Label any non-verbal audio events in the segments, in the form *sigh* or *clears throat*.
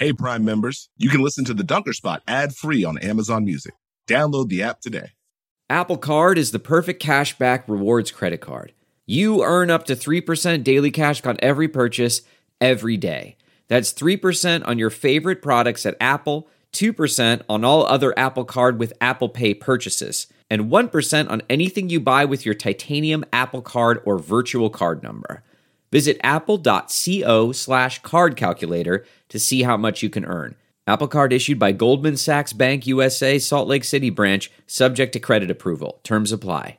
Hey, Prime members, you can listen to the Dunker Spot ad free on Amazon Music. Download the app today. Apple Card is the perfect cashback rewards credit card. You earn up to 3% daily cash on every purchase every day. That's 3% on your favorite products at Apple, 2% on all other Apple Card with Apple Pay purchases, and 1% on anything you buy with your titanium Apple Card or virtual card number. Visit apple.co slash card calculator to see how much you can earn. Apple Card issued by Goldman Sachs Bank USA, Salt Lake City branch, subject to credit approval. Terms apply.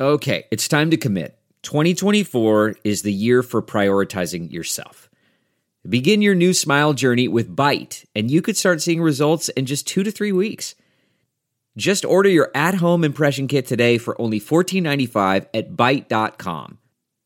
Okay, it's time to commit. 2024 is the year for prioritizing yourself. Begin your new smile journey with Byte, and you could start seeing results in just two to three weeks. Just order your at home impression kit today for only $14.95 at Byte.com.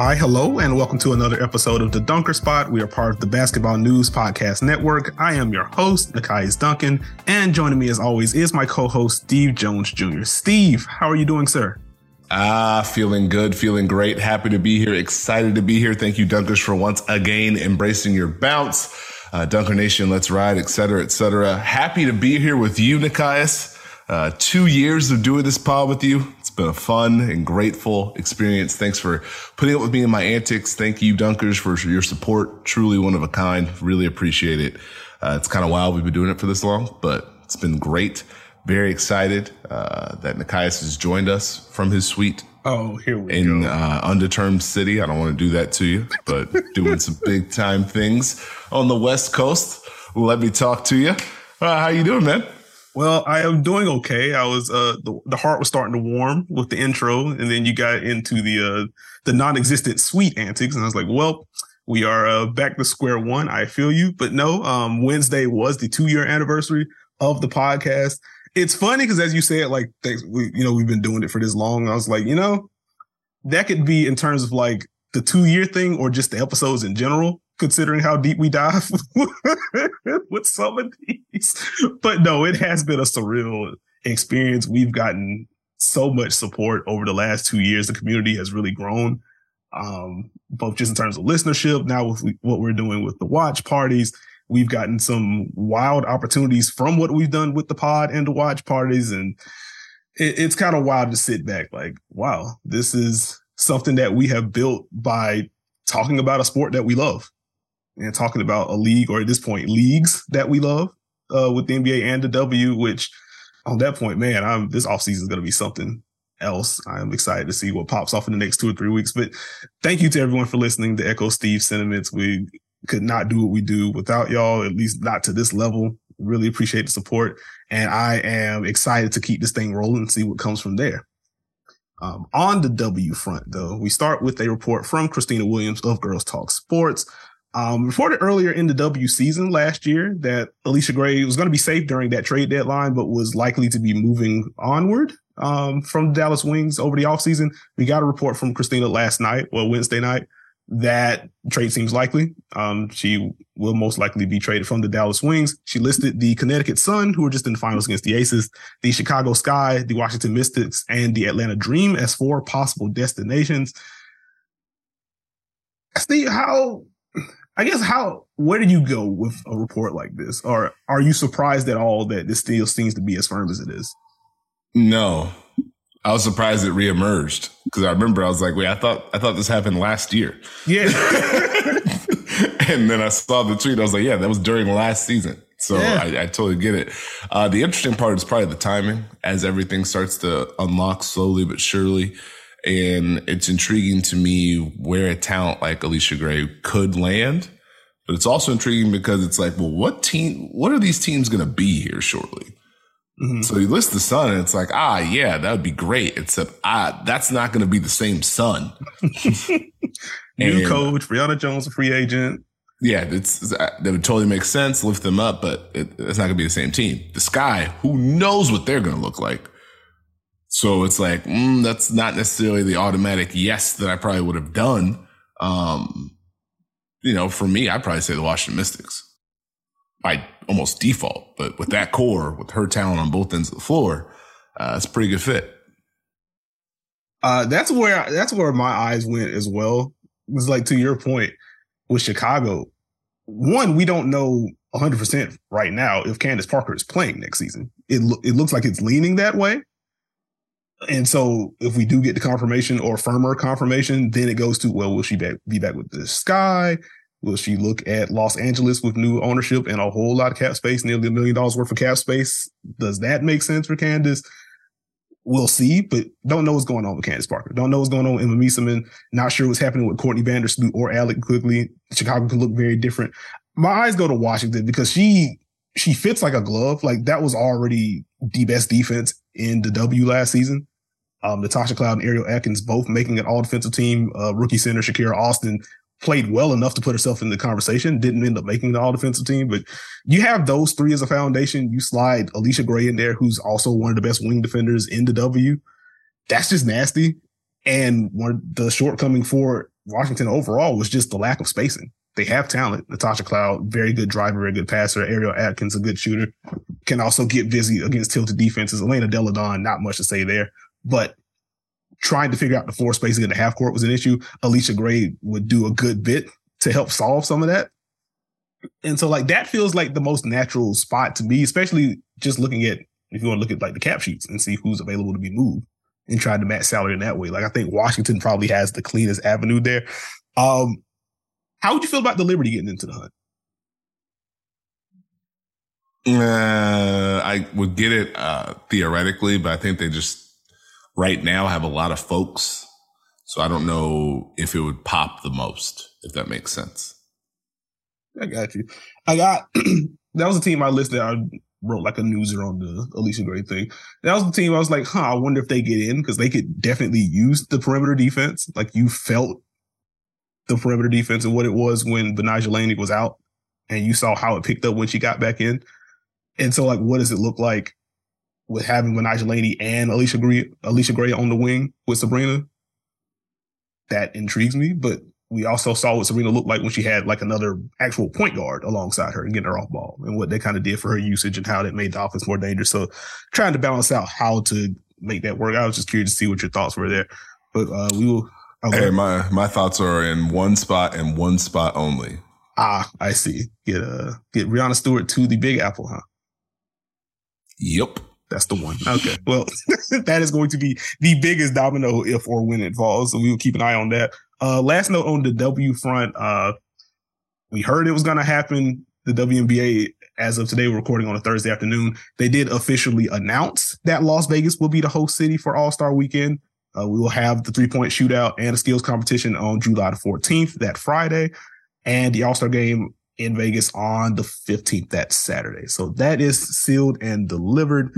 Hi, hello, and welcome to another episode of the Dunker Spot. We are part of the Basketball News Podcast Network. I am your host, Nekias Duncan, and joining me as always is my co-host, Steve Jones Jr. Steve, how are you doing, sir? Ah, feeling good, feeling great. Happy to be here, excited to be here. Thank you, Dunkers, for once again embracing your bounce. Uh, Dunker Nation, let's ride, et cetera, et cetera. Happy to be here with you, Nekias. Uh, two years of doing this pod with you. Been a fun and grateful experience. Thanks for putting up with me and my antics. Thank you, Dunkers, for your support. Truly one of a kind. Really appreciate it. Uh, it's kind of wild we've been doing it for this long, but it's been great. Very excited uh, that Nekias has joined us from his suite. Oh, here we in, go. In uh, undetermined city. I don't want to do that to you, but doing some big time things on the West Coast. Let me talk to you. Uh, how you doing, man? Well, I am doing okay. I was uh the, the heart was starting to warm with the intro, and then you got into the uh the non-existent sweet antics, and I was like, well, we are uh, back to square one. I feel you, but no. Um, Wednesday was the two year anniversary of the podcast. It's funny because as you said, like thanks, we you know we've been doing it for this long. I was like, you know, that could be in terms of like the two year thing or just the episodes in general considering how deep we dive *laughs* with some of these. But no, it has been a surreal experience. We've gotten so much support over the last two years. The community has really grown, um, both just in terms of listenership. Now with what we're doing with the watch parties, we've gotten some wild opportunities from what we've done with the pod and the watch parties. And it, it's kind of wild to sit back like, wow, this is something that we have built by talking about a sport that we love and talking about a league or at this point leagues that we love uh, with the NBA and the W, which on that point, man, I'm this offseason is going to be something else. I'm excited to see what pops off in the next two or three weeks. But thank you to everyone for listening to Echo Steve's sentiments. We could not do what we do without y'all, at least not to this level. Really appreciate the support. And I am excited to keep this thing rolling and see what comes from there. Um, on the W front, though, we start with a report from Khristina Williams of Girls Talk Sports. Um, reported earlier in the W season last year that Allisha Gray was going to be safe during that trade deadline, but was likely to be moving onward um, from the Dallas Wings over the offseason. We got a report from Khristina last night, well, Wednesday night, that trade seems likely. Um, she will most likely be traded from the Dallas Wings. She listed the Connecticut Sun, who were just in the finals against the Aces, the Chicago Sky, the Washington Mystics, and the Atlanta Dream as four possible destinations. Steve, how I guess how where did you go with a report like this, or are you surprised at all that this still seems to be as firm as it is? No, I was surprised it reemerged because I remember I was like, wait, I thought I thought this happened last year. Yeah, *laughs* and then I saw the tweet. I was like, yeah, that was during last season. So yeah. I, I, totally get it. Uh, the interesting part is probably the timing as everything starts to unlock slowly but surely. And it's intriguing to me where a talent like Allisha Gray could land. But it's also intriguing because it's like, well, what team, what are these teams going to be here shortly? Mm-hmm. So you list the Sun, and it's like, ah, yeah, that would be great. Except, ah, that's not going to be the same Sun. *laughs* New coach, Brionna Jones, a free agent. Yeah, it's that would totally make sense. Lift them up, but it, it's not going to be the same team. The Sky, who knows what they're going to look like? So it's like mm, that's not necessarily the automatic yes that I probably would have done. Um, you know, for me, I'd probably say the Washington Mystics by almost default. But with that core, with her talent on both ends of the floor, uh, it's a pretty good fit. Uh, that's where that's where my eyes went as well. It was like to your point with Chicago. One, we don't know 100 percent right now if Candace Parker is playing next season. It lo- it looks like it's leaning that way. And so, if we do get the confirmation or firmer confirmation, then it goes to well, will she be back with the Sky? Will she look at Los Angeles with new ownership and a whole lot of cap space, nearly a million dollars worth of cap space? Does that make sense for Candace? We'll see, but don't know what's going on with Candace Parker. Don't know what's going on with Emma Meesseman. Not sure what's happening with Courtney Vandersloot or Allie Quigley. Chicago could look very different. My eyes go to Washington because she she fits like a glove. Like that was already the best defense in the W last season. Um, Natasha Cloud and Ariel Atkins both making an all defensive team. Uh, rookie center Shakira Austin played well enough to put herself in the conversation. Didn't end up making the all defensive team, but you have those three as a foundation. You slide Allisha Gray in there, who's also one of the best wing defenders in the W. That's just nasty. And one the shortcoming for Washington overall was just the lack of spacing. They have talent. Natasha Cloud, very good driver, very good passer. Ariel Atkins, a good shooter, can also get busy against tilted defenses. Elena Delle Donne, not much to say there. But trying to figure out the floor spacing in the half court was an issue. Allisha Gray would do a good bit to help solve some of that. And so like that feels like the most natural spot to me, especially just looking at if you want to look at like the cap sheets and see who's available to be moved and trying to match salary in that way. Like I think Washington probably has the cleanest avenue there. Um, how would you feel about the Liberty getting into the hunt? Uh, I would get it uh, theoretically, but I think they just right now have a lot of folks. So I don't know if it would pop the most, if that makes sense. I got you. I got *clears throat* that was a team I listed. I wrote like a newser on the Allisha Gray thing. That was the team I was like, huh, I wonder if they get in because they could definitely use the perimeter defense. Like you felt the perimeter defense and what it was when Betnijah Laney was out and you saw how it picked up when she got back in. And so like, what does it look like with having Betnijah Laney and Allisha Gray, Allisha Gray on the wing with Sabrina, that intrigues me. But we also saw what Sabrina looked like when she had like another actual point guard alongside her and getting her off ball and what they kind of did for her usage and how that made the offense more dangerous. So trying to balance out how to make that work. I was just curious to see what your thoughts were there. But uh, we will. Okay. Hey, my my thoughts are in one spot and one spot only. Ah, I see. Get uh get Breanna Stewart to the Big Apple, huh? Yep. That's the one. Okay. Well, *laughs* that is going to be the biggest domino if or when it falls. So we will keep an eye on that. Uh, last note on the W front. Uh, we heard it was going to happen. The WNBA, as of today, we're recording on a Thursday afternoon. They did officially announce that Las Vegas will be the host city for All Star Weekend. Uh, we will have the three point shootout and a skills competition on July the 14th, that Friday, and the All Star game in Vegas on the 15th, that Saturday. So that is sealed and delivered.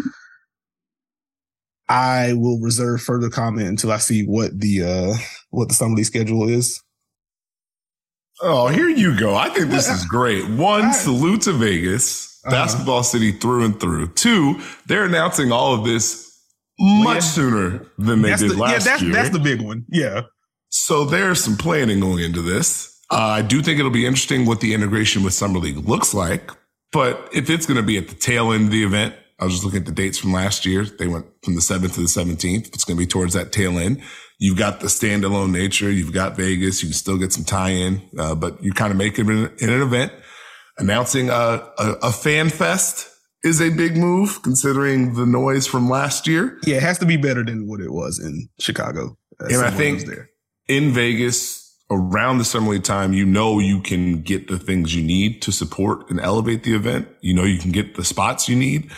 I will reserve further comment until I see what the uh what the summer league schedule is. Oh, here you go. I think this is *laughs* great. One, I, salute to Vegas, uh-huh. basketball city through and through. Two, they're announcing all of this much yeah. sooner than they that's did the, last yeah, that's, year. That's the big one. Yeah. So there's some planning going into this. Uh, I do think it'll be interesting what the integration with Summer League looks like. But if it's going to be at the tail end of the event, I was just looking at the dates from last year. They went from the 7th to the 17th. It's going to be towards that tail end. You've got the standalone nature. You've got Vegas. You can still get some tie in, uh, but you kind of make it in, in an event. Announcing a, a, a fan fest is a big move considering the noise from last year. Yeah, it has to be better than what it was in Chicago. Uh, and I think in Vegas, around the summer league time, you know you can get the things you need to support and elevate the event. You know you can get the spots you need.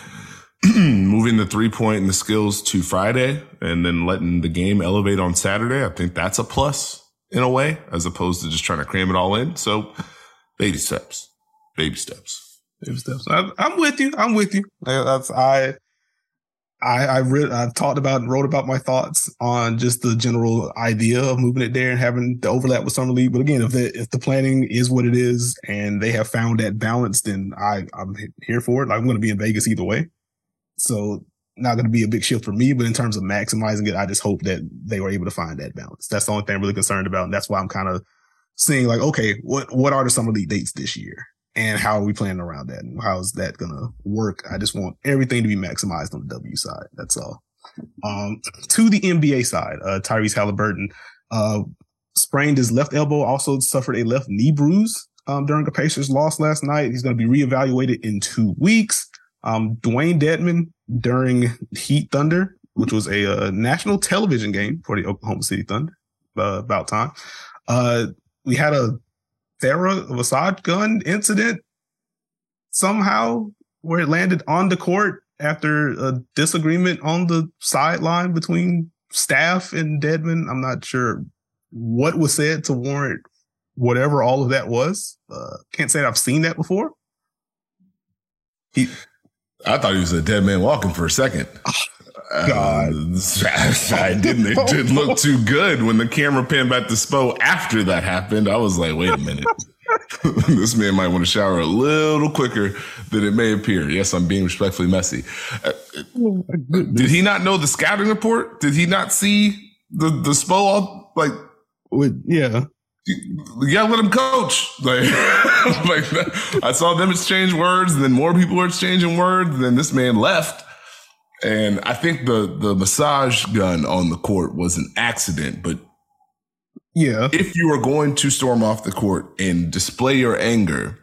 *clears throat* Moving the three point and the skills to Friday and then letting the game elevate on Saturday, I think that's a plus in a way, as opposed to just trying to cram it all in. So baby steps, baby steps, I, am with you. I'm with you. That's I. I, I read, I've talked about and wrote about my thoughts on just the general idea of moving it there and having the overlap with summer league. But again, if the if the planning is what it is and they have found that balance, then I I'm here for it. I'm going to be in Vegas either way, so not going to be a big shift for me. But in terms of maximizing it, I just hope that they were able to find that balance. That's the only thing I'm really concerned about, and that's why I'm kind of seeing like, okay, what what are the summer league dates this year? And how are we planning around that and how is that gonna work? I just want everything to be maximized on the W side. That's all. Um, to the NBA side, uh, Tyrese Halliburton, uh, sprained his left elbow, also suffered a left knee bruise, um, during the Pacers loss last night. He's going to be reevaluated in two weeks. Um, Dewayne Dedmon during Heat Thunder, which was a, uh, national television game for the Oklahoma City Thunder, uh, about time. Uh, we had a Thera Massage gun incident somehow where it landed on the court after a disagreement on the sideline between staff and Dedmon. I'm not sure what was said to warrant whatever all of that was. Uh, can't say I've seen that before. He, I thought he was a dead man walking for a second. *laughs* God, uh, *laughs* I didn't. It didn't look *laughs* too good when the camera panned back to Spo after that happened. I was like, wait a minute. *laughs* this man might want to shower a little quicker than it may appear. Yes, I'm being respectfully messy. Uh, oh did he not know the scouting report? Did he not see the the Spo like? With, yeah, yeah, let him coach. Like, like I saw them exchange words, and then more people were exchanging words. and Then this man left, and I think the the massage gun on the court was an accident. But yeah, if you are going to storm off the court and display your anger,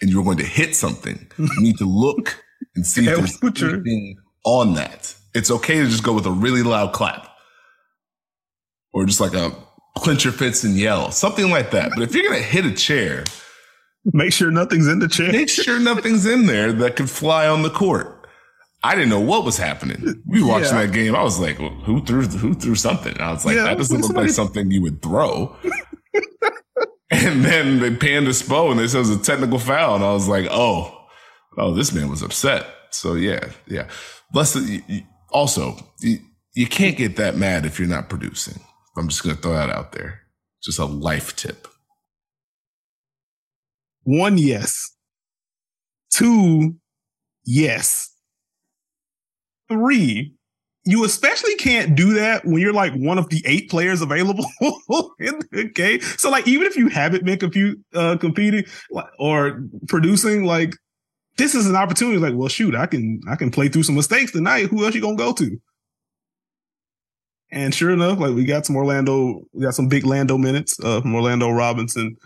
and you're going to hit something, you *laughs* need to look and see if there's anything on that. It's okay to just go with a really loud clap, or just like a clench your fists and yell, something like that. But if you're going to hit a chair, make sure nothing's in the chair. Make sure nothing's in there that could fly on the court. I didn't know what was happening. We watching yeah. that game. I was like, well, who threw who threw something? I was like, yeah, that doesn't look somebody... like something you would throw. *laughs* and then they panned a Spo and they said it was a technical foul. And I was like, oh, oh, this man was upset. So yeah, yeah. Bless also, you, you can't get that mad if you're not producing. I'm just going to throw that out there. Just a life tip. One, yes. Two, yes. Three, you especially can't do that when you're like one of the eight players available *laughs* in the game. So like, even if you haven't been compute, uh, competing or producing, like this is an opportunity. Like, well, shoot, I can, I can play through some mistakes tonight. Who else you going to go to? And sure enough, like we got some Orlando, we got some big Lando minutes uh, from Orlando Robinson.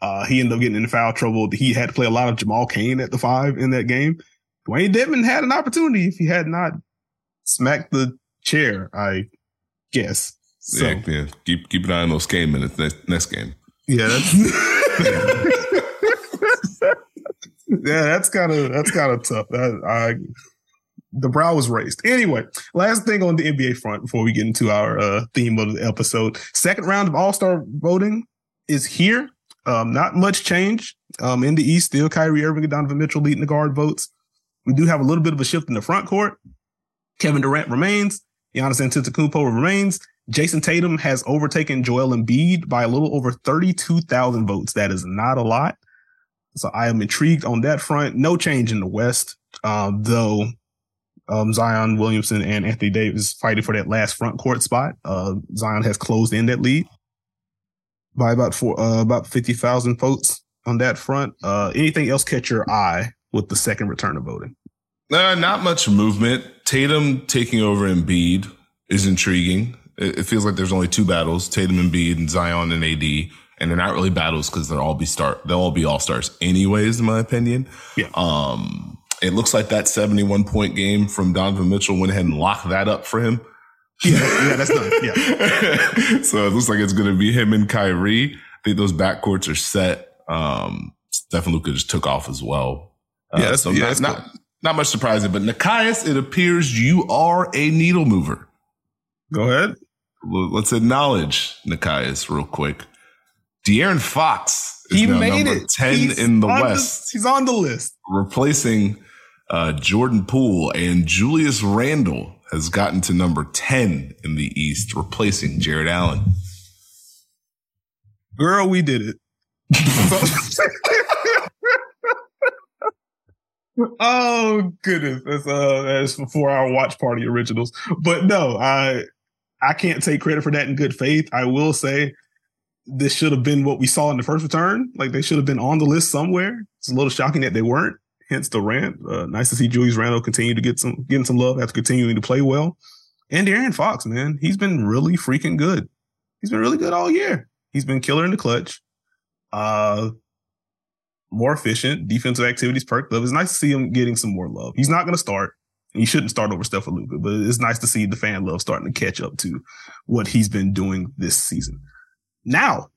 Uh, he ended up getting in foul trouble. He had to play a lot of Jamal Cain at the five in that game. Dewayne Dedmon had an opportunity if he had not smacked the chair, I guess. So, yeah, yeah. Keep keep an eye on those game minutes next, next game. Yeah, that's *laughs* *laughs* yeah, that's kind of that's kind of tough. That, I the brow was raised. Anyway, last thing on the NBA front before we get into our uh, theme of the episode. Second round of All Star voting is here. Um, not much change um, in the East. Still Kyrie Irving and Donovan Mitchell leading the guard votes. We do have a little bit of a shift in the front court. Kevin Durant remains. Giannis Antetokounmpo remains. Jayson Tatum has overtaken Joel Embiid by a little over 32,000 votes. That is not a lot. So I am intrigued on that front. No change in the West, uh, though um, Zion Williamson and Anthony Davis fighting for that last front court spot. Uh, Zion has closed in that lead by about four, uh, about 50,000 votes on that front. Uh, anything else catch your eye with the second return of voting? Uh, not much movement. Tatum taking over Embiid is intriguing. It, it feels like there's only two battles: Tatum, and Embiid, and Zion and AD, and they're not really battles because they'll all be start. They'll all be all stars, anyways, in my opinion. Yeah. Um, it looks like that 71 point game from Donovan Mitchell went ahead and locked that up for him. Yeah, yeah, that's done. Yeah. *laughs* so it looks like it's going to be him and Kyrie. I think those backcourts are set. Um, Stephen Luka just took off as well. Uh, yeah, that's, so yeah, not, that's not, cool. Not much surprising, but Nekias, it appears you are a needle mover. Go ahead. Let's acknowledge Nekias real quick. De'Aaron Fox he made it. 10 He's in the West. The, he's on the list. Replacing Uh, Jordan Poole and Julius Randle has gotten to number 10 in the East, replacing Jarrett Allen. Girl, we did it. *laughs* *laughs* oh goodness, that's uh that's for our watch party originals. But no, I I can't take credit for that in good faith. I will say this should have been what we saw in the first return. Like they should have been on the list somewhere. It's a little shocking that they weren't. Hence the rant. Uh, nice to see Julius Randle continue to get some getting some love after continuing to play well. And Aaron Fox, man, he's been really freaking good. He's been really good all year. He's been killer in the clutch. Uh, more efficient. Defensive activities perked up. It's nice to see him getting some more love. He's not going to start. He shouldn't start over Steph Luka, but it's nice to see the fan love starting to catch up to what he's been doing this season. Now,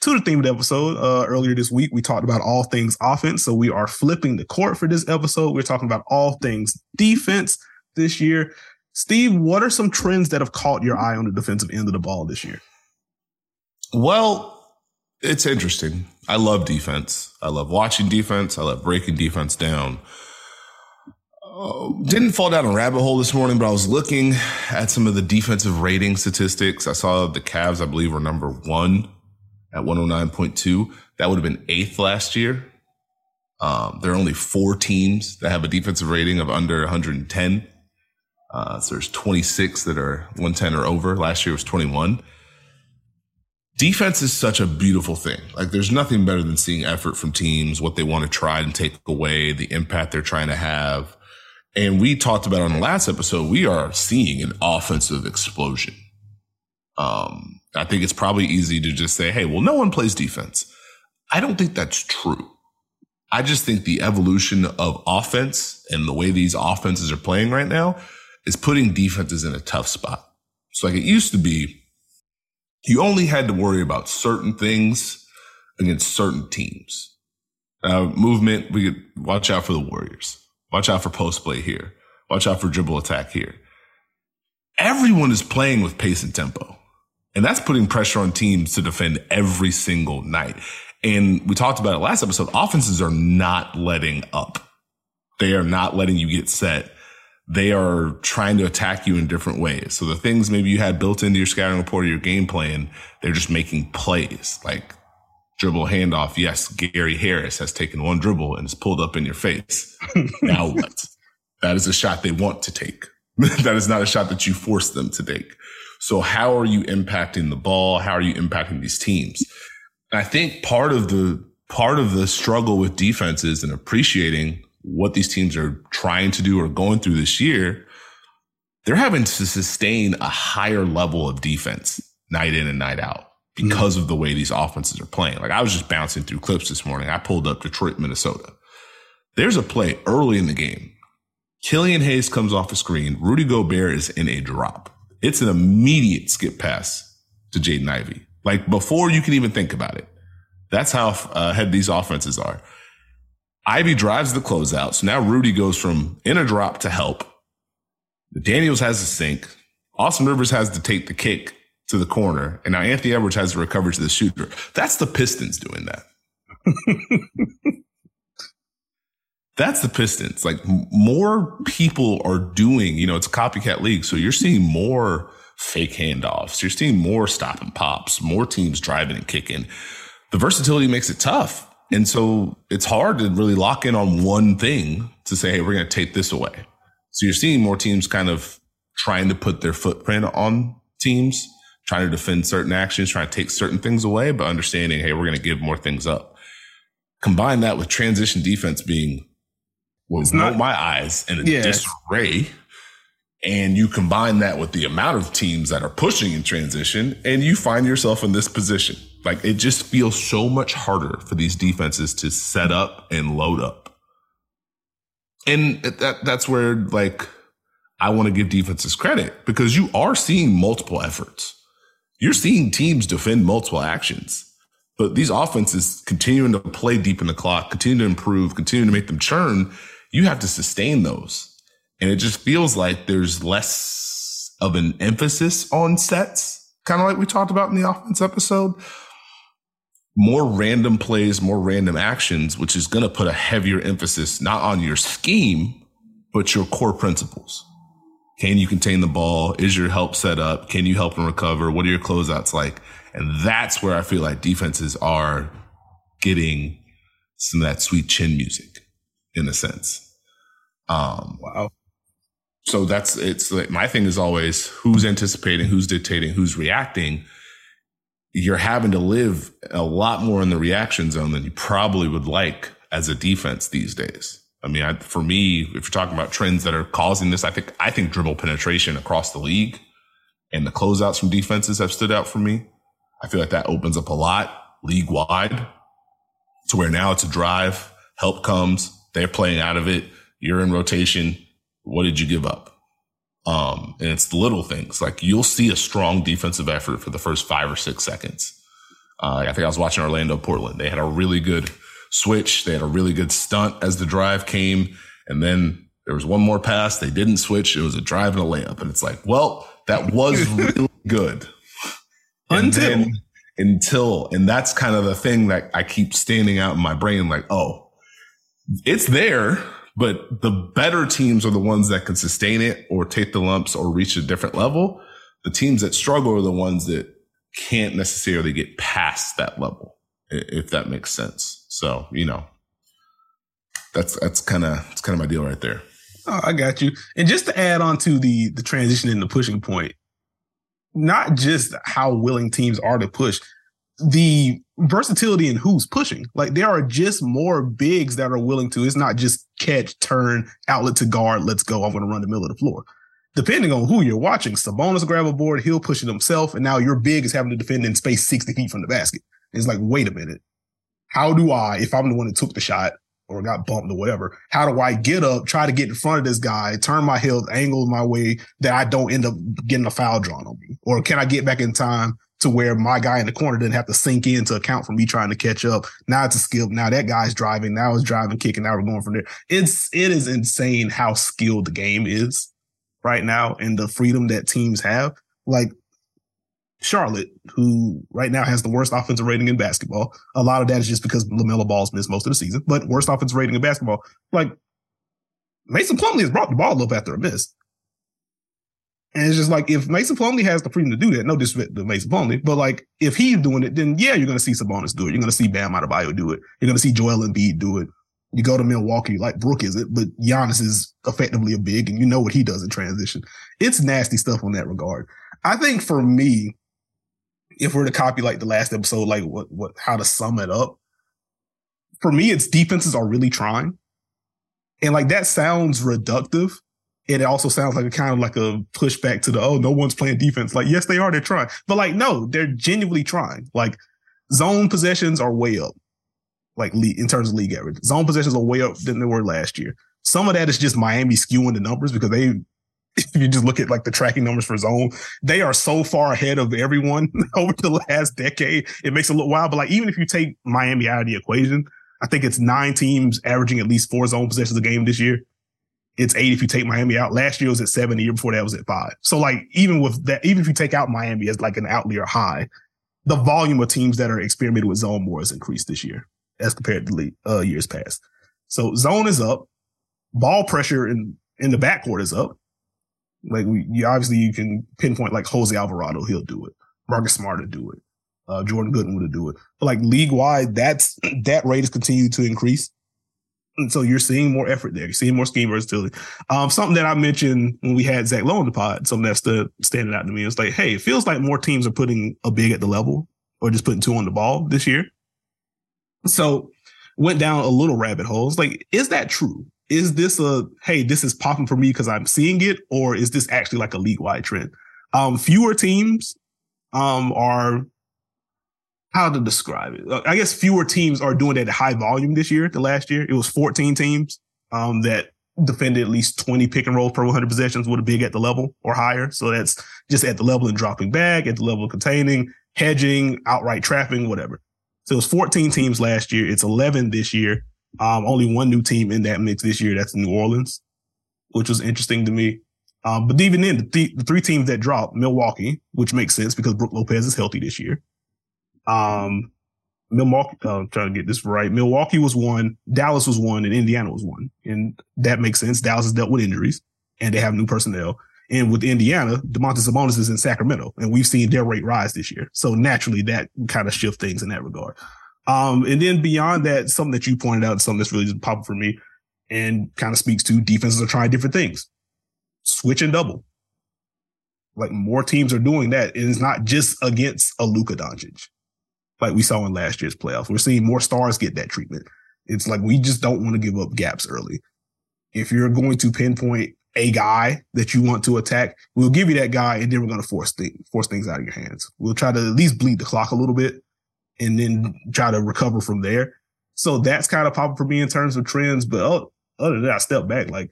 to the theme of the episode, uh, earlier this week, we talked about all things offense. So we are flipping the court for this episode. We're talking about all things defense this year. Steve, what are some trends that have caught your eye on the defensive end of the ball this year? Well, it's interesting. I love defense. I love watching defense. I love breaking defense down. Uh, didn't fall down a rabbit hole this morning, but I was looking at some of the defensive rating statistics. I saw the Cavs, I believe, were number one at 109.2. That would have been eighth last year. Um, there are only four teams that have a defensive rating of under 110. Uh, so there's 26 that are 110 or over. Last year was 21 defense is such a beautiful thing. Like there's nothing better than seeing effort from teams, what they want to try and take away, the impact they're trying to have. And we talked about on the last episode, we are seeing an offensive explosion. Um, I think it's probably easy to just say, hey, well, no one plays defense. I don't think that's true. I just think the evolution of offense and the way these offenses are playing right now is putting defenses in a tough spot. So like it used to be, you only had to worry about certain things against certain teams. Uh, movement, we could watch out for the Warriors. Watch out for post play here. Watch out for dribble attack here. Everyone is playing with pace and tempo. And that's putting pressure on teams to defend every single night. And we talked about it last episode. Offenses are not letting up. They are not letting you get set they are trying to attack you in different ways. So the things maybe you had built into your scouting report or your game plan, they're just making plays like dribble handoff. Yes, Gary Harris has taken one dribble and it's pulled up in your face. *laughs* now what? That is a shot they want to take. *laughs* that is not a shot that you force them to take. So how are you impacting the ball? How are you impacting these teams? I think part of the part of the struggle with defenses and appreciating what these teams are trying to do or going through this year, they're having to sustain a higher level of defense night in and night out because mm-hmm. of the way these offenses are playing. Like I was just bouncing through clips this morning. I pulled up Detroit, Minnesota. There's a play early in the game. Killian Hayes comes off the screen. Rudy Gobert is in a drop. It's an immediate skip pass to Jaden Ivey. Like before you can even think about it. That's how uh, ahead these offenses are. Ivey drives the closeout. So now Rudy goes from in a drop to help. Daniels has the sink. Austin Rivers has to take the kick to the corner. And now Anthony Edwards has to recover to the shooter. That's the Pistons doing that. *laughs* That's the Pistons. Like more people are doing, you know, it's a copycat league. So you're seeing more fake handoffs. You're seeing more stop and pops, more teams driving and kicking. The versatility makes it tough. And so it's hard to really lock in on one thing to say, hey, we're going to take this away. So you're seeing more teams kind of trying to put their footprint on teams, trying to defend certain actions, trying to take certain things away, but understanding, hey, we're going to give more things up. Combine that with transition defense being well, not my eyes in a yeah. disarray. And you combine that with the amount of teams that are pushing in transition, and you find yourself in this position. Like it just feels so much harder for these defenses to set up and load up. And that that's where like I want to give defenses credit because you are seeing multiple efforts. You're seeing teams defend multiple actions. But these offenses continuing to play deep in the clock, continue to improve, continue to make them churn, you have to sustain those. And it just feels like there's less of an emphasis on sets, kind of like we talked about in the offense episode more random plays, more random actions, which is going to put a heavier emphasis not on your scheme, but your core principles. Can you contain the ball? Is your help set up? Can you help them recover? What are your closeouts like? And that's where I feel like defenses are getting some of that sweet chin music in a sense. Um, wow. So that's, it's like, my thing is always who's anticipating, who's dictating, who's reacting. You're having to live a lot more in the reaction zone than you probably would like as a defense these days. I mean, I, for me, if you're talking about trends that are causing this, I think, I think dribble penetration across the league and the closeouts from defenses have stood out for me. I feel like that opens up a lot league wide to where now it's a drive, help comes, they're playing out of it, you're in rotation. What did you give up? Um, and it's the little things like you'll see a strong defensive effort for the first five or six seconds. Uh, I think I was watching Orlando Portland. They had a really good switch. They had a really good stunt as the drive came. And then there was one more pass. They didn't switch. It was a drive and a layup. And it's like, well, that was *laughs* really good. Until. Then, until, and that's kind of the thing that I keep standing out in my brain like, oh, it's there, but the better teams are the ones that can sustain it or take the lumps or reach a different level. The teams that struggle are the ones that can't necessarily get past that level, if that makes sense. So, you know, that's, that's kind of, it's kind of my deal right there. Oh, I got you. And just to add on to the, the transition and the pushing point, not just how willing teams are to push, the versatility in who's pushing. Like there are just more bigs that are willing to. It's not just catch, turn, outlet to guard. Let's go. I'm going to run the middle of the floor. Depending on who you're watching, Sabonis grab a board, he'll push it himself, and now your big is having to defend in space 60 feet from the basket. It's like, wait a minute. How do I, if I'm the one that took the shot or got bumped or whatever, how do I get up, try to get in front of this guy, turn my head, angle my way that I don't end up getting a foul drawn on me? Or can I get back in time to where my guy in the corner didn't have to sink in to account for me trying to catch up. Now it's a skill. Now that guy's driving. Now it's driving, kicking. Now we're going from there. It's it is insane how skilled the game is right now and the freedom that teams have. Like Charlotte, who right now has the worst offensive rating in basketball. A lot of that is just because LaMelo Ball's missed most of the season, but worst offensive rating in basketball. Like Mason Plumlee has brought the ball up after a miss. And it's just like if Mason Plumlee has the freedom to do that, no disrespect to Mason Plumlee, but like if he's doing it, then yeah, you're going to see Sabonis do it. You're going to see Bam Adebayo do it. You're going to see Joel Embiid do it. You go to Milwaukee, like Brook is it, but Giannis is effectively a big, and you know what he does in transition. It's nasty stuff on that regard. I think for me, if we're to copy like the last episode, like what what how to sum it up, for me, it's defenses are really trying, and like that sounds reductive it also sounds like a kind of like a pushback to the oh no one's playing defense. Like yes they are they're trying. But like no they're genuinely trying. Like zone possessions are way up. Like in terms of league average. Zone possessions are way up than they were last year. Some of that is just miami skewing the numbers because they *laughs* if you just look at like the tracking numbers for zone they are so far ahead of everyone *laughs* over the last decade. It makes it look wild. But like even if you take miami out of the equation i think it's nine teams averaging at least four zone possessions a game this year it's eight if you take Miami out. Last year was at seven. The year before that was at five. So like even with that, even if you take out Miami as like an outlier high, the volume of teams that are experimenting with zone more has increased this year as compared to the uh, years past. So zone is up. Ball pressure in in the backcourt is up. Like we, you obviously you can pinpoint like Jose Alvarado, he'll do it. Marcus Smart will do it. Uh, Jordan Goodwin will do it. But like league wide, that's *clears throat* that rate has continued to increase. And so you're seeing more effort there. You're seeing more scheme versatility. Um, something that I mentioned when we had Zach Lowe in the pod, something that's the standing out to me is like, hey, it feels like more teams are putting a big at the level or just putting two on the ball this year. So went down a little rabbit holes. Like, is that true? Is this a hey, this is popping for me because I'm seeing it, or is this actually like a league wide trend? Um, fewer teams um are how to describe it. I guess fewer teams are doing that at high volume this year than last year. It was 14 teams um, that defended at least 20 pick and rolls per 100 possessions with a big at the level or higher. So that's just at the level and dropping back, at the level of containing, hedging, outright trapping, whatever. So it was 14 teams last year. It's 11 this year. Um, only one new team in that mix this year. That's New Orleans, which was interesting to me. Um, but even then, the, th- the three teams that dropped, Milwaukee, which makes sense because Brook Lopez is healthy this year. Um, Milwaukee, uh, I'm trying to get this right. Milwaukee was one, Dallas was one, and Indiana was one. And that makes sense. Dallas has dealt with injuries and they have new personnel. And with Indiana, Domantas Sabonis is in Sacramento, and we've seen their rate rise this year. So naturally, that kind of shift things in that regard. Um, and then beyond that, something that you pointed out, something that's really just popping for me, and kind of speaks to defenses are trying different things. Switch and double. Like more teams are doing that. and It is not just against a Luka Doncic, like we saw in last year's playoffs. We're seeing more stars get that treatment. It's like we just don't want to give up gaps early. If you're going to pinpoint a guy that you want to attack, we'll give you that guy, and then we're going to force things, force things out of your hands. We'll try to at least bleed the clock a little bit, and then try to recover from there. So that's kind of popping for me in terms of trends. But other than that, I step back. Like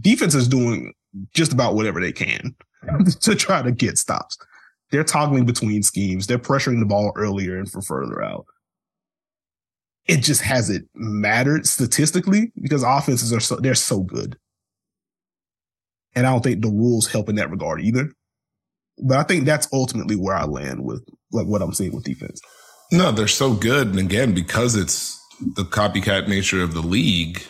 defense is doing just about whatever they can *laughs* to try to get stops. They're toggling between schemes. They're pressuring the ball earlier and for further out. It just hasn't mattered statistically because offenses are so they're so good. And I don't think the rules help in that regard either. But I think that's ultimately where I land with like what I'm seeing with defense. No, they're so good. And again, because it's the copycat nature of the league,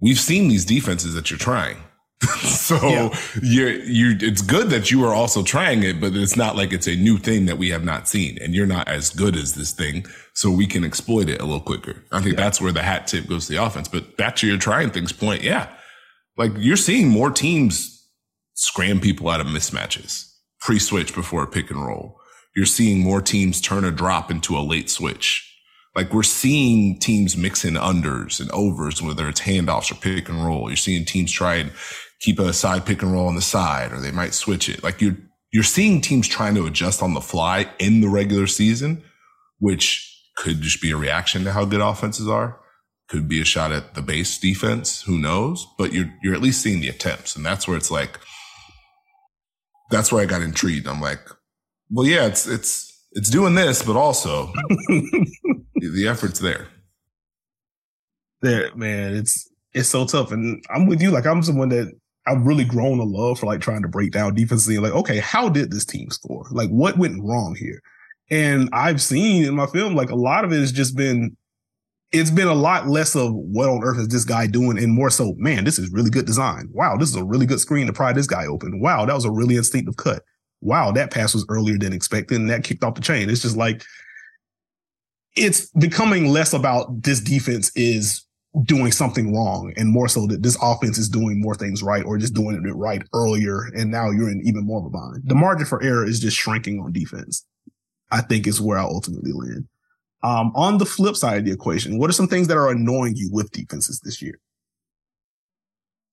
we've seen these defenses that you're trying. *laughs* so yeah. you're you it's good that you are also trying it, but it's not like it's a new thing that we have not seen. And you're not as good as this thing, so we can exploit it a little quicker. I think yeah. that's where the hat tip goes to the offense. But back to your trying things point, yeah. Like you're seeing more teams scram people out of mismatches, pre switch before a pick and roll. You're seeing more teams turn a drop into a late switch. Like we're seeing teams mix in unders and overs, whether it's handoffs or pick and roll. You're seeing teams try and keep a side pick and roll on the side, or they might switch it. Like you're, you're seeing teams trying to adjust on the fly in the regular season, which could just be a reaction to how good offenses are. Could be a shot at the base defense. Who knows? But you're, you're at least seeing the attempts. And that's where it's like, that's where I got intrigued. I'm like, well, yeah, it's it's it's doing this, but also *laughs* the effort's there. There, man, it's it's so tough, and I'm with you. Like I'm someone that I've really grown a love for like trying to break down defenses. Like, okay, how did this team score? Like, what went wrong here? And I've seen in my film, like a lot of it has just been it's been a lot less of what on earth is this guy doing and more so, man, this is really good design. Wow, this is a really good screen to pry this guy open. Wow, that was a really instinctive cut. Wow, that pass was earlier than expected and that kicked off the chain. It's just like, it's becoming less about this defense is doing something wrong and more so that this offense is doing more things right or just doing it right earlier. And now you're in even more of a bind. The margin for error is just shrinking on defense. I think is where I ultimately land. Um, on the flip side of the equation, what are some things that are annoying you with defenses this year?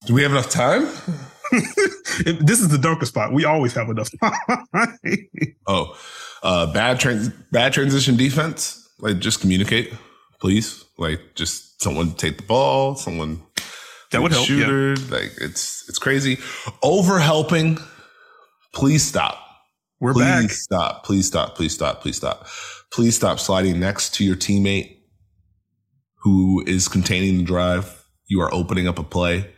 Do we have enough time? *laughs* this is the Dunker spot. We always have enough time. *laughs* oh, uh, bad trans- bad transition defense. Like just communicate, please. Like just someone take the ball, someone that would help. Shooter, yeah. like it's it's crazy. Over helping, please stop. We're back. please back. Stop. Please stop. Please stop. Please stop. Please stop sliding next to your teammate who is containing the drive. You are opening up a play.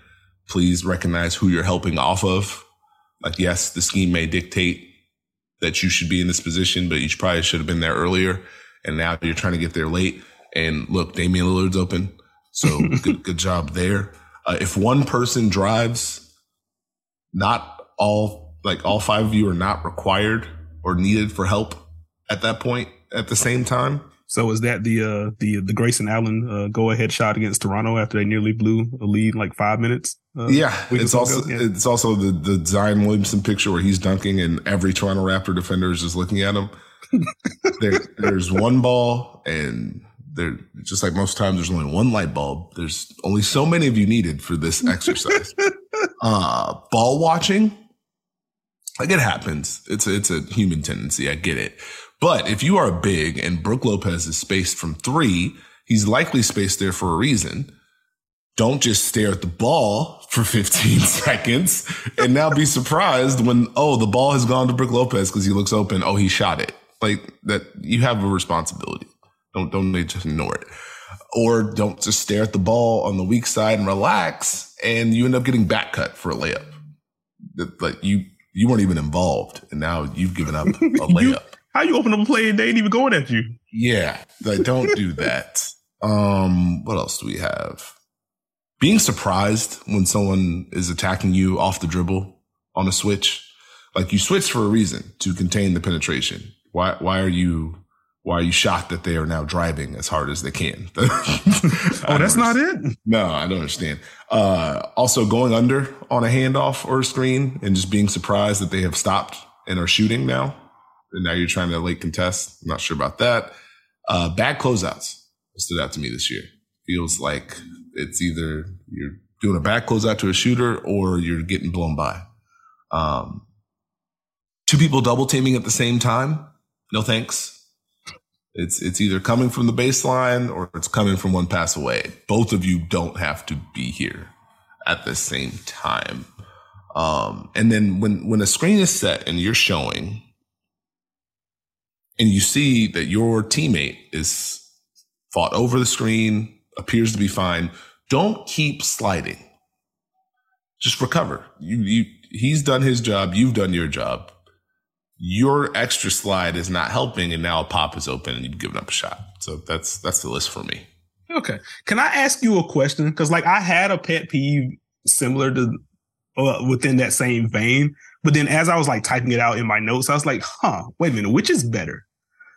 Please recognize who you're helping off of. Like, yes, the scheme may dictate that you should be in this position, but you probably should have been there earlier. And now you're trying to get there late. And look, Damian Lillard's open. So *laughs* good, good job there. Uh, if one person drives, not all, like all five of you are not required or needed for help at that point at the same time. So is that the uh the the Grayson Allen uh, go ahead shot against Toronto after they nearly blew a lead in like five minutes? Uh, yeah, it's also yeah. it's also the the Zion Williamson picture where he's dunking and every Toronto Raptor defender is just looking at him. *laughs* there, there's one ball and there just like most times there's only one light bulb. There's only so many of you needed for this *laughs* exercise. uh ball watching like it happens. It's a, it's a human tendency. I get it. But if you are big and Brook Lopez is spaced from three, he's likely spaced there for a reason. Don't just stare at the ball for *laughs* 15 *laughs* seconds and now be surprised when, oh, the ball has gone to Brook Lopez because he looks open. Oh, he shot it. Like that, you have a responsibility. Don't, don't just ignore it. Or don't just stare at the ball on the weak side and relax and you end up getting back cut for a layup. Like you, you weren't even involved and now you've given up *laughs* a layup. How you open up a play and they ain't even going at you? Yeah, like don't do *laughs* that. Um, what else do we have? Being surprised when someone is attacking you off the dribble on a switch. Like you switch for a reason to contain the penetration. Why why are you why are you shocked that they are now driving as hard as they can? *laughs* oh, that's not it? No, I don't understand. Uh, also going under on a handoff or a screen and just being surprised that they have stopped and are shooting now. And now you're trying to late contest. I'm not sure about that. Uh, bad closeouts stood out to me this year. Feels like it's either you're doing a bad closeout to a shooter or you're getting blown by. Um, two people double teaming at the same time. No thanks. It's it's either coming from the baseline or it's coming from one pass away. Both of you don't have to be here at the same time. Um, and then when when a screen is set and you're showing, and you see that your teammate is fought over the screen, appears to be fine, don't keep sliding. Just recover. You you he's done his job. You've done your job your extra slide is not helping and now a pop is open and you've given up a shot. So that's that's the list for me. Okay. Can I ask you a question? Because like I had a pet peeve similar to uh, within that same vein, but then as I was like typing it out in my notes, I was like, huh, wait a minute, which is better?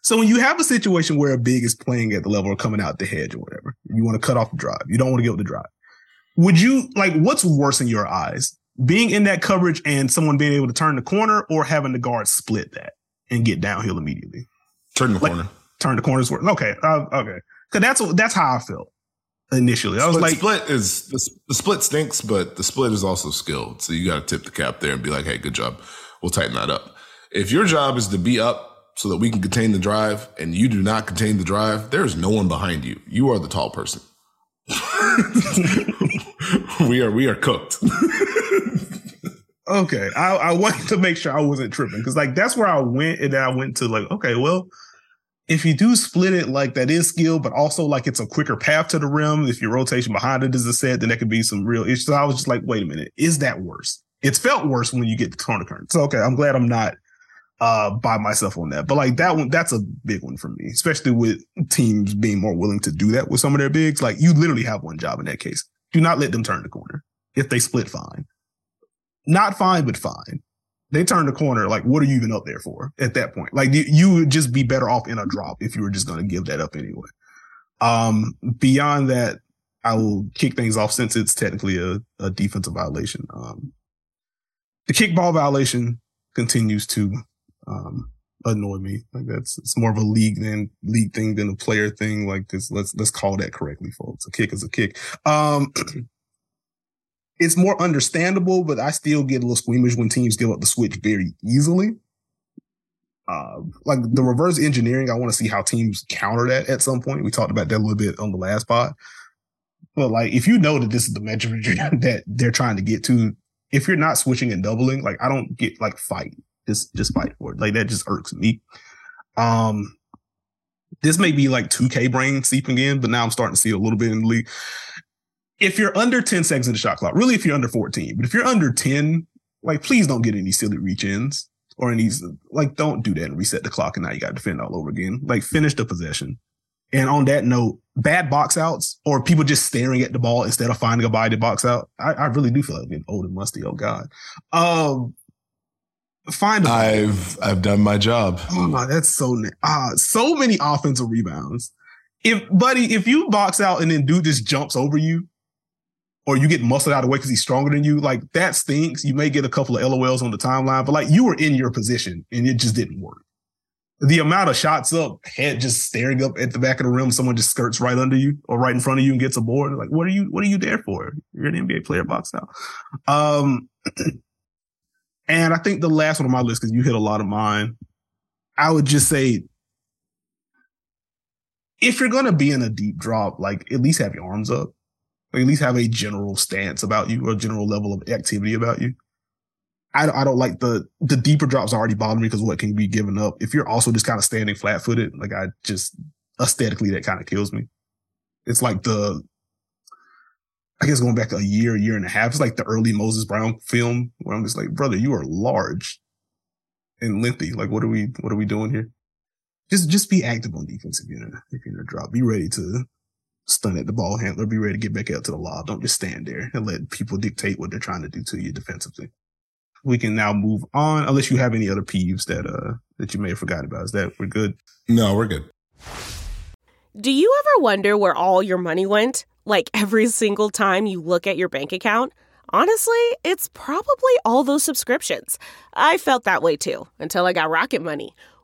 So when you have a situation where a big is playing at the level or coming out the hedge or whatever, you want to cut off the drive. You don't want to give up the drive. Would you like what's worse in your eyes? Being in that coverage and someone being able to turn the corner or having the guard split that and get downhill immediately. Turn the like, corner. Turn the corners. work. Okay. Uh, okay. Cause that's, that's how I felt initially. I was like, split is the, the, split stinks, but the split is also skilled. So you got to tip the cap there and be like, Hey, good job. We'll tighten that up. If your job is to be up so that we can contain the drive and you do not contain the drive, there's no one behind you. You are the tall person. *laughs* we are, we are cooked. *laughs* okay, I, I wanted to make sure I wasn't tripping because like that's where I went, and then I went to like, okay, well, if you do split it, like that is skill, but also like it's a quicker path to the rim. If your rotation behind it is a set, then there could be some real issues. So I was just like, wait a minute, is that worse? It's felt worse when you get the corner current. So okay, I'm glad I'm not uh by myself on that. But like that one, that's a big one for me, especially with teams being more willing to do that with some of their bigs. Like you literally have one job in that case. Do not let them turn the corner. If they split, fine not fine, but fine. They turn the corner. Like, what are you even up there for at that point? Like, you, you would just be better off in a drop if you were just going to give that up anyway. Um, beyond that, I will kick things off since it's technically a, a defensive violation. Um, the kickball violation continues to, um, annoy me. Like that's, it's more of a league than league thing than a player thing. Like this, let's, let's call that correctly, folks. A kick is a kick. Um, *clears throat* it's more understandable, but I still get a little squeamish when teams give up the switch very easily. Uh, like the reverse engineering, I want to see how teams counter that at some point. We talked about that a little bit on the last pod. But like, if you know that this is the metric *laughs* that they're trying to get to, if you're not switching and doubling, like I don't get like fight, just just fight for it. Like that just irks me. Um, this may be like 2K brain seeping in, but now I'm starting to see a little bit in the league if you're under 10 seconds in the shot clock, really if you're under 14, but if you're under 10, like please don't get any silly reach ins or any like don't do that and reset the clock and now you got to defend all over again. Like finish the possession. And on that note, bad box outs or people just staring at the ball instead of finding a body to box out. I, I really do feel like being old and musty. Oh God. Um, find. A I've I've done my job. Oh my, that's so uh, so many offensive rebounds. If buddy, if you box out and then dude just jumps over you, or you get muscled out of the way because he's stronger than you, like that stinks. You may get a couple of LOLs on the timeline, but like you were in your position and it just didn't work. The amount of shots up, head just staring up at the back of the rim, someone just skirts right under you or right in front of you and gets a board. Like, what are you, what are you there for? You're an NBA player box now. Um, *clears throat* and I think the last one on my list, because you hit a lot of mine, I would just say if you're going to be in a deep drop, like at least have your arms up at least have a general stance about you or a general level of activity about you. I, I don't like the the deeper drops already bother me because what can be given up. If you're also just kind of standing flat footed, like I just aesthetically that kind of kills me. It's like the I guess going back a year, year and a half, it's like the early Moses Brown film where I'm just like, brother, you are large and lengthy. Like, what are we, what are we doing here? just just be active on defense if you're if you're in a drop. Be ready to stun at the ball handler. Be ready to get back out to the lob. Don't just stand there and let people dictate what they're trying to do to you defensively. We can now move on, unless you have any other peeves that uh that you may have forgotten about. Is that we're good? No, we're good. Do you ever wonder where all your money went? Like every single time you look at your bank account? Honestly, it's probably all those subscriptions. I felt that way too until I got Rocket Money.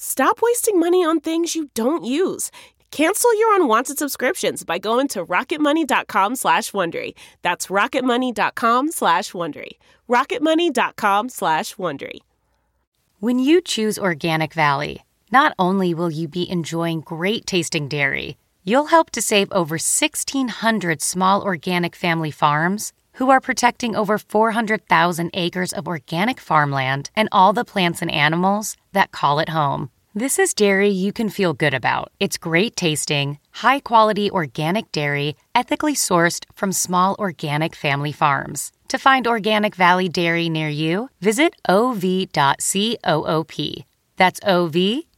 Stop wasting money on things you don't use. Cancel your unwanted subscriptions by going to rocketmoney.com slash Wondery. That's rocketmoney.com slash Wondery. rocketmoney.com slash Wondery. When you choose Organic Valley, not only will you be enjoying great tasting dairy, you'll help to save over 1,600 small organic family farms who are protecting over 400,000 acres of organic farmland and all the plants and animals that call it home. This is dairy you can feel good about. It's great tasting, high quality organic dairy, ethically sourced from small organic family farms. To find Organic Valley Dairy near you, visit ov.coop. That's ov.coop.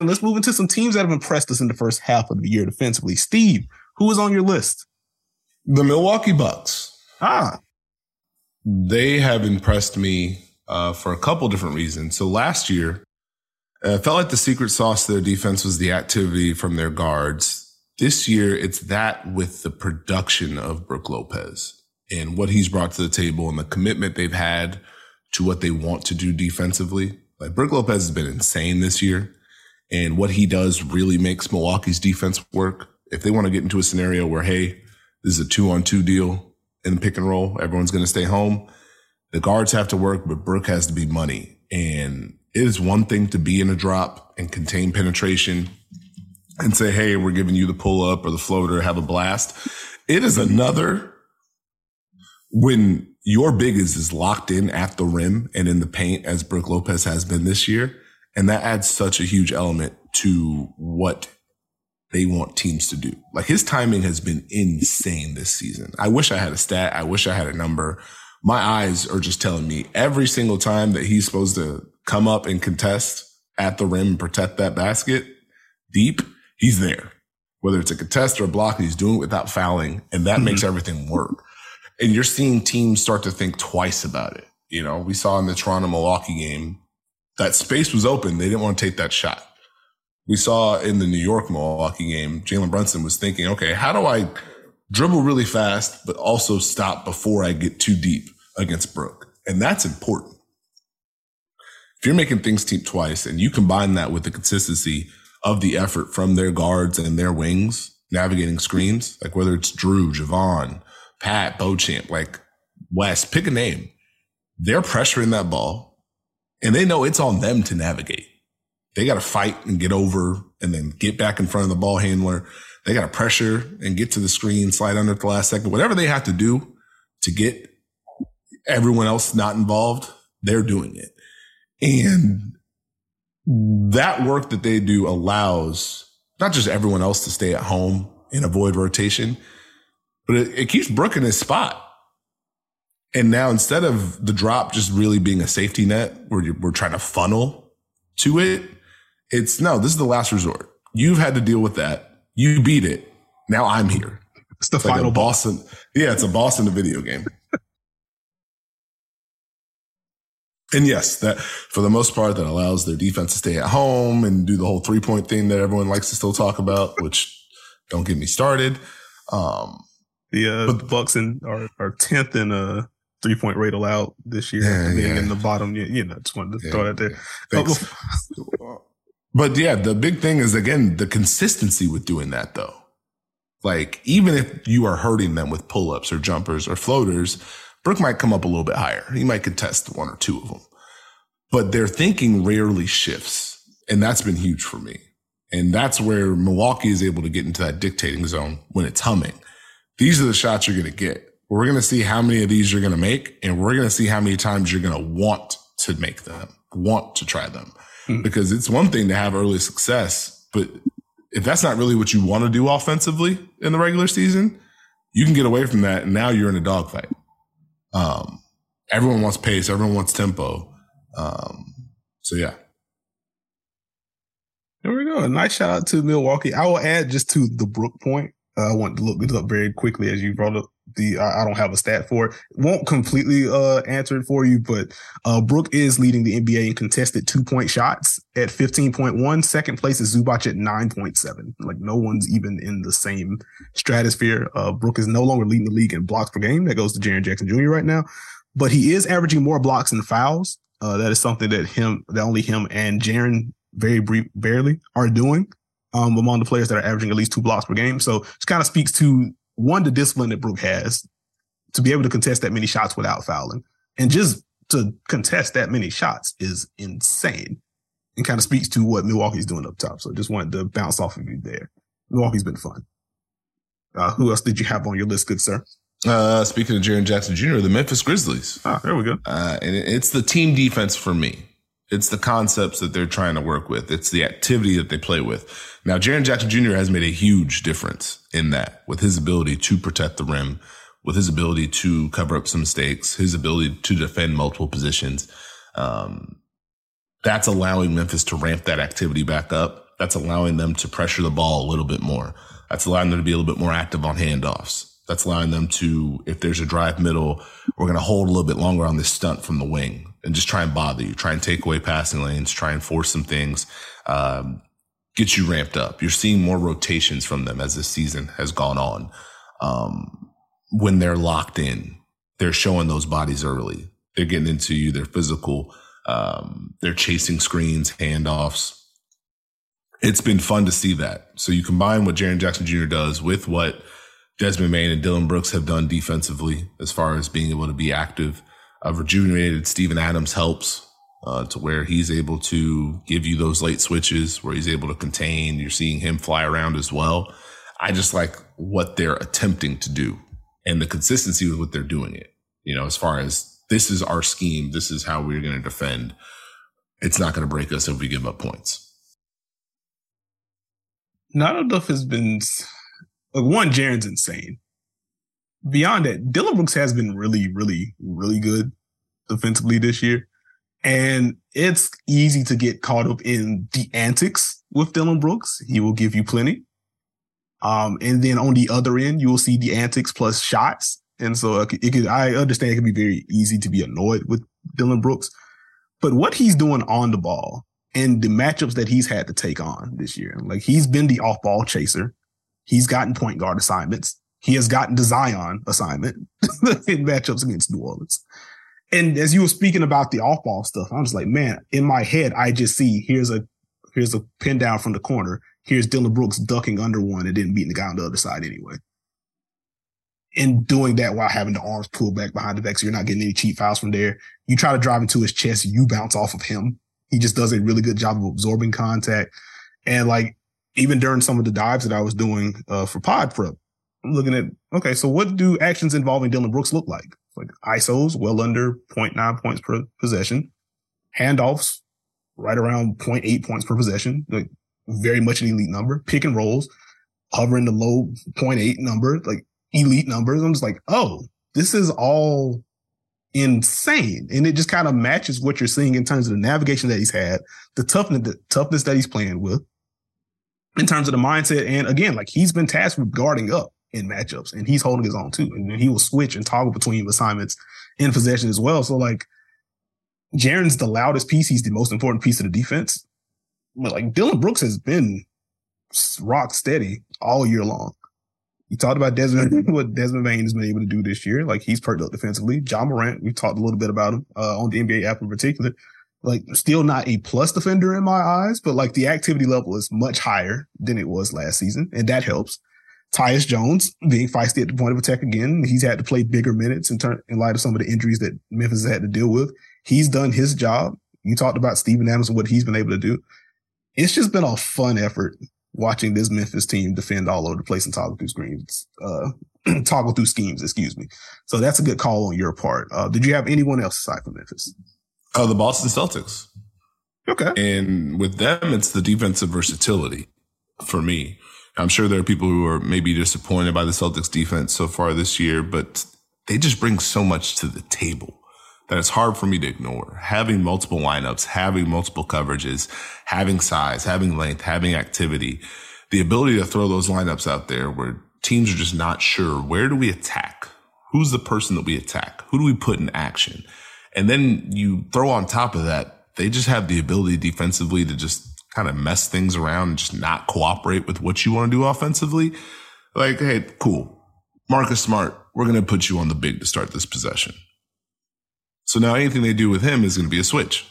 Let's move into some teams that have impressed us in the first half of the year defensively. Steve, who is on your list? The Milwaukee Bucks. Ah, They have impressed me uh, for a couple different reasons. So last year, uh, it felt like the secret sauce to their defense was the activity from their guards. This year, it's that with the production of Brook Lopez and what he's brought to the table and the commitment they've had to what they want to do defensively. Like Brook Lopez has been insane this year. And what he does really makes Milwaukee's defense work. If they want to get into a scenario where, hey, this is a two on two deal in the pick and roll, everyone's going to stay home. The guards have to work, but Brook has to be money. And it is one thing to be in a drop and contain penetration and say, Hey, we're giving you the pull up or the floater, have a blast. It is another when your big is is locked in at the rim and in the paint as Brook Lopez has been this year. And that adds such a huge element to what they want teams to do. Like his timing has been insane this season. I wish I had a stat. I wish I had a number. My eyes are just telling me every single time that he's supposed to come up and contest at the rim and protect that basket deep, he's there. Whether it's a contest or a block, he's doing it without fouling. And that mm-hmm. makes everything work. And you're seeing teams start to think twice about it. You know, we saw in the Toronto Milwaukee game that space was open. They didn't want to take that shot. We saw in the New York Milwaukee game, Jalen Brunson was thinking, okay, how do I dribble really fast, but also stop before I get too deep against Brook? And that's important. If you're making things deep twice and you combine that with the consistency of the effort from their guards and their wings navigating screens, like whether it's Jrue, Jevon, Pat, Beauchamp, like West, pick a name. They're pressuring that ball and they know it's on them to navigate. They got to fight and get over and then get back in front of the ball handler. They got to pressure and get to the screen, slide under at the last second, whatever they have to do to get everyone else not involved. They're doing it. And that work that they do allows not just everyone else to stay at home and avoid rotation, but it, it keeps Brook in his spot. And now instead of the drop just really being a safety net where we're trying to funnel to it, it's no, this is the last resort. You've had to deal with that. You beat it. Now I'm here. It's the it's final like boss. In, yeah, it's a boss in the video game. *laughs* and yes, that for the most part, that allows their defense to stay at home and do the whole three point thing that everyone likes to still talk about, which don't get me started. Um, the, uh, but, the Bucks in, are, are 10th in, uh, three point rate allowed this year. Yeah, being yeah. in the bottom, you, you know, just wanted to Yeah, throw that there. Thanks. *laughs* But yeah, the big thing is again, the consistency with doing that though. Like even if you are hurting them with pull ups or jumpers or floaters, Brook might come up a little bit higher. He might contest one or two of them, but their thinking rarely shifts. And that's been huge for me. And that's where Milwaukee is able to get into that dictating zone when it's humming. These are the shots you're going to get. We're going to see how many of these you're going to make, and we're going to see how many times you're going to want to make them, want to try them. Mm-hmm. *laughs* Because it's one thing to have early success, but if that's not really what you want to do offensively in the regular season, you can get away from that. And now you're in a dogfight. Um, everyone wants pace. Everyone wants tempo. Um, so yeah. There we go. A nice shout out to Milwaukee. I will add just to the Brook point. Uh, I want to look this up very quickly as you brought up the I, don't have a stat for it. Won't completely uh, answer it for you, but uh, Brook is leading the NBA in contested two point shots at 15.1. Second place is Zubac at 9.7. Like no one's even in the same stratosphere. Uh, Brook is no longer leading the league in blocks per game. That goes to Jaren Jackson Jr. right now, but he is averaging more blocks and fouls. Uh, that is something that him, that only him and Jaren very brief, barely are doing. Um, among the players that are averaging at least two blocks per game. So it kind of speaks to one, the discipline that Brook has to be able to contest that many shots without fouling. And just to contest that many shots is insane and kind of speaks to what Milwaukee's doing up top. So just wanted to bounce off of you there. Milwaukee's been fun. Uh, who else did you have on your list, good sir? Uh, speaking of Jaren Jackson Jr., the Memphis Grizzlies. Ah, there we go. Uh, and it's the team defense for me. It's the concepts that they're trying to work with. It's the activity that they play with. Now, Jaren Jackson Jr. has made a huge difference in that with his ability to protect the rim, with his ability to cover up some mistakes, his ability to defend multiple positions. Um, that's allowing Memphis to ramp that activity back up. That's allowing them to pressure the ball a little bit more. That's allowing them to be a little bit more active on handoffs. That's allowing them to, if there's a drive middle, we're going to hold a little bit longer on this stunt from the wing and just try and bother you, try and take away passing lanes, try and force some things, um, get you ramped up. You're seeing more rotations from them as the season has gone on. Um, when they're locked in, they're showing those bodies early. They're getting into you. They're physical. Um, they're chasing screens, handoffs. It's been fun to see that. So you combine what Jaren Jackson Jr. does with what Desmond Bane and Dillon Brooks have done defensively as far as being able to be active a rejuvenated Steven Adams helps uh, to where he's able to give you those late switches, where he's able to contain. You're seeing him fly around as well. I just like what they're attempting to do and the consistency with what they're doing it. You know, as far as this is our scheme, this is how we're going to defend. It's not going to break us if we give up points. Not enough has been like one. Jaren's insane beyond that, Dillon Brooks has been really, really, really good defensively this year. And it's easy to get caught up in the antics with Dillon Brooks. He will give you plenty. Um, and then on the other end, you will see the antics plus shots. And so it could, I understand it can be very easy to be annoyed with Dillon Brooks, but what he's doing on the ball and the matchups that he's had to take on this year, like he's been the off ball chaser. He's gotten point guard assignments. He has gotten the Zion assignment *laughs* in matchups against New Orleans. And as you were speaking about the off ball stuff, I'm just like, man, in my head, I just see here's a here's a pin down from the corner. Here's Dillon Brooks ducking under one and then beating the guy on the other side anyway. And doing that while having the arms pulled back behind the back, so you're not getting any cheap fouls from there. You try to drive into his chest, you bounce off of him. He just does a really good job of absorbing contact. And like even during some of the dives that I was doing uh, for pod prep, I'm looking at, okay, so what do actions involving Dillon Brooks look like? Like ISOs, well under 0.9 points per possession. Handoffs, right around 0.8 points per possession. Like very much an elite number. Pick and rolls, hovering the low 0.8 number, like elite numbers. I'm just like, oh, this is all insane. And it just kind of matches what you're seeing in terms of the navigation that he's had, the toughness, the toughness that he's playing with, in terms of the mindset. And again, like he's been tasked with guarding up in matchups, and he's holding his own too. And he will switch and toggle between assignments in possession as well. So like, Jaren's the loudest piece. He's the most important piece of the defense. But like Dillon Brooks has been rock steady all year long. You talked about Desmond, *laughs* what Desmond Bane has been able to do this year. Like he's perked up defensively. Ja Morant, we talked a little bit about him uh, on the NBA app in particular. Like still not a plus defender in my eyes, but like the activity level is much higher than it was last season, and that helps. Tyus Jones being feisty at the point of attack again. He's had to play bigger minutes in turn in light of some of the injuries that Memphis has had to deal with. He's done his job. You talked about Steven Adams and what he's been able to do. it's just been a fun effort watching this Memphis team defend all over the place and toggle through screens, uh, *clears throat* toggle through schemes, excuse me. So that's a good call on your part. Uh, did you have anyone else aside from Memphis? Oh, the Boston Celtics. Okay. And with them, it's the defensive versatility for me. I'm sure there are people who are maybe disappointed by the Celtics defense so far this year, but they just bring so much to the table that it's hard for me to ignore. Having multiple lineups, having multiple coverages, having size, having length, having activity, the ability to throw those lineups out there where teams are just not sure where do we attack? Who's the person that we attack? Who do we put in action? And then you throw on top of that, they just have the ability defensively to just kind of mess things around and just not cooperate with what you want to do offensively. Like, hey, cool. Marcus Smart, we're going to put you on the big to start this possession. So now anything they do with him is going to be a switch.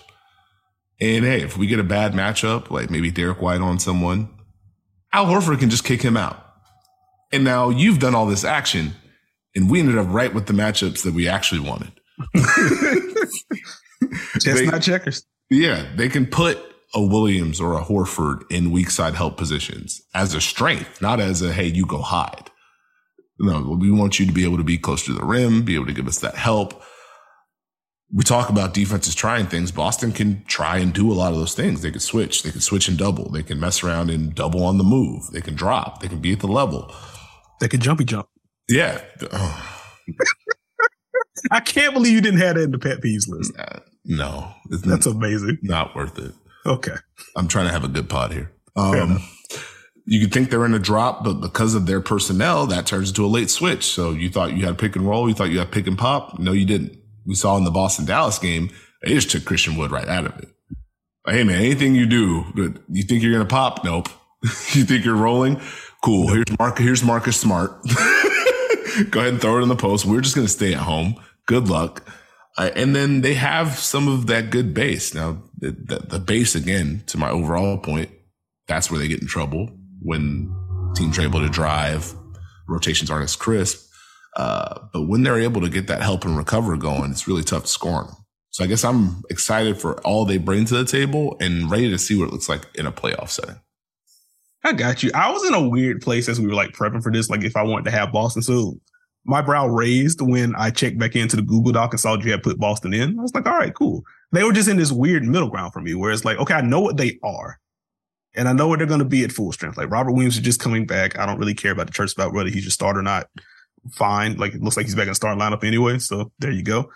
And hey, if we get a bad matchup, like maybe Derrick White on someone, Al Horford can just kick him out. And now you've done all this action, and we ended up right with the matchups that we actually wanted. *laughs* Just not checkers. Yeah, they can put a Williams or a Horford in weak side help positions as a strength, not as a hey, you go hide. No, we want you to be able to be close to the rim, be able to give us that help we talk about defenses trying things. Boston can try and do a lot of those things. They can switch. They can switch and double. They can mess around and double on the move. They can drop. They can be at the level. They can jumpy jump. Yeah. *sighs* I can't believe you didn't have that in the pet peeves list. no, that's amazing. Not worth it. Okay. I'm trying to have a good pod here. Um, you could think they're in a drop, but because of their personnel, that turns into a late switch. So you thought you had pick and roll. You thought you had pick and pop. No, you didn't we saw in the Boston Dallas game, they just took Christian Wood right out of it. Like, hey man, anything you do, you think you're gonna pop? Nope. *laughs* you think you're rolling? Cool. Here's Mark. Here's Marcus Smart. *laughs* Go ahead and throw it in the post. We're just gonna stay at home. Good luck. Uh, and then they have some of that good base. Now, the, the, the base again, to my overall point, that's where they get in trouble when teams are able to drive, rotations aren't as crisp. Uh, but when they're able to get that help and recover going, it's really tough to score them. So I guess I'm excited for all they bring to the table and ready to see what it looks like in a playoff setting. I got you. I was in a weird place as we were like prepping for this. Like if I wanted to have Boston, so my brow raised when I checked back into the Google Doc and saw you had put Boston in. I was like, all right, cool. They were just in this weird middle ground for me, where it's like, okay, I know what they are, and I know what they're going to be at full strength. Like Robert Williams is just coming back. I don't really care about the church about whether he should start or not fine. Like it looks like he's back in the starting lineup anyway. So there you go.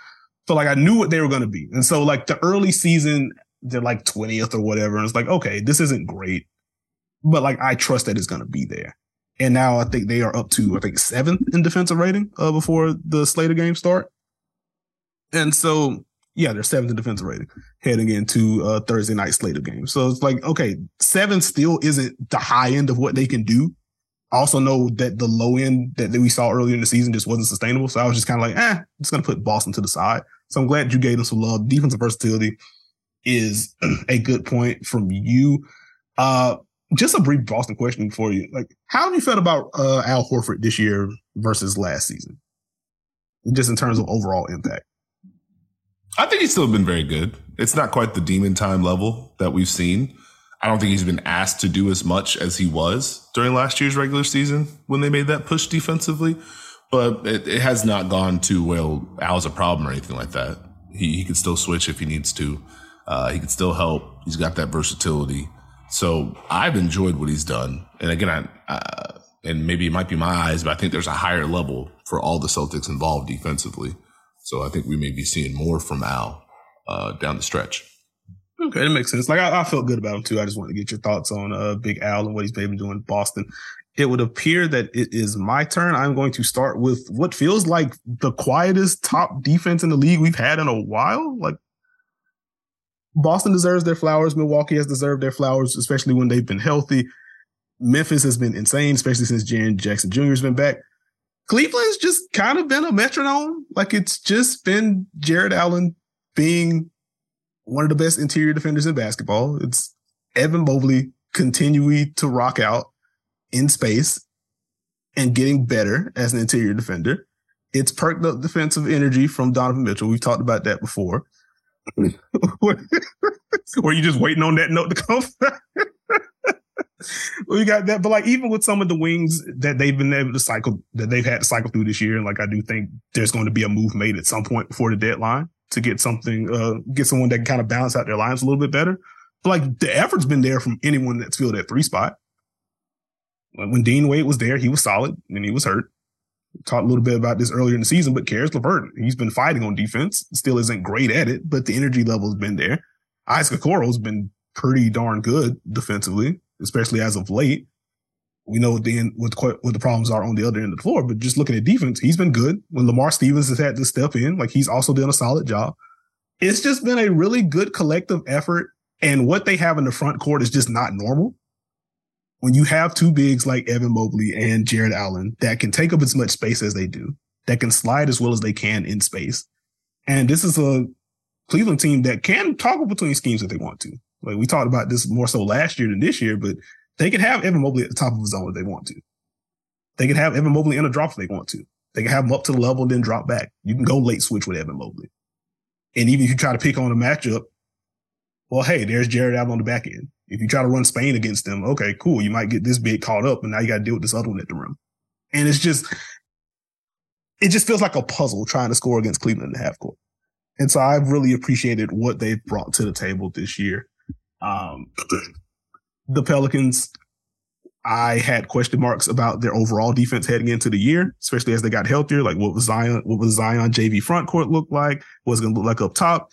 So like I knew what they were going to be. And so like the early season, they're like 20th or whatever. And it's like, okay, this isn't great, but like I trust that it's going to be there. And now I think they are up to, I think seventh in defensive rating uh, before the Slater games start. And so, yeah, they're seventh in defensive rating heading into uh, Thursday night Slater game. So it's like, okay, seven still isn't the high end of what they can do, I also know that the low end that, we saw earlier in the season just wasn't sustainable. So I was just kind of like, eh, I'm just going to put Boston to the side. So I'm glad you gave them some love. Defensive versatility is *clears throat* a good point from you. Uh, just a brief Boston question for you. Like, how have you felt about uh, Al Horford this year versus last season? Just in terms of overall impact. I think he's still been very good. It's not quite the demon time level that we've seen. I don't think he's been asked to do as much as he was during last year's regular season when they made that push defensively. But it, it has not gone to, well, Al's a problem or anything like that. He, he can still switch if he needs to. Uh, he can still help. He's got that versatility. So I've enjoyed what he's done. And again, I, uh, and maybe it might be my eyes, but I think there's a higher level for all the Celtics involved defensively. So I think we may be seeing more from Al uh, down the stretch. Okay, that makes sense. Like I, I, felt good about him too. I just wanted to get your thoughts on uh, Big Al and what he's been doing in Boston. It would appear that it is my turn. I'm going to start with what feels like the quietest top defense in the league we've had in a while. Like Boston deserves their flowers. Milwaukee has deserved their flowers, especially when they've been healthy. Memphis has been insane, especially since Jaren Jackson Jr. has been back. Cleveland's just kind of been a metronome. Like it's just been Jarrett Allen being one of the best interior defenders in basketball. It's Evan Mobley continuing to rock out in space and getting better as an interior defender. It's perked up defensive energy from Donovan Mitchell. We've talked about that before. *laughs* *laughs* Were you just waiting on that note to come? We got that. But like even with some of the wings that they've been able to cycle, that they've had to cycle through this year, and like I do think there's going to be a move made at some point before the deadline to get something, uh, get someone that can kind of balance out their lines a little bit better. But like the effort's been there from anyone that's filled that three spot. When Dean Wade was there, he was solid and he was hurt. Talked a little bit about this earlier in the season, but Caris LeVert, he's been fighting on defense, still isn't great at it, but the energy level has been there. Isaac Okoro's been pretty darn good defensively, especially as of late. We know what the end, what, what the problems are on the other end of the floor, but just looking at defense, he's been good. When Lamar Stevens has had to step in, like he's also done a solid job. It's just been a really good collective effort. And what they have in the front court is just not normal. When you have two bigs like Evan Mobley and Jarrett Allen that can take up as much space as they do, that can slide as well as they can in space. And this is a Cleveland team that can toggle between schemes if they want to. Like we talked about this more so last year than this year, but they can have Evan Mobley at the top of the zone if they want to. They can have Evan Mobley in a drop if they want to. They can have him up to the level and then drop back. You can go late switch with Evan Mobley. And even if you try to pick on a matchup, well, hey, there's Jarrett Allen on the back end. If you try to run Spain against them, okay, cool. You might get this big caught up and now you got to deal with this other one at the rim. And it's just, it just feels like a puzzle trying to score against Cleveland in the half court. And so I've really appreciated what they've brought to the table this year. Um, the Pelicans, I had question marks about their overall defense heading into the year, especially as they got healthier. Like what was Zion, what was Zion JV front court look like? What's going to look like up top?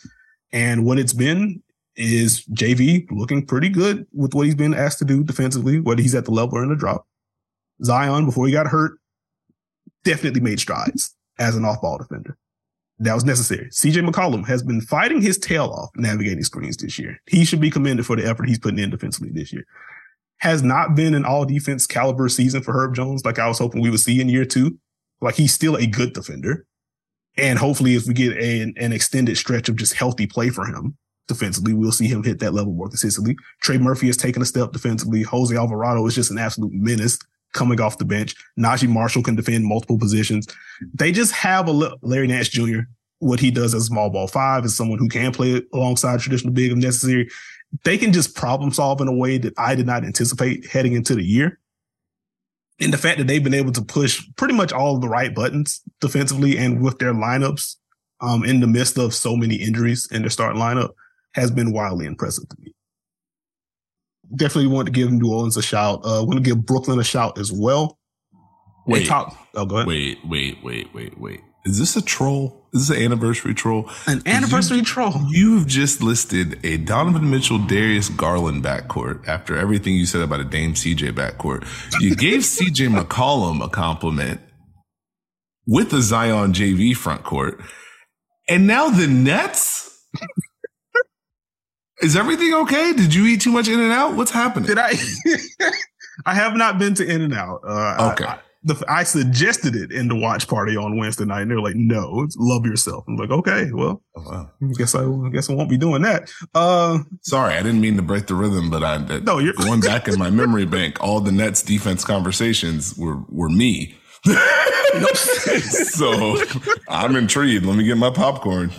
And what it's been is JV looking pretty good with what he's been asked to do defensively, whether he's at the level or in the drop. Zion, before he got hurt, definitely made strides as an off ball defender that was necessary. CJ McCollum has been fighting his tail off navigating screens this year. He should be commended for the effort he's putting in defensively this year. Has not been an all defense caliber season for Herb Jones like I was hoping we would see in year two. Like he's still a good defender. And hopefully if we get a, an extended stretch of just healthy play for him defensively, we'll see him hit that level more consistently. Trey Murphy has taken a step defensively. Jose Alvarado is just an absolute menace coming off the bench. Naji Marshall can defend multiple positions. They just have a Larry Nance Jr. What he does as small ball five is someone who can play alongside traditional big if necessary. They can just problem solve in a way that I did not anticipate heading into the year. And the fact that they've been able to push pretty much all the right buttons defensively and with their lineups um, in the midst of so many injuries in their starting lineup has been wildly impressive to me definitely want to give New Orleans a shout. Uh, want to give Brooklyn a shout as well. Wait, top, oh, go ahead. Wait, wait, wait, wait, wait. Is this a troll? Is this an anniversary troll? An anniversary you, troll. You've just listed a Donovan Mitchell, Darius Garland backcourt after everything you said about a Dame CJ backcourt. You gave CJ *laughs* McCollum a compliment with the Zion JV frontcourt. And now the Nets? Is everything okay? Did you eat too much In and Out? What's happening? Did I? *laughs* I have not been to In and Out. Uh, okay. I, I, the, I, suggested it in the watch party on Wednesday night, and they're like, "No, love yourself." I'm like, "Okay, well, oh, wow. I guess I, guess I won't be doing that." Uh, Sorry, I didn't mean to break the rhythm, but I no, you're going *laughs* back in my memory bank. All the Nets defense conversations were were me. *laughs* so I'm intrigued. Let me get my popcorn.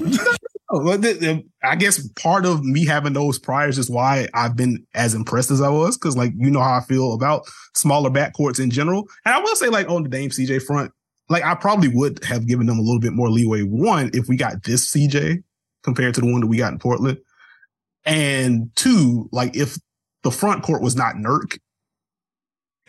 Oh, I guess part of me having those priors is why I've been as impressed as I was, because like you know how I feel about smaller backcourts in general. And I will say, like on the Dame CJ front, like I probably would have given them a little bit more leeway. One, if we got this CJ compared to the one that we got in Portland, and two, like if the front court was not Nurk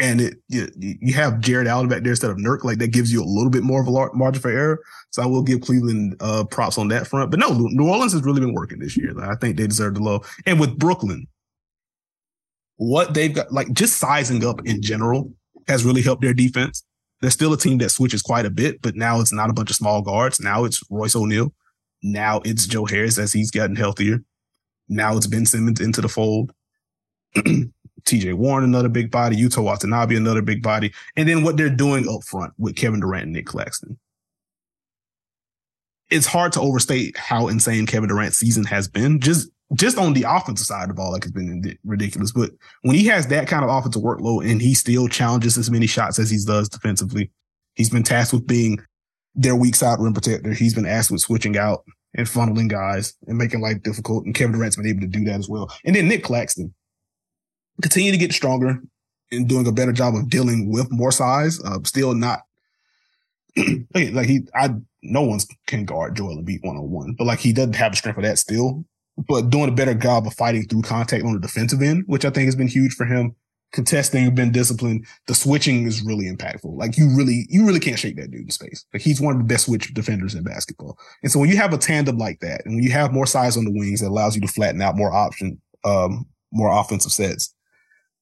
and it you, you, have Jarrett Allen back there instead of Nurk, like that gives you a little bit more of a margin for error. So I will give Cleveland uh, props on that front. But no, New Orleans has really been working this year. I think they deserve the love. And with Brooklyn, what they've got, like just sizing up in general, has really helped their defense. They're still a team that switches quite a bit, but now it's not a bunch of small guards. Now it's Royce O'Neale. Now it's Joe Harris as he's gotten healthier. Now it's Ben Simmons into the fold. *clears throat* TJ Warren, another big body, Yuta Watanabe, another big body, and then what they're doing up front with Kevin Durant and Nick Claxton. It's hard to overstate how insane Kevin Durant's season has been. Just just on the offensive side of the ball, like it's been ridiculous. But when he has that kind of offensive workload and he still challenges as many shots as he does defensively, he's been tasked with being their weak side rim protector. He's been asked with switching out and funneling guys and making life difficult. And Kevin Durant's been able to do that as well. And then Nick Claxton, continue to get stronger and doing a better job of dealing with more size. Uh, still not *clears throat* like he, I, no one can guard Joel Embiid one on one, but like he doesn't have the strength for that still. But doing a better job of fighting through contact on the defensive end, which I think has been huge for him. Contesting, been disciplined. The switching is really impactful. Like you really, you really can't shake that dude in space. Like he's one of the best switch defenders in basketball. And so when you have a tandem like that, and when you have more size on the wings, it allows you to flatten out more option, um, more offensive sets.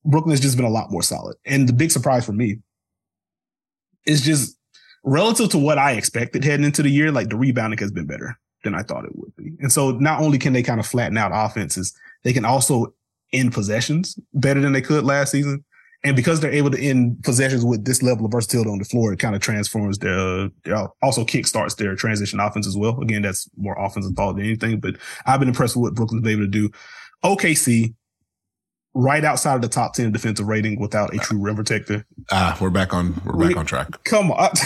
Brooklyn has just been a lot more solid. And the big surprise for me is just relative to what I expected heading into the year, like the rebounding has been better than I thought it would be. And so not only can they kind of flatten out offenses, they can also end possessions better than they could last season. And because they're able to end possessions with this level of versatility on the floor, it kind of transforms their, their also kickstarts their transition offense as well. Again, that's more offensive thought than anything, but I've been impressed with what Brooklyn's been able to do. OKC, right outside of the top 10 defensive rating without a true rim protector. Ah, we're back on, we're back We- on track. Come on. *laughs*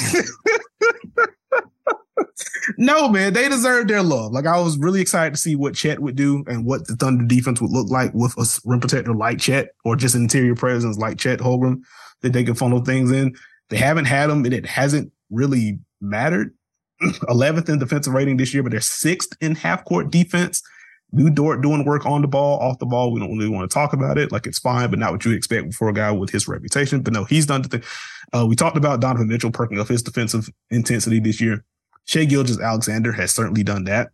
no, man, they deserve their love. Like I was really excited to see what Chet would do and what the Thunder defense would look like with a rim protector like Chet or just an interior presence like Chet Holmgren that they can funnel things in. They haven't had them and it hasn't really mattered. *clears throat* 11th in defensive rating this year, but they're sixth in half court defense. Lu Dort doing work on the ball, off the ball. We don't really want to talk about it. Like it's fine, but not what you expect for a guy with his reputation. But no, he's done the thing. Uh, we talked about Donovan Mitchell perking up his defensive intensity this year. Shai Gilgeous-Alexander has certainly done that.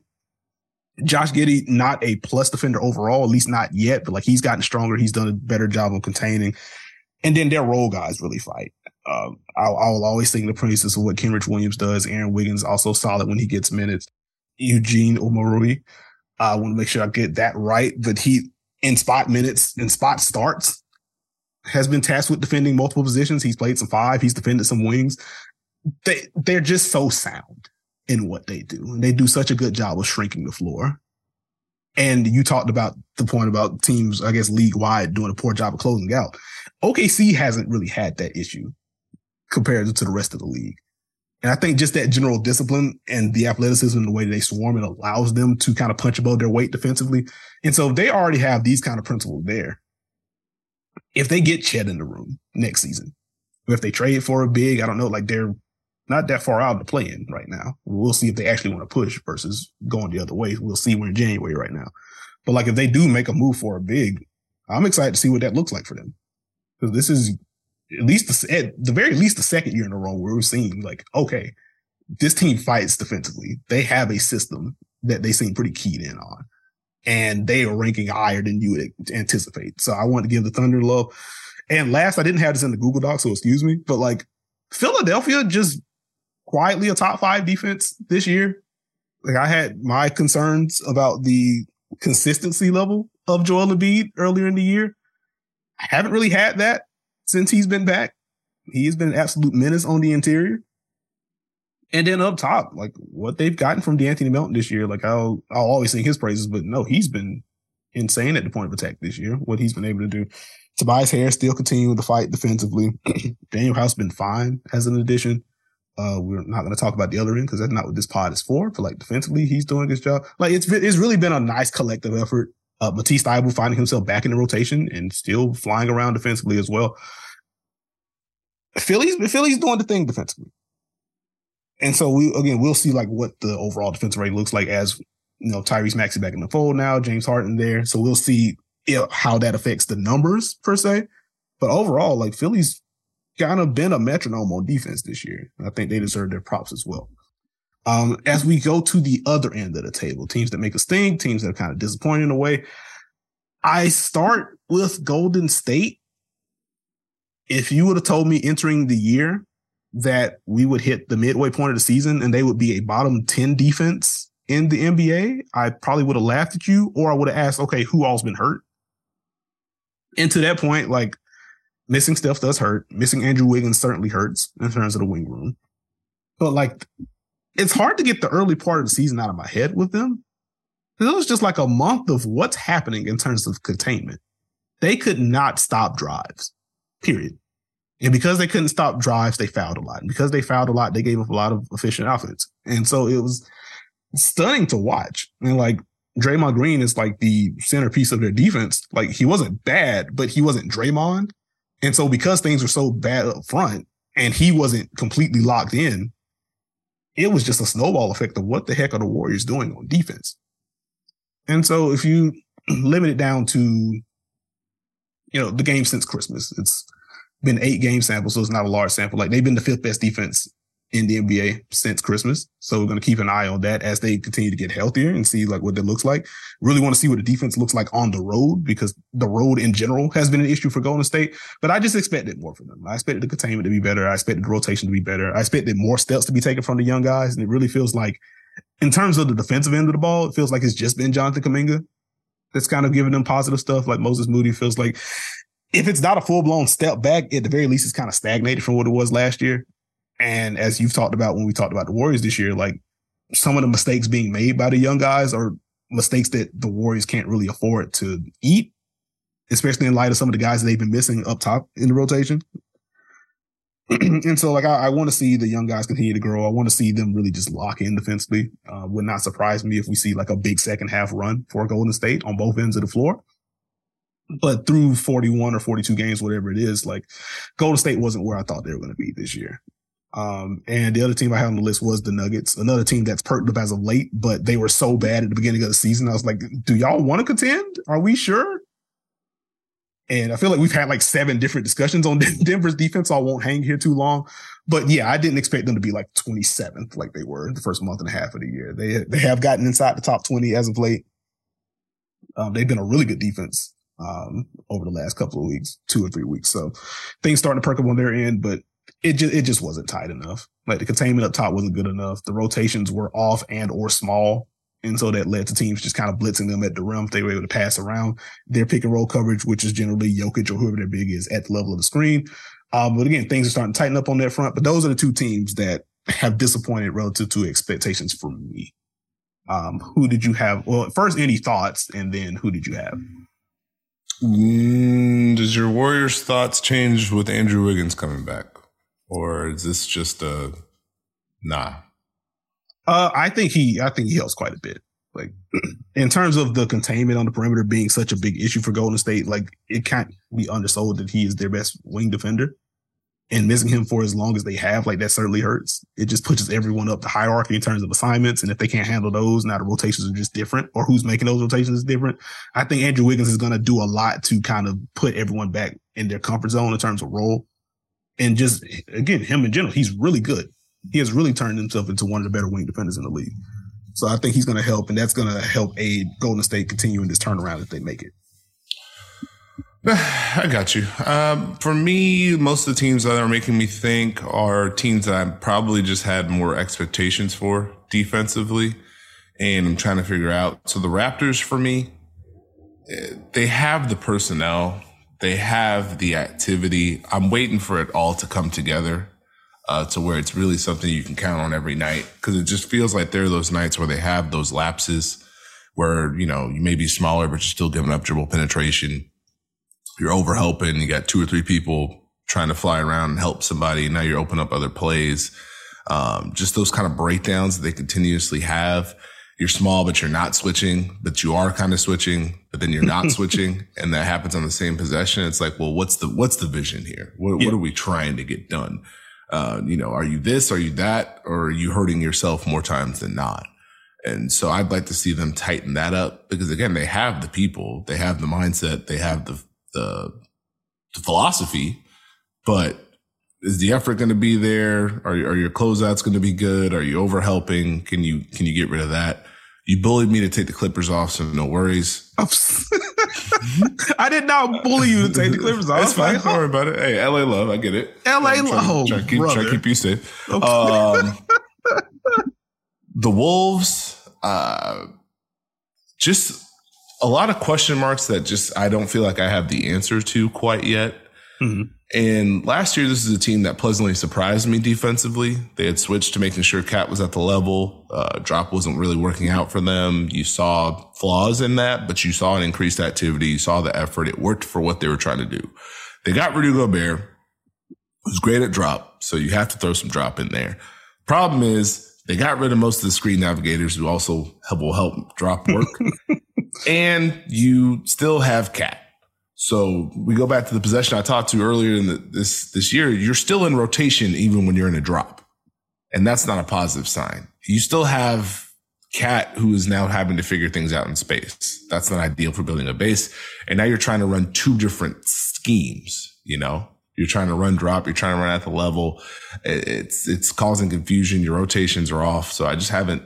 Josh Giddey, not a plus defender overall, at least not yet, but like he's gotten stronger. He's done a better job of containing. And then their role guys really fight. Um, I'll, I'll always sing the praises of what Kenrich Williams does. Aaron Wiggins also solid when he gets minutes. Eugene Omoruyi. I want to make sure I get that right, but he in spot minutes in spot starts has been tasked with defending multiple positions. He's played some five. He's defended some wings. They they're just so sound in what they do, and they do such a good job of shrinking the floor. And you talked about the point about teams, I guess, league wide doing a poor job of closing out. OKC hasn't really had that issue compared to the rest of the league. And I think just that general discipline and the athleticism the way they swarm, it allows them to kind of punch above their weight defensively. And so they already have these kind of principles there, if they get Chet in the room next season, if they trade for a big, I don't know, like they're not that far out to play in right now. We'll see if they actually want to push versus going the other way. We'll see. We're in January right now. But like if they do make a move for a big, I'm excited to see what that looks like for them. Because this is at least the, at the very least the second year in a row where we're seeing like, okay, this team fights defensively. They have a system that they seem pretty keyed in on. And they are ranking higher than you would anticipate. So I want to give the Thunder love. And last, I didn't have this in the Google Doc, so excuse me, but like Philadelphia just quietly a top five defense this year. Like I had my concerns about the consistency level of Joel Embiid earlier in the year. I haven't really had that since he's been back. He has been an absolute menace on the interior. And then up top, like what they've gotten from De'Anthony Melton this year, like I'll I'll always sing his praises, but no, he's been insane at the point of attack this year. What he's been able to do. Tobias Harris still continuing to fight defensively. *clears throat* Danuel House been fine as an addition. Uh, we're not going to talk about the other end because that's not what this pod is for. But like defensively, he's doing his job. Like it's it's really been a nice collective effort. Uh, Matisse Thybulle finding himself back in the rotation and still flying around defensively as well. Philly's Philly's doing the thing defensively. And so we again we'll see like what the overall defensive rate looks like as you know Tyrese Maxey back in the fold now, James Harden there. So we'll see if, how that affects the numbers per se. But overall, like Philly's kind of been a metronome on defense this year. I think they deserve their props as well. Um, as we go to the other end of the table, teams that make us think, teams that are kind of disappointing in a way. I start with Golden State. If you would have told me entering the year that we would hit the midway point of the season and they would be a bottom 10 defense in the NBA, I probably would have laughed at you or I would have asked, okay, who all's been hurt? And to that point, like missing Steph does hurt. Missing Andrew Wiggins certainly hurts in terms of the wing room. But like, it's hard to get the early part of the season out of my head with them. It was just like a month of what's happening in terms of containment. They could not stop drives, period. And because they couldn't stop drives, they fouled a lot. And because they fouled a lot, they gave up a lot of efficient offense. And so it was stunning to watch. And like Draymond Green is like the centerpiece of their defense. Like he wasn't bad, but he wasn't Draymond. And so because things were so bad up front and he wasn't completely locked in, it was just a snowball effect of what the heck are the Warriors doing on defense. And so if you *clears throat* limit it down to, you know, the game since Christmas, it's been eight game samples, so it's not a large sample. Like they've been the fifth best defense in the NBA since Christmas. So we're going to keep an eye on that as they continue to get healthier and see like what that looks like. Really want to see what the defense looks like on the road because the road in general has been an issue for Golden State, but I just expected more from them. I expected the containment to be better. I expected the rotation to be better. I expected more steps to be taken from the young guys. And it really feels like in terms of the defensive end of the ball, it feels like it's just been Jonathan Kuminga that's kind of giving them positive stuff. Like Moses Moody feels like if it's not a full blown step back, at the very least, it's kind of stagnated from what it was last year. And as you've talked about when we talked about the Warriors this year, like some of the mistakes being made by the young guys are mistakes that the Warriors can't really afford to eat, especially in light of some of the guys they've been missing up top in the rotation. *clears throat* and so, like, I, I want to see the young guys continue to grow. I want to see them really just lock in defensively. Uh, would not surprise me if we see like a big second half run for Golden State on both ends of the floor. But through 41 or 42 games, whatever it is, like Golden State wasn't where I thought they were going to be this year. Um, and the other team I had on the list was the Nuggets, another team that's perked up as of late, but they were so bad at the beginning of the season. I was like, do y'all want to contend? Are we sure? And I feel like we've had like seven different discussions on *laughs* Denver's defense. So I won't hang here too long. But yeah, I didn't expect them to be like 27th like they were the first month and a half of the year. They, they have gotten inside the top 20 as of late. Um, they've been a really good defense, um, over the last couple of weeks, two or three weeks. So things starting to perk up on their end, but it just it just wasn't tight enough. Like the containment up top wasn't good enough. The rotations were off and or small. And so that led to teams just kind of blitzing them at the rim. They were able to pass around their pick and roll coverage, which is generally Jokic or whoever their big is at the level of the screen. Um, but again, things are starting to tighten up on that front. But those are the two teams that have disappointed relative to expectations for me. Um, who did you have? Well, first, any thoughts, and then who did you have? Mm, does your Warriors' thoughts change with Andrew Wiggins coming back? Or is this just a nah? Uh, I think he, I think he helps quite a bit. Like *clears throat* in terms of the containment on the perimeter being such a big issue for Golden State, like it can't be undersold that he is their best wing defender. And missing him for as long as they have, like that certainly hurts. It just pushes everyone up the hierarchy in terms of assignments. And if they can't handle those, now the rotations are just different, or who's making those rotations is different. I think Andrew Wiggins is going to do a lot to kind of put everyone back in their comfort zone in terms of role and just again, him in general, he's really good. He has really turned himself into one of the better wing defenders in the league. So I think he's going to help, and that's going to help aid Golden State continuing this turnaround if they make it. *sighs* I got you. Um, for me, most of the teams that are making me think are teams that I probably just had more expectations for defensively, and I'm trying to figure out. So the Raptors, for me, eh, they have the personnel they have the activity. I'm waiting for it all to come together uh, to where it's really something you can count on every night because it just feels like there are those nights where they have those lapses where, you know, you may be smaller, but you're still giving up dribble penetration. You're over helping. You got two or three people trying to fly around and help somebody. Now you're opening up other plays. Um, just those kind of breakdowns that they continuously have you're small, but you're not switching, but you are kind of switching, but then you're not *laughs* switching. And that happens on the same possession. It's like, well, what's the, what's the vision here? What, yeah. what are we trying to get done? Uh, you know, are you this? Are you that? Or are you hurting yourself more times than not? And so I'd like to see them tighten that up because again, they have the people, they have the mindset, they have the, the, the philosophy, but is the effort going to be there? Are, are your closeouts going to be good? Are you over helping? Can you, can you get rid of that? You bullied me to take the Clippers off, so no worries. *laughs* I did not bully you to take the Clippers off. It's fine. Don't worry about it. Hey, LA love. I get it. LA love. Try, to keep, try to keep you safe. Okay. Um, *laughs* the Wolves, uh, just a lot of question marks that just I don't feel like I have the answer to quite yet. Mm-hmm. And last year, this is a team that pleasantly surprised me defensively. They had switched to making sure KAT was at the level. Uh, drop wasn't really working out for them. You saw flaws in that, but you saw an increased activity. You saw the effort. It worked for what they were trying to do. They got Rudy Gobert, who's great at drop. So you have to throw some drop in there. Problem is They got rid of most of the screen navigators who also will help drop work. *laughs* and you still have KAT. So we go back to the possession I talked to earlier in the, this this year. You're still in rotation even when you're in a drop, and that's not a positive sign. You still have KAT who is now having to figure things out in space. That's not ideal for building a base. And now you're trying to run two different schemes. You know, you're trying to run drop. You're trying to run at the level. It's it's causing confusion. Your rotations are off. So I just haven't.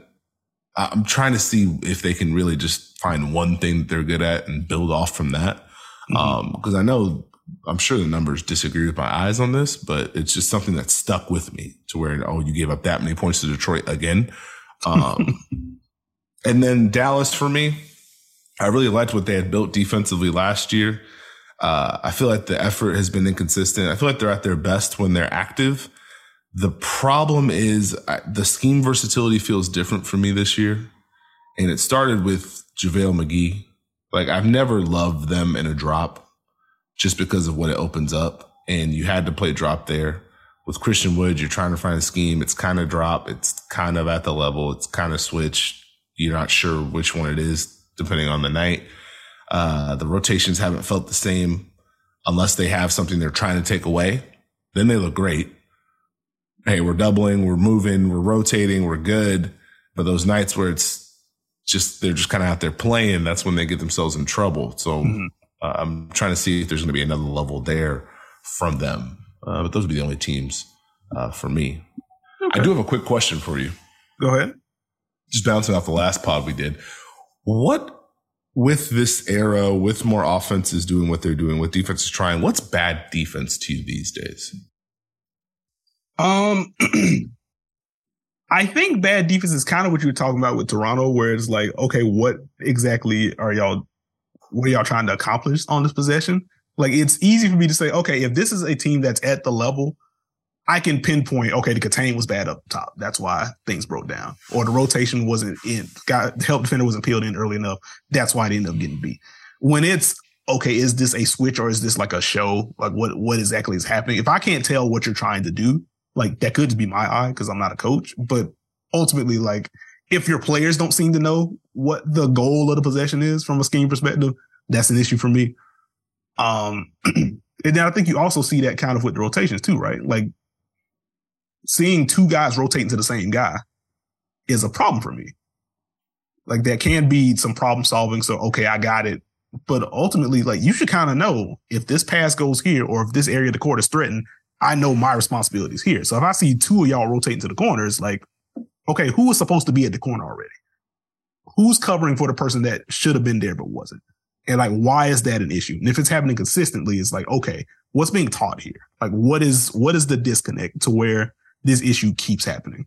I'm trying to see if they can really just find one thing that they're good at and build off from that um, because I know I'm sure the numbers disagree with my eyes on this, but it's just something that stuck with me to where, oh, you gave up that many points to Detroit again. Um, *laughs* and then Dallas for me, I really liked what they had built defensively last year. Uh, I feel like the effort has been inconsistent. I feel like they're at their best when they're active. The problem is I, the scheme versatility feels different for me this year. And it started with JaVale McGee like I've never loved them in a drop just because of what it opens up. And you had to play drop there. With Christian Wood, you're trying to find a scheme. It's kind of drop. It's kind of at the level. It's kind of switch. You're not sure which one it is depending on the night. Uh, the rotations haven't felt the same unless they have something they're trying to take away. Then they look great. Hey, we're doubling, we're moving, we're rotating, we're good. But those nights where it's just they're just kind of out there playing, that's when they get themselves in trouble. So mm-hmm. uh, I'm trying to see if there's going to be another level there from them. Uh, but those would be the only teams uh, for me. Okay. I do have a quick question for you. Go ahead. Just bouncing off the last pod we did. What with this era, with more offenses doing what they're doing, with defenses trying, what's bad defense to you these days? Um, *clears throat* I think bad defense is kind of what you were talking about with Toronto, where it's like, okay, what exactly are y'all, what are y'all trying to accomplish on this possession? Like, it's easy for me to say, okay, if this is a team that's at the level, I can pinpoint, okay, the contain was bad up top. That's why things broke down. Or the rotation wasn't in, got the help defender wasn't peeled in early enough. That's why it ended up getting beat. When it's, okay, is this a switch or is this like a show? Like, what, what exactly is happening? If I can't tell what you're trying to do, like that could just be my eye because I'm not a coach, but ultimately, like if your players don't seem to know what the goal of the possession is from a scheme perspective, that's an issue for me. Um, *clears throat* and then I think you also see that kind of with the rotations too, right? Like seeing two guys rotating to the same guy is a problem for me. Like that can be some problem solving. So, okay, I got it. But ultimately, like you should kind of know if this pass goes here or if this area of the court is threatened, I know my responsibilities here. So if I see two of y'all rotating to the corners, like, okay, who was supposed to be at the corner already? Who's covering for the person that should have been there but wasn't? And like, why is that an issue? And if it's happening consistently, it's like, okay, what's being taught here? Like, what is what is the disconnect to where this issue keeps happening?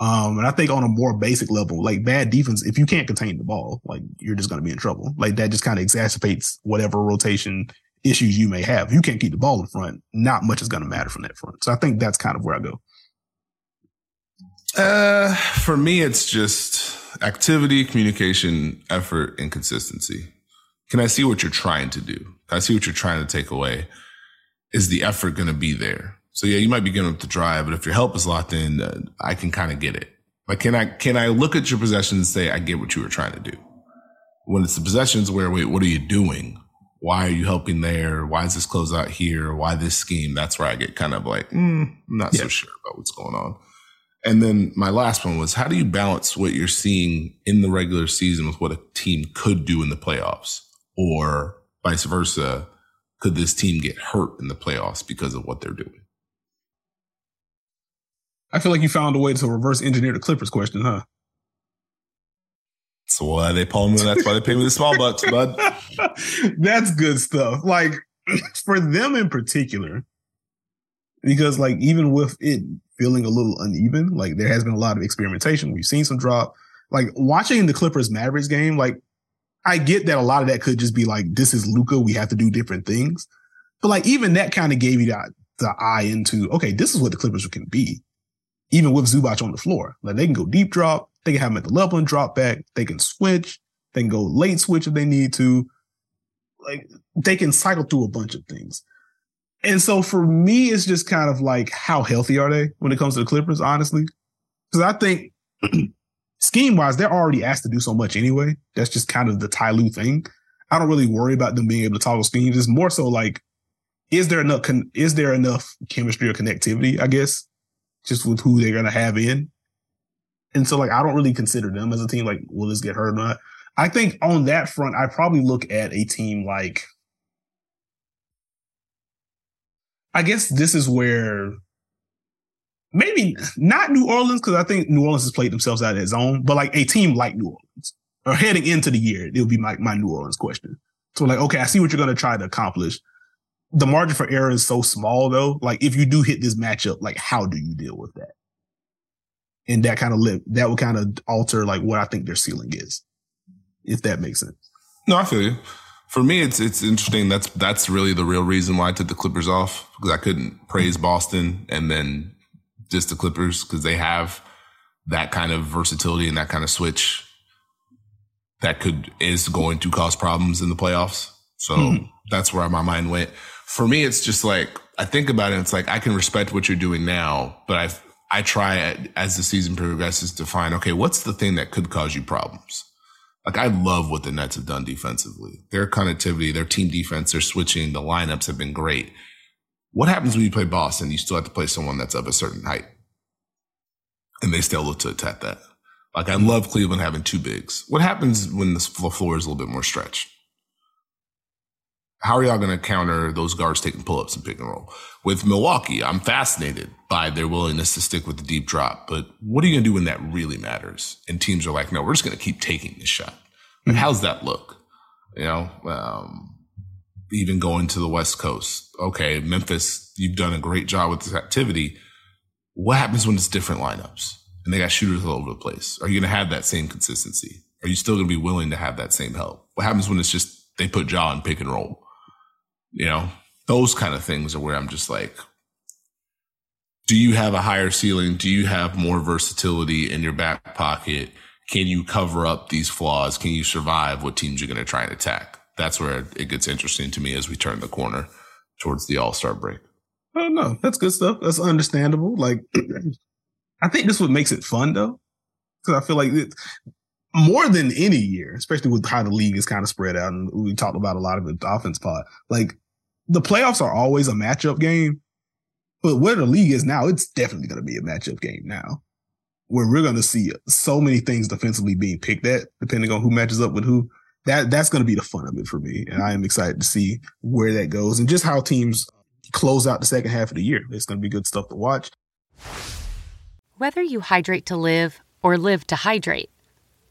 Um, and I think on a more basic level, like bad defense, if you can't contain the ball, like you're just going to be in trouble. Like that just kind of exacerbates whatever rotation issues you may have. If you can't keep the ball in front, not much is going to matter from that front. So I think that's kind of where I go. Uh, for me, it's just activity, communication, effort, and consistency. Can I see what you're trying to do? Can I see what you're trying to take away? Is the effort going to be there? So yeah, you might be getting up the drive, but if your help is locked in, uh, I can kind of get it. Like, can I can I look at your possessions and say I get what you were trying to do? When it's the possessions where wait, what are you doing? Why are you helping there? Why is this close out here? Why this scheme? That's where I get kind of like, mm, I'm not yeah. so sure about what's going on. And then my last one was how do you balance what you're seeing in the regular season with what a team could do in the playoffs? Or vice versa, could this team get hurt in the playoffs because of what they're doing? I feel like you found a way to reverse engineer the Clippers question, huh? That's why they call me. That's why they pay me the small bucks, bud. *laughs* that's good stuff. Like *clears throat* for them in particular, because like even with it feeling a little uneven, like there has been a lot of experimentation. We've seen some drop. Like watching the Clippers Mavericks game, like I get that a lot of that could just be like, this is Luka. We have to do different things. But like even that kind of gave you that the eye into, okay, this is what the Clippers can be. Even with Zubac on the floor. Like they can go deep drop. They can have them at the level and drop back. They can switch. They can go late switch if they need to. Like they can cycle through a bunch of things. And so for me, it's just kind of like how healthy are they when it comes to the Clippers, honestly? Because I think *clears throat* scheme wise, they're already asked to do so much anyway. That's just kind of the Ty Lue thing. I don't really worry about them being able to toggle schemes. It's more so like, is there enough con- is there enough chemistry or connectivity? I guess just with who they're gonna have in. And so like I don't really consider them as a team like will this get hurt or not. I think on that front, I probably look at a team like I guess this is where maybe not New Orleans, because I think New Orleans has played themselves out of its zone, but like a team like New Orleans or heading into the year, it would be my, my New Orleans question. So like, okay, I see what you're going to try to accomplish. The margin for error is so small though. Like if you do hit this matchup, like how do you deal with that? And that kind of live, that would kind of alter like what I think their ceiling is, if that makes sense. No, I feel you. For me, it's it's interesting. That's that's really the real reason why I took the Clippers off because I couldn't praise Boston and then just the Clippers because they have that kind of versatility and that kind of switch that could is going to cause problems in the playoffs. So mm-hmm. that's where my mind went. For me, it's just like I think about it. It's like I can respect what you're doing now, but I I try as the season progresses to find okay, what's the thing that could cause you problems. Like I love what the Nets have done defensively. Their connectivity, their team defense, their switching, the lineups have been great. What happens when you play Boston? You still have to play someone that's of a certain height. And they still look to attack that. Like I love Cleveland having two bigs. What happens when the floor is a little bit more stretched? How are y'all going to counter those guards taking pull-ups and pick and roll? With Milwaukee, I'm fascinated by their willingness to stick with the deep drop. But what are you going to do when that really matters? And teams are like, no, we're just going to keep taking this shot. And how's that look? You know, um, even going to the West Coast. Okay, Memphis, you've done a great job with this activity. What happens when it's different lineups and they got shooters all over the place? Are you going to have that same consistency? Are you still going to be willing to have that same help? What happens when it's just they put Ja and pick and roll? You know, those kind of things are where I'm just like, do you have a higher ceiling? Do you have more versatility in your back pocket? Can you cover up these flaws? Can you survive what teams you're going to try and attack? that's where it gets interesting to me as we turn the corner towards the All Star break. Oh no, that's good stuff. That's understandable. Like, *clears throat* I think this what makes it fun though, because I feel like it, more than any year, especially with how the league is kind of spread out, and we talked about a lot of the offense part. Like, the playoffs are always a matchup game, but where the league is now, it's definitely going to be a matchup game now, where we're going to see so many things defensively being picked at, depending on who matches up with who that that's going to be the fun of it for me, and I am excited to see where that goes and just how teams close out the second half of the year. It's going to be good stuff to watch. Whether you hydrate to live or live to hydrate,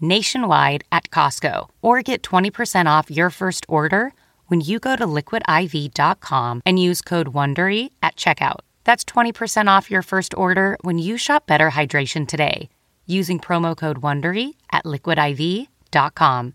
nationwide at Costco, or get 20% off your first order when you go to liquidiv.com and use code WONDERY at checkout. That's 20% off your first order when you shop Better Hydration today using promo code WONDERY at liquidiv.com.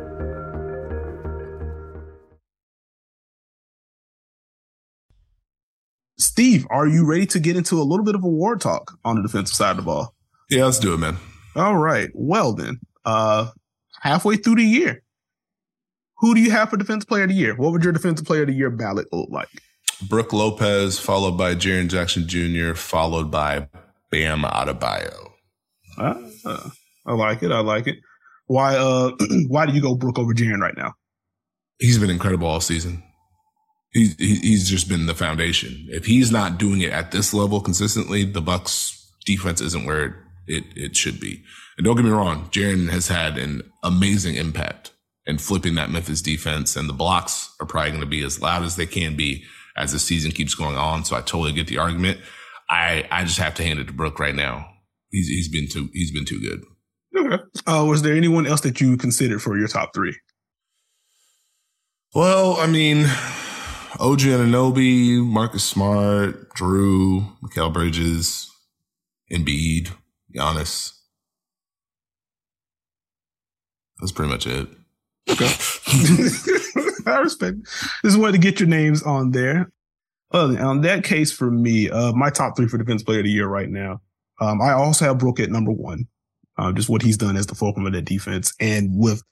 Steve, are you ready to get into a little bit of award talk on the defensive side of the ball? Yeah, let's do it, man. All right. Well then, uh, halfway through the year, who do you have for defensive player of the year? What would your defensive player of the year ballot look like? Brook Lopez, followed by Jaren Jackson Jr., followed by Bam Adebayo. Uh, I like it. I like it. Why? Uh, *clears throat* why do you go Brook over Jaren right now? He's been incredible all season he's he's just been the foundation. If he's not doing it at this level consistently, the Bucks defense isn't where it it should be. And don't get me wrong, Jaren has had an amazing impact in flipping that Memphis defense, and the blocks are probably going to be as loud as they can be as the season keeps going on. So I totally get the argument. I I just have to hand it to Brook right now. He's he's been too he's been too good. Okay. Uh, was there anyone else that you considered for your top three? Well, I mean, OG Anunoby, Marcus Smart, Jrue, Mikal Bridges, Embiid, Giannis. That's pretty much it. Okay. *laughs* I respect. Just wanted to get your names on there. Uh, on that case, for me, uh, my top three for defense player of the year right now. Um, I also have Brook at number one. Uh, just what he's done as the fulcrum of that defense, and with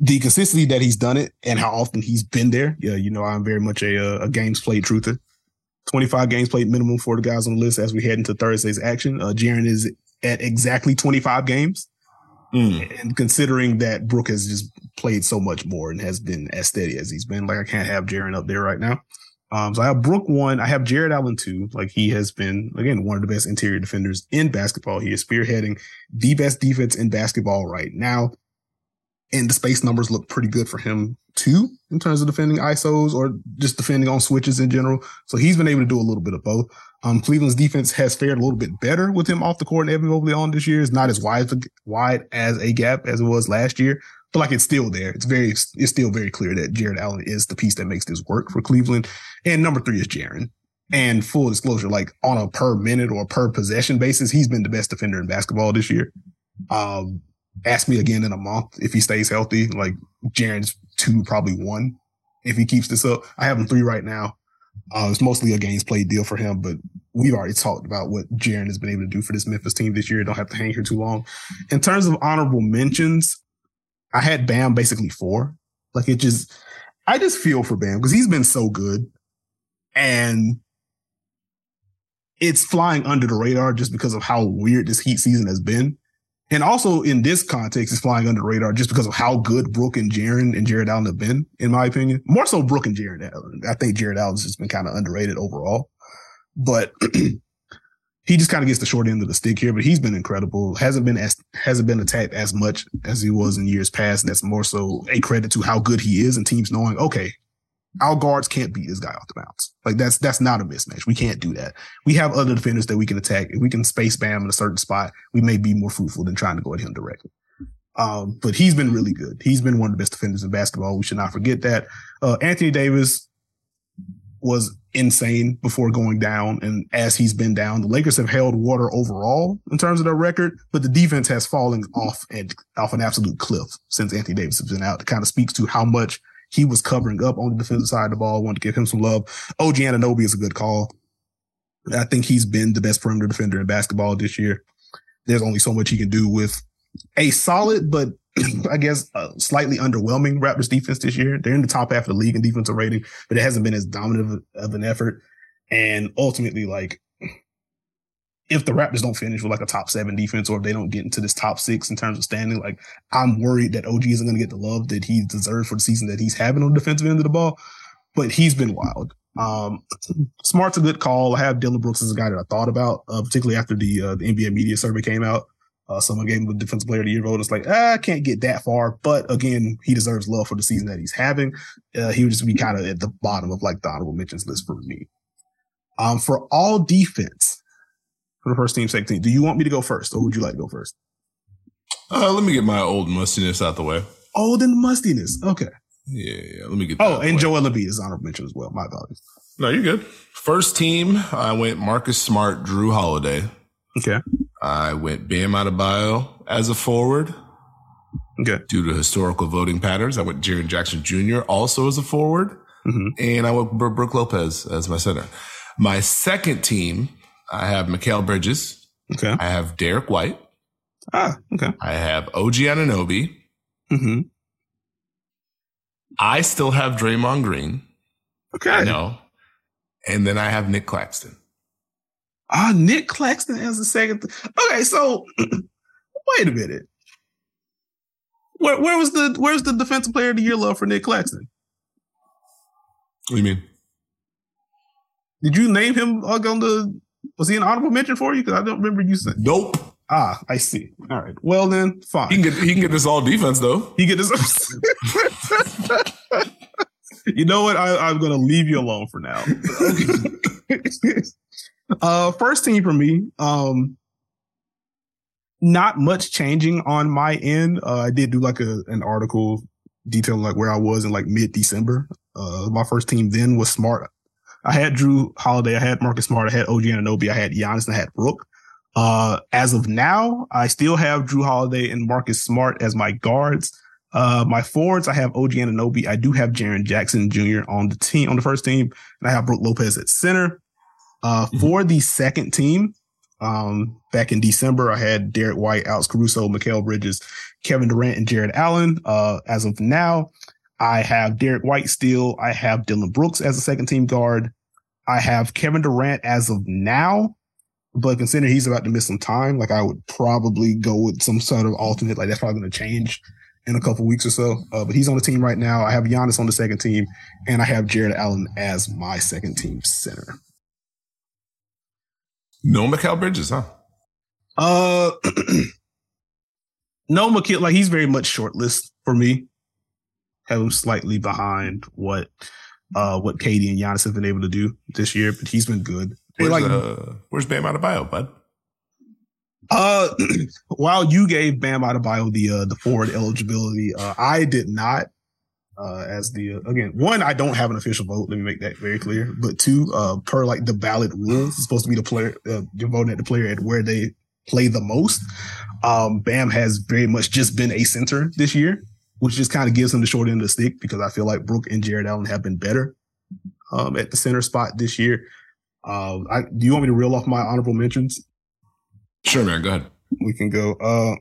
the consistency that he's done it, and how often he's been there. Yeah, you know, I'm very much a, a games played truther. 25 games played minimum for the guys on the list as we head into Thursday's action. Uh, Jaren is at exactly 25 games. Mm. And considering that Brook has just played so much more and has been as steady as he's been, like I can't have Jaren up there right now. Um, so I have Brook one. I have Jarrett Allen two. Like he has been again one of the best interior defenders in basketball. He is spearheading the best defense in basketball right now, and the space numbers look pretty good for him too in terms of defending ISOs or just defending on switches in general. So he's been able to do a little bit of both. Um, Cleveland's defense has fared a little bit better with him off the court and Evan Mobley on this year. It's not as wide, wide as a gap as it was last year, but like it's still there. It's very, it's still very clear that Jarrett Allen is the piece that makes this work for Cleveland. And number three is Jaren. And full disclosure, like on a per minute or per possession basis, he's been the best defender in basketball this year. Um, ask me again in a month if he stays healthy. Like Jaren's two, probably one if he keeps this up. I have him three right now. Uh, it's mostly a games played deal for him, but we've already talked about what Jaren has been able to do for this Memphis team this year. Don't have to hang here too long. In terms of honorable mentions, I had Bam basically four. Like it just, I just feel for Bam because he's been so good, and it's flying under the radar just because of how weird this Heat season has been. And also in this context, it's flying under the radar just because of how good Brook and Jaren and Jarrett Allen have been, in my opinion. More so Brook and Jarrett Allen. I think Jarrett Allen's just been kind of underrated overall. But *clears throat* he just kind of gets the short end of the stick here, but he's been incredible. Hasn't been as hasn't been attacked as much as he was in years past. And that's more so a credit to how good he is and teams knowing, okay, our guards can't beat this guy off the bounce. Like that's that's not a mismatch. We can't do that. We have other defenders that we can attack. If we can space Bam in a certain spot, we may be more fruitful than trying to go at him directly. Um, but he's been really good. He's been one of the best defenders in basketball. We should not forget that. Uh, Anthony Davis was insane before going down. And as he's been down, the Lakers have held water overall in terms of their record, but the defense has fallen off and off an absolute cliff since Anthony Davis has been out. It kind of speaks to how much he was covering up on the defensive side of the ball. Wanted to give him some love. OG Anunoby is a good call. I think he's been the best perimeter defender in basketball this year. There's only so much he can do with a solid, but *clears throat* I guess slightly underwhelming Raptors defense this year. They're in the top half of the league in defensive rating, but it hasn't been as dominant of an effort. And ultimately, like if the Raptors don't finish with like a top seven defense or if they don't get into this top six in terms of standing, like I'm worried that OG isn't going to get the love that he deserves for the season that he's having on the defensive end of the ball. But he's been wild. Um, *clears throat* Smart's a good call. I have Dillon Brooks as a guy that I thought about, uh, particularly after the, uh, the NBA media survey came out. Uh, someone gave him the defensive player of the year vote. It's like, ah, I can't get that far, but again, he deserves love for the season that he's having. Uh, he would just be kind of at the bottom of like the honorable mentions list for me. Um, for all defense, for the first team, second team. Do you want me to go first, or would you like to go first? Uh, let me get my old mustiness out the way. Old and mustiness. Okay. Yeah, yeah. Let me get. Oh, and Joel Embiid is honorable mention as well. My apologies. No, you're good. First team, I went Marcus Smart, Jrue Holiday. Okay. I went Bam Adebayo as a forward. Okay. Due to historical voting patterns, I went Jaren Jackson Jr. also as a forward, mm-hmm. and I went Brook Lopez as my center. My second team, I have Mikal Bridges. Okay. I have Derrick White. Ah, okay. I have OG Anunoby. Mm-hmm. I still have Draymond Green. Okay. I know. And then I have Nick Claxton. Ah, Nick Claxton as the second. Th- okay, so *clears throat* wait a minute. Where, where was the where's the defensive player of the year love for Nick Claxton? What do you mean? Did you name him on the was he an honorable mention for you? Because I don't remember you saying. Nope. Ah, I see. All right. Well then, fine. He can get he can get this all defense though. He get this. *laughs* you know what? I, am going to leave you alone for now. *laughs* uh, first team for me. Um, not much changing on my end. Uh, I did do like a an article detailing like where I was in like mid December. Uh, my first team then was Smart. I had Jrue Holiday, I had Marcus Smart, I had OG Anunoby, I had Giannis, and I had Brook. Uh, as of now, I still have Jrue Holiday and Marcus Smart as my guards. Uh, my forwards, I have OG Anunoby. I do have Jaren Jackson Jr. on the team, on the first team, and I have Brook Lopez at center. Uh, mm-hmm. for the second team, um, back in December, I had Derrick White, Alex Caruso, Mikal Bridges, Kevin Durant, and Jarrett Allen. Uh, as of now, I have Derrick White still. I have Dillon Brooks as a second team guard. I have Kevin Durant as of now, but considering he's about to miss some time, like I would probably go with some sort of alternate. Like that's probably going to change in a couple weeks or so. Uh, but he's on the team right now. I have Giannis on the second team, and I have Jarrett Allen as my second team center. No Mikal Bridges, huh? Uh, *clears throat* no Mikal. Like he's very much short list for me. Have him slightly behind what uh what KD and Giannis have been able to do this year, but he's been good. Where's, like, uh, where's Bam Adebayo, bud? Uh, *clears throat* while you gave Bam Adebayo the uh, the forward eligibility, uh, I did not. Uh, as the uh, again, one, I don't have an official vote. Let me make that very clear. But two, uh, per like the ballot rules, it's supposed to be the player. Uh, you're voting at the player at where they play the most. Um, Bam has very much just been a center this year, which just kind of gives him the short end of the stick because I feel like Brook and Jarrett Allen have been better um, at the center spot this year. Uh, I, do you want me to reel off my honorable mentions? Sure, man. Go ahead. We can go. Uh,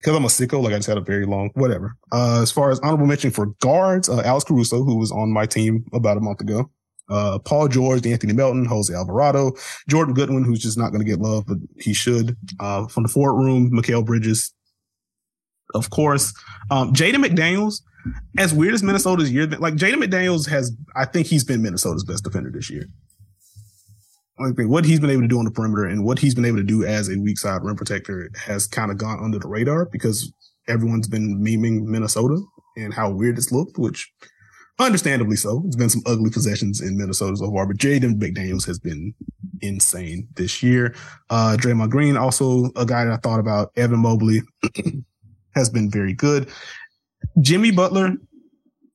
because I'm a sicko, like I just had a very long whatever. Uh, as far as honorable mention for guards, uh, Alex Caruso, who was on my team about a month ago. Uh, Paul George, Anthony Melton, Jose Alvarado, Jordan Goodwin, who's just not going to get love, but he should. Uh, from the forward room, Mikal Bridges, of course. Um, Jaden McDaniels, as weird as Minnesota's year, like Jaden McDaniels has, I think he's been Minnesota's best defender this year like what he's been able to do on the perimeter and what he's been able to do as a weak side rim protector has kind of gone under the radar because everyone's been memeing Minnesota and how weird it's looked, which understandably so. It's been some ugly possessions in Minnesota so far, but Jaden McDaniels has been insane this year. Uh, Draymond Green, also a guy that I thought about. Evan Mobley *clears throat* has been very good. Jimmy Butler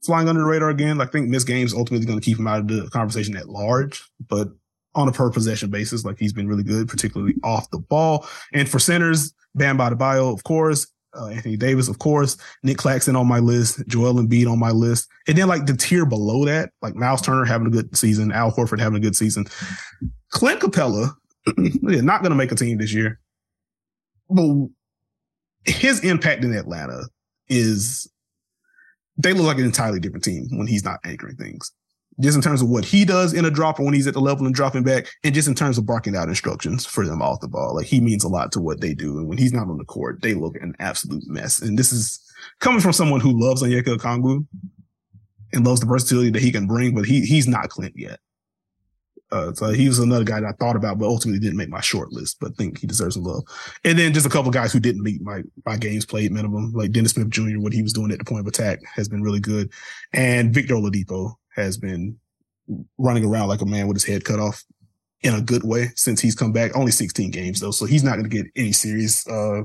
flying under the radar again. I think Miss Games ultimately going to keep him out of the conversation at large, but on a per possession basis. Like he's been really good, particularly off the ball. And for centers, Bam Adebayo, of course, uh, Anthony Davis, of course, Nick Claxton on my list, Joel Embiid on my list. And then like the tier below that, like Miles Turner having a good season, Al Horford having a good season. Clint Capela, *clears throat* not going to make a team this year, but his impact in Atlanta is they look like an entirely different team when he's not anchoring things just in terms of what he does in a dropper when he's at the level and dropping back, and just in terms of barking out instructions for them off the ball. Like he means a lot to what they do. And when he's not on the court, they look an absolute mess. And this is coming from someone who loves Onyeka Okongwu and loves the versatility that he can bring, but he he's not Clint yet. Uh, so he was another guy that I thought about, but ultimately didn't make my short list, but think he deserves some love. And then just a couple guys who didn't meet my, my games played minimum, like Dennis Smith Jr., what he was doing at the point of attack has been really good. And Victor Oladipo, has been running around like a man with his head cut off in a good way since he's come back. Only 16 games though, so he's not going to get any serious uh,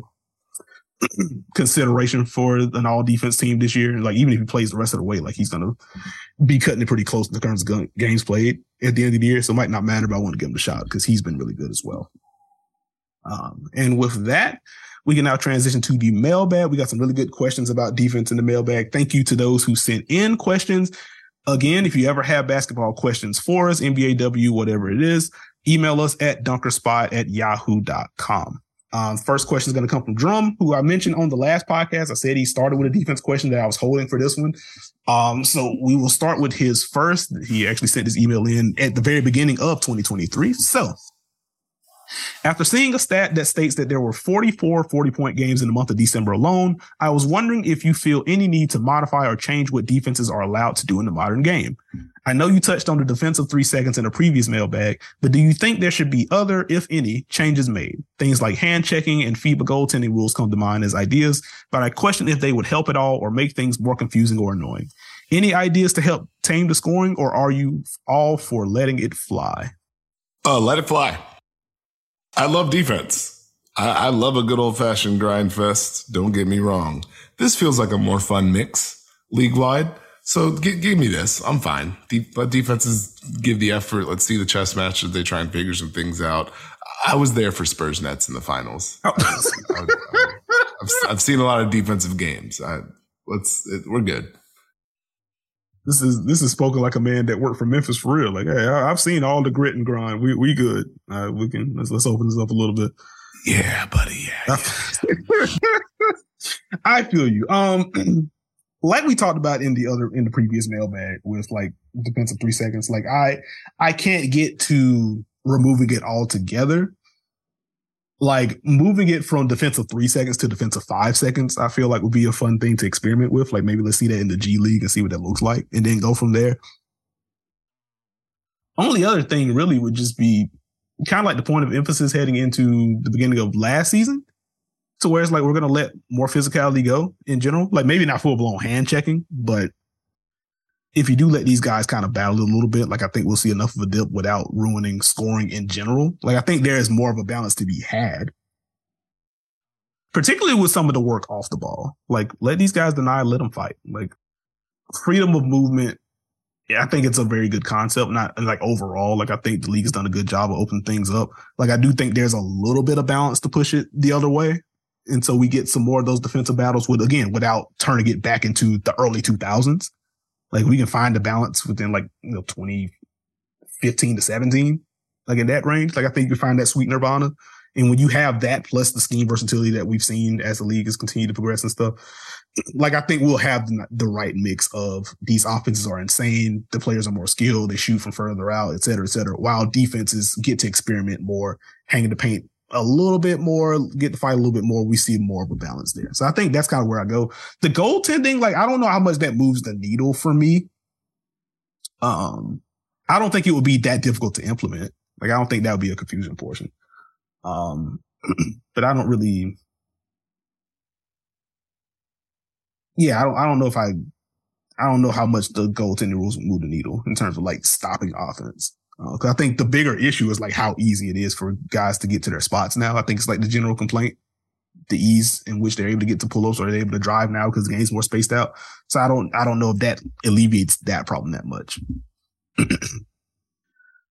*clears throat* consideration for an all defense team this year. Like even if he plays the rest of the way, like he's to be cutting it pretty close in terms of games played at the end of the year. So it might not matter, but I want to give him a shot because he's been really good as well. Um, and with that, we can now transition to the mailbag. We got some really good questions about defense in the mailbag. Thank you to those who sent in questions. Again, if you ever have basketball questions for us, NBAW, whatever it is, email us at dunkerspot at yahoo.com. Um, first question is going to come from Drum, who I mentioned on the last podcast. I said he started with a defense question that I was holding for this one. Um, so we will start with his first. He actually sent his email in at the very beginning of 2023. So After seeing a stat that states that there were 44 40 point games in the month of December alone, I was wondering if you feel any need to modify or change what defenses are allowed to do in the modern game. I know you touched on the defensive three seconds in a previous mailbag, but do you think there should be other, if any, changes made? Things like hand checking and FIBA goaltending rules come to mind as ideas, but I question if they would help at all or make things more confusing or annoying. Any ideas to help tame the scoring, or are you all for letting it fly? Uh, let it fly. I love defense. I, I love a good old fashioned grind fest. Don't get me wrong. This feels like a more fun mix league wide. So g- give me this. I'm fine. De- let defenses give the effort. Let's see the chess match as they try and figure some things out. I was there for Spurs Nets in the finals. Oh. *laughs* I've, I've, seen a lot of defensive games. I, let's it, we're good. This is this is spoken like a man that worked for Memphis for real. Like, hey, I, have seen all the grit and grind. We we good. Uh, we can let's let's open this up a little bit. Yeah, buddy. Yeah. *laughs* I feel you. Um, *clears throat* like we talked about in the other in the previous mailbag with like defensive three seconds. Like I I can't get to removing it altogether like moving it from defensive three seconds to defensive five seconds, I feel like would be a fun thing to experiment with. Like maybe let's see that in the G League and see what that looks like and then go from there. Only other thing really would just be kind of like the point of emphasis heading into the beginning of last season. So where it's like we're gonna let more physicality go in general. Like maybe not full blown hand checking, but if you do let these guys kind of battle a little bit, like I think we'll see enough of a dip without ruining scoring in general. Like I think there is more of a balance to be had, particularly with some of the work off the ball. Like let these guys deny, let them fight. Like freedom of movement. Yeah, I think it's a very good concept. Not like overall, like I think the league has done a good job of opening things up. Like I do think there's a little bit of balance to push it the other way. And so we get some more of those defensive battles with again without turning it back into the early 2000s. Like we can find the balance within like, you know, 2015 to 17, like in that range. Like I think you find that sweet nirvana. And when you have that plus the scheme versatility that we've seen as the league has continued to progress and stuff, *clears throat* like I think we'll have the, the, right mix of these offenses are insane, the players are more skilled, they shoot from further out, et cetera, et cetera, while defenses get to experiment more, hanging the paint a little bit more, get to fight a little bit more, we see more of a balance there. So I think that's kind of where I go. The goaltending, like I don't know how much that moves the needle for me. Um, I don't think it would be that difficult to implement. Like I don't think that would be a confusion portion. Um, *clears throat* but I don't really. Yeah, I don't. I don't know if I. I don't know how much the goaltending rules move the needle in terms of like stopping offense. Uh, I think the bigger issue is like how easy it is for guys to get to their spots now. I think it's like the general complaint, the ease in which they're able to get to pull ups or they're able to drive now because the game's more spaced out. So I don't, I don't know if that alleviates that problem that much. *clears throat*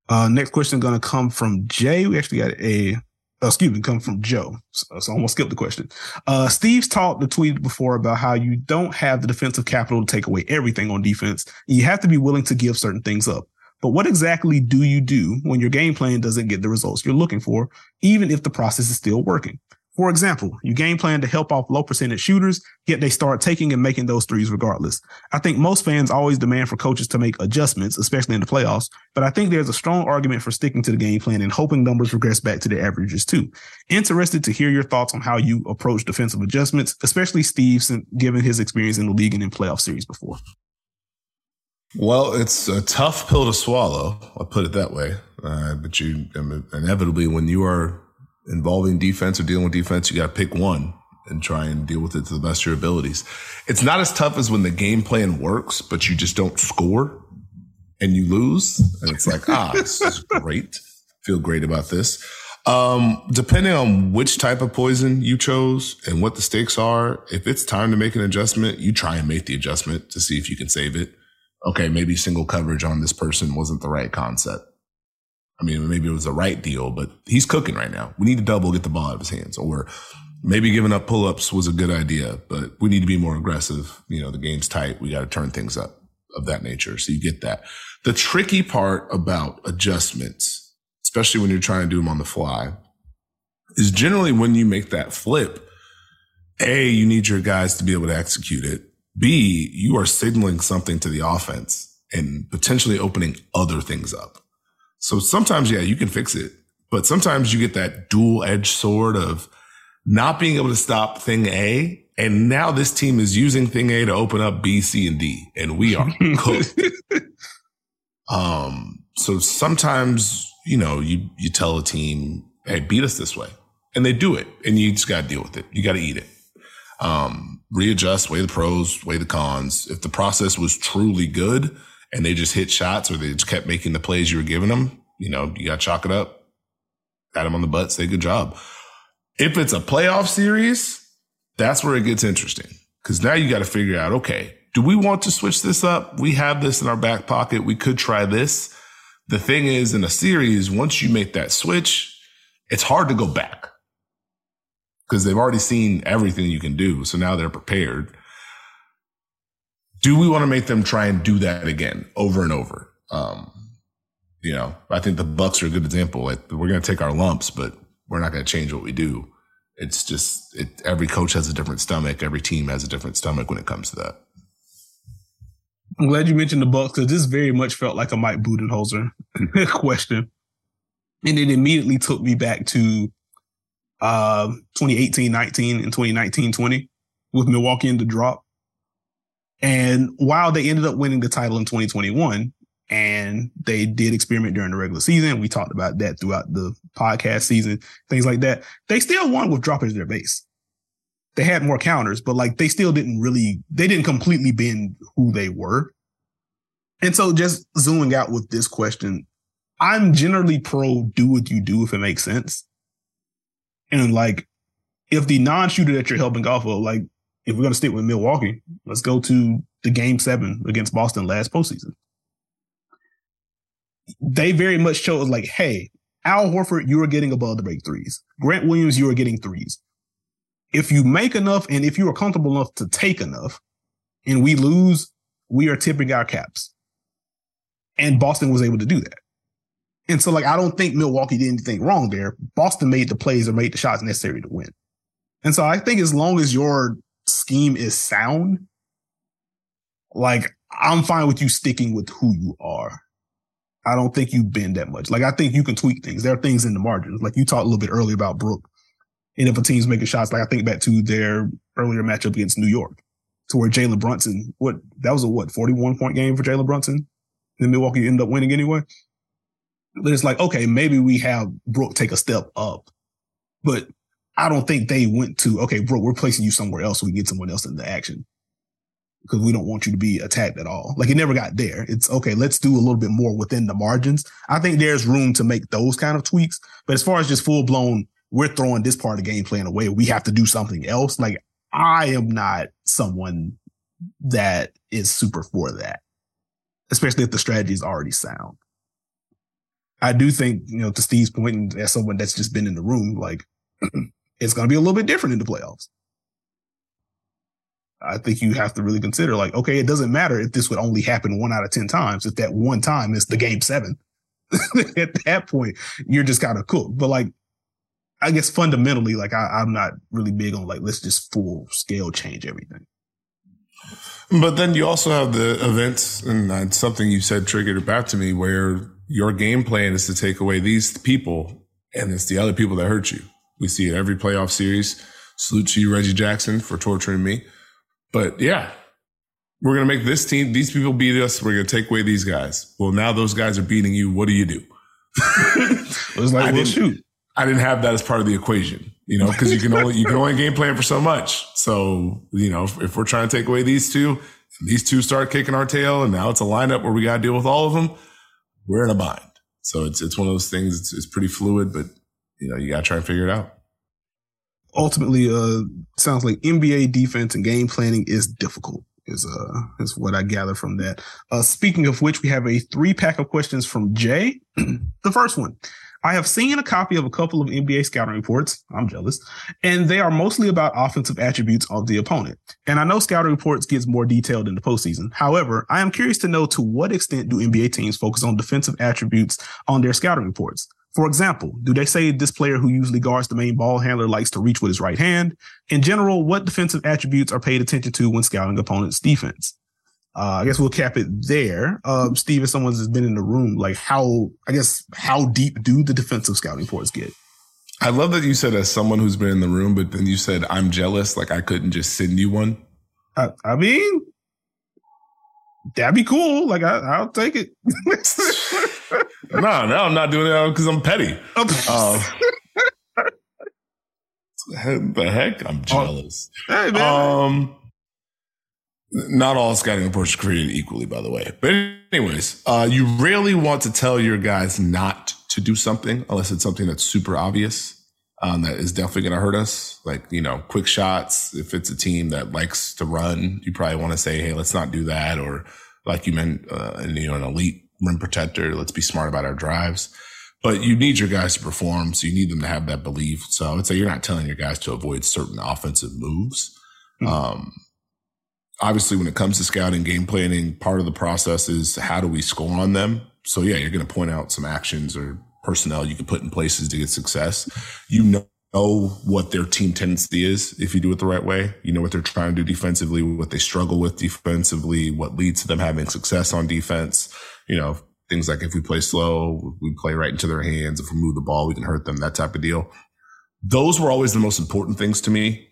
uh, next question going to come from Jay. We actually got a, uh, excuse me, come from Joe. So, so I almost skipped the question. Uh, Steve's talked the tweet before about how you don't have the defensive capital to take away everything on defense. You have to be willing to give certain things up. But what exactly do you do when your game plan doesn't get the results you're looking for, even if the process is still working? For example, you game plan to help off low percentage shooters, yet they start taking and making those threes regardless. I think most fans always demand for coaches to make adjustments, especially in the playoffs, but I think there's a strong argument for sticking to the game plan and hoping numbers regress back to their averages too. Interested to hear your thoughts on how you approach defensive adjustments, especially Steve, given his experience in the league and in playoff series before. Well, it's a tough pill to swallow. I'll put it that way. Uh, but you inevitably, when you are involving defense or dealing with defense, you got to pick one and try and deal with it to the best of your abilities. It's not as tough as when the game plan works, but you just don't score and you lose. And it's like, ah, this is great. Feel great about this. Um, depending on which type of poison you chose and what the stakes are, if it's time to make an adjustment, you try and make the adjustment to see if you can save it okay, maybe single coverage on this person wasn't the right concept. I mean, maybe it was the right deal, but he's cooking right now. We need to double, get the ball out of his hands. Or maybe giving up pull ups was a good idea, but we need to be more aggressive. You know, the game's tight. We got to turn things up of that nature. So you get that. The tricky part about adjustments, especially when you're trying to do them on the fly, is generally when you make that flip, A, you need your guys to be able to execute it. B, you are signaling something to the offense and potentially opening other things up. So sometimes, yeah, you can fix it, But sometimes you get that dual edged sword of not being able to stop thing A. And now this team is using thing A to open up B, C, and D. And we are *laughs* cooked. um, so sometimes, you know, you, you tell a team, Hey, beat us this way. And they do it. And you just got to deal with it. You got to eat it. Um, readjust, weigh the pros, weigh the cons. If the process was truly good and they just hit shots or they just kept making the plays you were giving them, you know, you got to chalk it up, pat them on the butt, say good job. If it's a playoff series, that's where it gets interesting because now you got to figure out, okay, do we want to switch this up? We have this in our back pocket. We could try this. The thing is, in a series, once you make that switch, it's hard to go back because they've already seen everything you can do. So now they're prepared. Do we want to make them try and do that again over and over? Um, you know, I think the Bucks are a good example. Like, we're going to take our lumps, but we're not going to change what we do. It's just it, every coach has a different stomach. Every team has a different stomach when it comes to that. I'm glad you mentioned the Bucks because this very much felt like a Mike Budenholzer *laughs* question, and it immediately took me back to uh, 2018-19 and 2019-20 with Milwaukee in the drop. And while they ended up winning the title in 2021, and they did experiment during the regular season. We talked about that throughout the podcast season, things like that. They still won with dropping their base. They had more counters, but like they still didn't really, they didn't completely bend who they were. And so just zooming out with this question, I'm generally pro do what you do if it makes sense. And like, if the non-shooter that you're helping off of, like, if we're going to stick with Milwaukee, let's go to the game seven against Boston last postseason they very much chose like, hey, Al Horford, you are getting above the break threes. Grant Williams, you are getting threes. If you make enough and if you are comfortable enough to take enough and we lose, we are tipping our caps. And Boston was able to do that. And so, like, I don't think Milwaukee did anything wrong there. Boston made the plays or made the shots necessary to win. And so I think as long as your scheme is sound, like, I'm fine with you sticking with who you are. I don't think you bend that much. Like I think you can tweak things. There are things in the margins. Like you talked a little bit earlier about Brook. And if a team's making shots, like I think back to their earlier matchup against New York, to where Jalen Brunson, what that was a what, 41 point game for Jalen Brunson? And then Milwaukee ended up winning anyway. But it's like, okay, maybe we have Brook take a step up. But I don't think they went to, okay, Brook, we're placing you somewhere else so we get someone else in the action because we don't want you to be attacked at all. Like it never got there. It's okay. Let's do a little bit more within the margins. I think there's room to make those kind of tweaks. But as far as just full blown, we're throwing this part of the game plan away. We have to do something else. Like I am not someone that is super for that, especially if the strategy is already sound. I do think, you know, to Steve's point, and as someone that's just been in the room, like *clears throat* it's going to be a little bit different in the playoffs. I think you have to really consider like, okay, it doesn't matter if this would only happen one out of 10 times. If that one time is the game seven, *laughs* at that point, you're just kind of cooked. But like, I guess fundamentally, like I, I'm not really big on like, let's just full scale change everything. But then you also have the events, and something you said triggered it back to me, where your game plan is to take away these people, and it's the other people that hurt you. We see it every playoff series. Salute to you, Reggie Jackson, for torturing me. But yeah, we're going to make this team, these people beat us. We're going to take away these guys. Well, now those guys are beating you. What do you do? *laughs* it was like, I well, shoot. I didn't have that as part of the equation, you know, because you can only, you can only game plan for so much. So, you know, if, if we're trying to take away these two, these two start kicking our tail and now it's a lineup where we got to deal with all of them, we're in a bind. So it's, it's one of those things. It's, it's pretty fluid, but you know, you got to try and figure it out ultimately uh sounds like NBA defense and game planning is difficult is uh is what I gather from that. Uh speaking of which we have a three pack of questions from Jay. *clears throat* the first one. I have seen a copy of a couple of NBA scouting reports. I'm jealous. And they are mostly about offensive attributes of the opponent. And I know scouting reports gets more detailed in the postseason. However, I am curious to know to what extent do NBA teams focus on defensive attributes on their scouting reports? For example, do they say this player who usually guards the main ball handler likes to reach with his right hand? In general, what defensive attributes are paid attention to when scouting opponents' defense? Uh, I guess we'll cap it there. Uh, Steve, if someone has been in the room, like how, I guess, how deep do the defensive scouting reports get? I love that you said as someone who's been in the room, but then you said I'm jealous. Like I couldn't just send you one. I, I mean, that'd be cool. Like I, will take it. *laughs* no, no, I'm not doing it because I'm petty. *laughs* uh, the heck, I'm oh, jealous. Hey, man. Um, not all scouting reports are created equally, by the way. But anyways, uh, you rarely want to tell your guys not to do something unless it's something that's super obvious. Um, that is definitely going to hurt us. Like, you know, quick shots. If it's a team that likes to run, you probably want to say, Hey, let's not do that. Or like you meant, uh, you know, an elite rim protector. Let's be smart about our drives. But you need your guys to perform. So you need them to have that belief. So I would say you're not telling your guys to avoid certain offensive moves. Mm-hmm. Um, obviously when it comes to scouting game planning, part of the process is how do we score on them? So yeah, you're going to point out some actions or personnel you can put in places to get success. You know what their team tendency is if you do it the right way. You know what they're trying to do defensively, what they struggle with defensively, what leads to them having success on defense. You know, things like if we play slow, we play right into their hands. If we move the ball, we can hurt them, that type of deal. Those were always the most important things to me.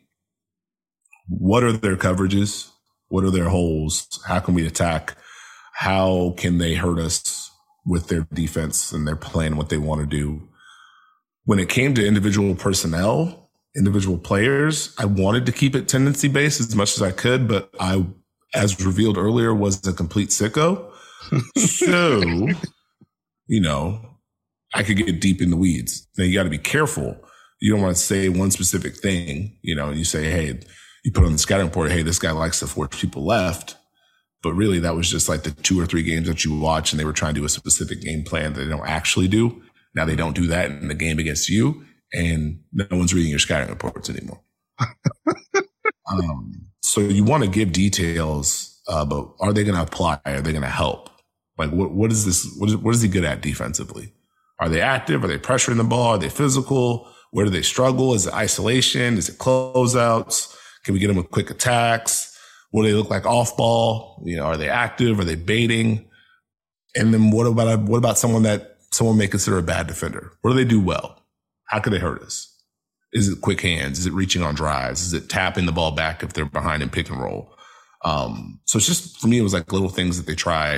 What are their coverages? What are their holes? How can we attack? How can they hurt us with their defense and their plan, what they want to do. When it came to individual personnel, individual players, I wanted to keep it tendency based as much as I could, but I, as revealed earlier, was a complete sicko. *laughs* so, you know, I could get deep in the weeds. Now you got to be careful. You don't want to say one specific thing, you know, and you say, Hey, you put on the scouting report, Hey, this guy likes to force people left. But really, that was just like the two or three games that you watch, and they were trying to do a specific game plan that they don't actually do. Now they don't do that in the game against you, and no one's reading your scouting reports anymore. *laughs* um, so you want to give details, uh, but are they going to apply? Are they going to help? Like, what what is this? What is, what is he good at defensively? Are they active? Are they pressuring the ball? Are they physical? Where do they struggle? Is it isolation? Is it closeouts? Can we get them with quick attacks? What do they look like off ball? You know, are they active? Are they baiting? And then what about what about someone that someone may consider a bad defender? What do they do well? How could they hurt us? Is it quick hands? Is it reaching on drives? Is it tapping the ball back if they're behind in pick and roll? Um, so it's just for me, it was like little things that they try.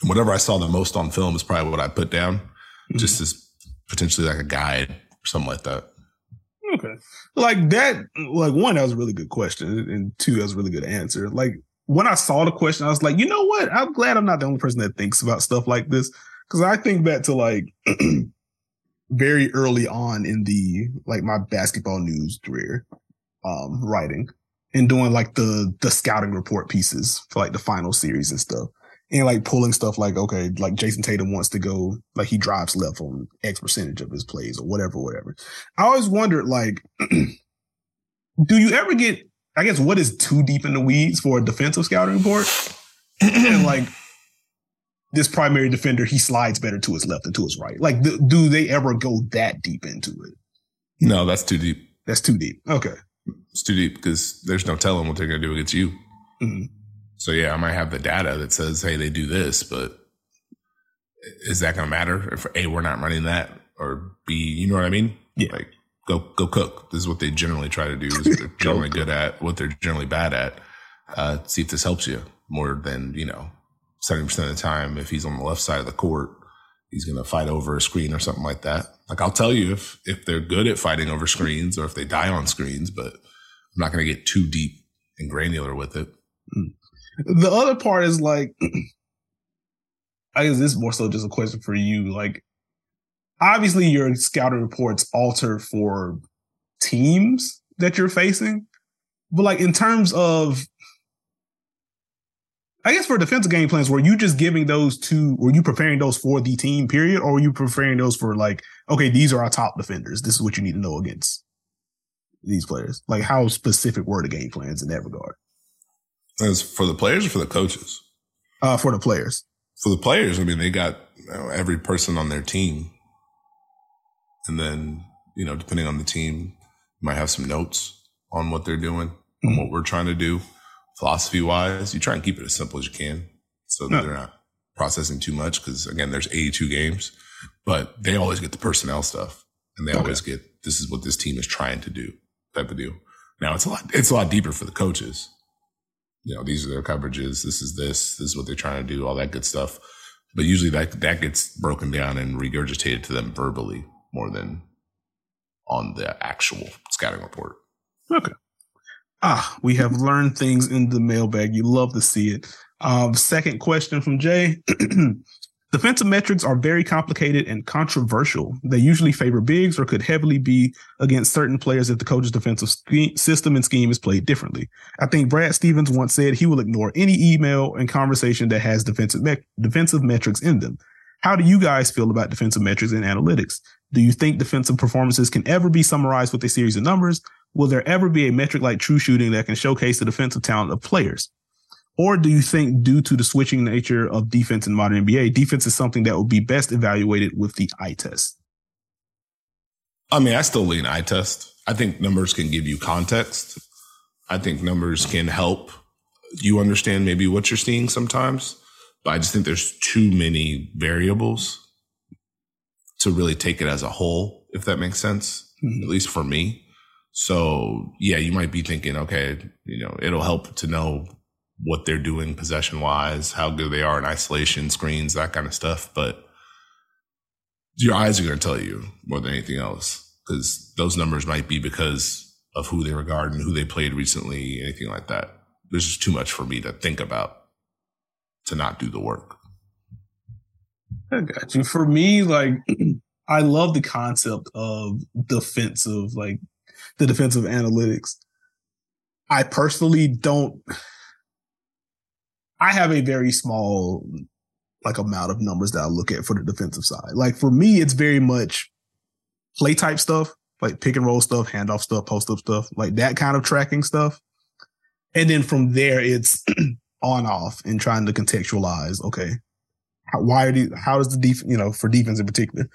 And whatever I saw the most on film is probably what I put down, mm-hmm. just as potentially like a guide or something like that. Like that, like one, that was a really good question. And two, that was a really good answer. Like when I saw the question, I was like, you know what? I'm glad I'm not the only person that thinks about stuff like this. Cause I think back to like *clears throat* very early on in the, like my basketball news career, um, writing and doing like the, the scouting report pieces for like the final series and stuff and like pulling stuff like, okay, like Jayson Tatum wants to go, like he drives left on X percentage of his plays or whatever, whatever. I always wondered, like, *clears throat* do you ever get, I guess, what is too deep in the weeds for a defensive scouting report? *clears throat* and like, this primary defender, he slides better to his left than to his right. Like, th- do they ever go that deep into it? No, that's too deep. That's too deep. Okay. It's too deep because there's no telling what they're going to do against you. Mm-hmm. So yeah, I might have the data that says, hey, they do this, but is that going to matter if A, we're not running that or B, you know what I mean? Yeah. Like go, go cook. This is what they generally try to do. Is *laughs* they're generally good at what they're generally bad at. Uh, see if this helps you more than, you know, 70% of the time. If he's on the left side of the court, he's going to fight over a screen or something like that. Like I'll tell you if, if they're good at fighting over screens or if they die on screens, but I'm not going to get too deep and granular with it. The other part is like, *clears throat* I guess this is more so just a question for you. Like, obviously, your scouting reports alter for teams that you're facing, but like in terms of, I guess for defensive game plans, were you just giving those to, were you preparing those for the team period, or were you preparing those for like, okay, these are our top defenders. This is what you need to know against these players. Like, how specific were the game plans in that regard? As for the players or for the coaches? Uh, for the players. For the players, I mean, they got you know, every person on their team. And then, you know, depending on the team, you might have some notes on what they're doing mm-hmm. and what we're trying to do. philosophy wise. You try and keep it as simple as you can so that no. they're not processing too much. Cause again, there's 82 games, but they always get the personnel stuff and they okay. always get, this is what this team is trying to do type of deal. Now it's a lot, it's a lot deeper for the coaches. You know, these are their coverages. This is this, this is what they're trying to do, all that good stuff. But usually that, that gets broken down and regurgitated to them verbally more than on the actual scouting report. Okay. Ah, we have learned things in the mailbag. You love to see it. Um, second question from Jay. *clears throat* Defensive metrics are very complicated and controversial. They usually favor bigs or could heavily be against certain players if the coach's defensive system and scheme is played differently. I think Brad Stevens once said he will ignore any email and conversation that has defensive me- defensive metrics in them. How do you guys feel about defensive metrics and analytics? Do you think defensive performances can ever be summarized with a series of numbers? Will there ever be a metric like true shooting that can showcase the defensive talent of players? Or do you think due to the switching nature of defense in modern NBA, defense is something that will be best evaluated with the eye test? I mean, I still lean eye test. I think numbers can give you context. I think numbers can help you understand maybe what you're seeing sometimes. But I just think there's too many variables to really take it as a whole, if that makes sense, mm-hmm. at least for me. So yeah, you might be thinking, okay, you know, it'll help to know what they're doing possession wise, how good they are in isolation, screens, that kind of stuff. But your eyes are going to tell you more than anything else because those numbers might be because of who they regard and who they played recently, anything like that. There's just too much for me to think about to not do the work. I got you. For me, like, *clears throat* I love the concept of defensive, like the defensive analytics. I personally don't I have a very small like amount of numbers that I look at for the defensive side. Like for me, it's very much play type stuff, like pick and roll stuff, handoff stuff, post up stuff, like that kind of tracking stuff. And then from there, it's *clears throat* on off and trying to contextualize. Okay, how, why are these? How does the defense? You know, for defense in particular,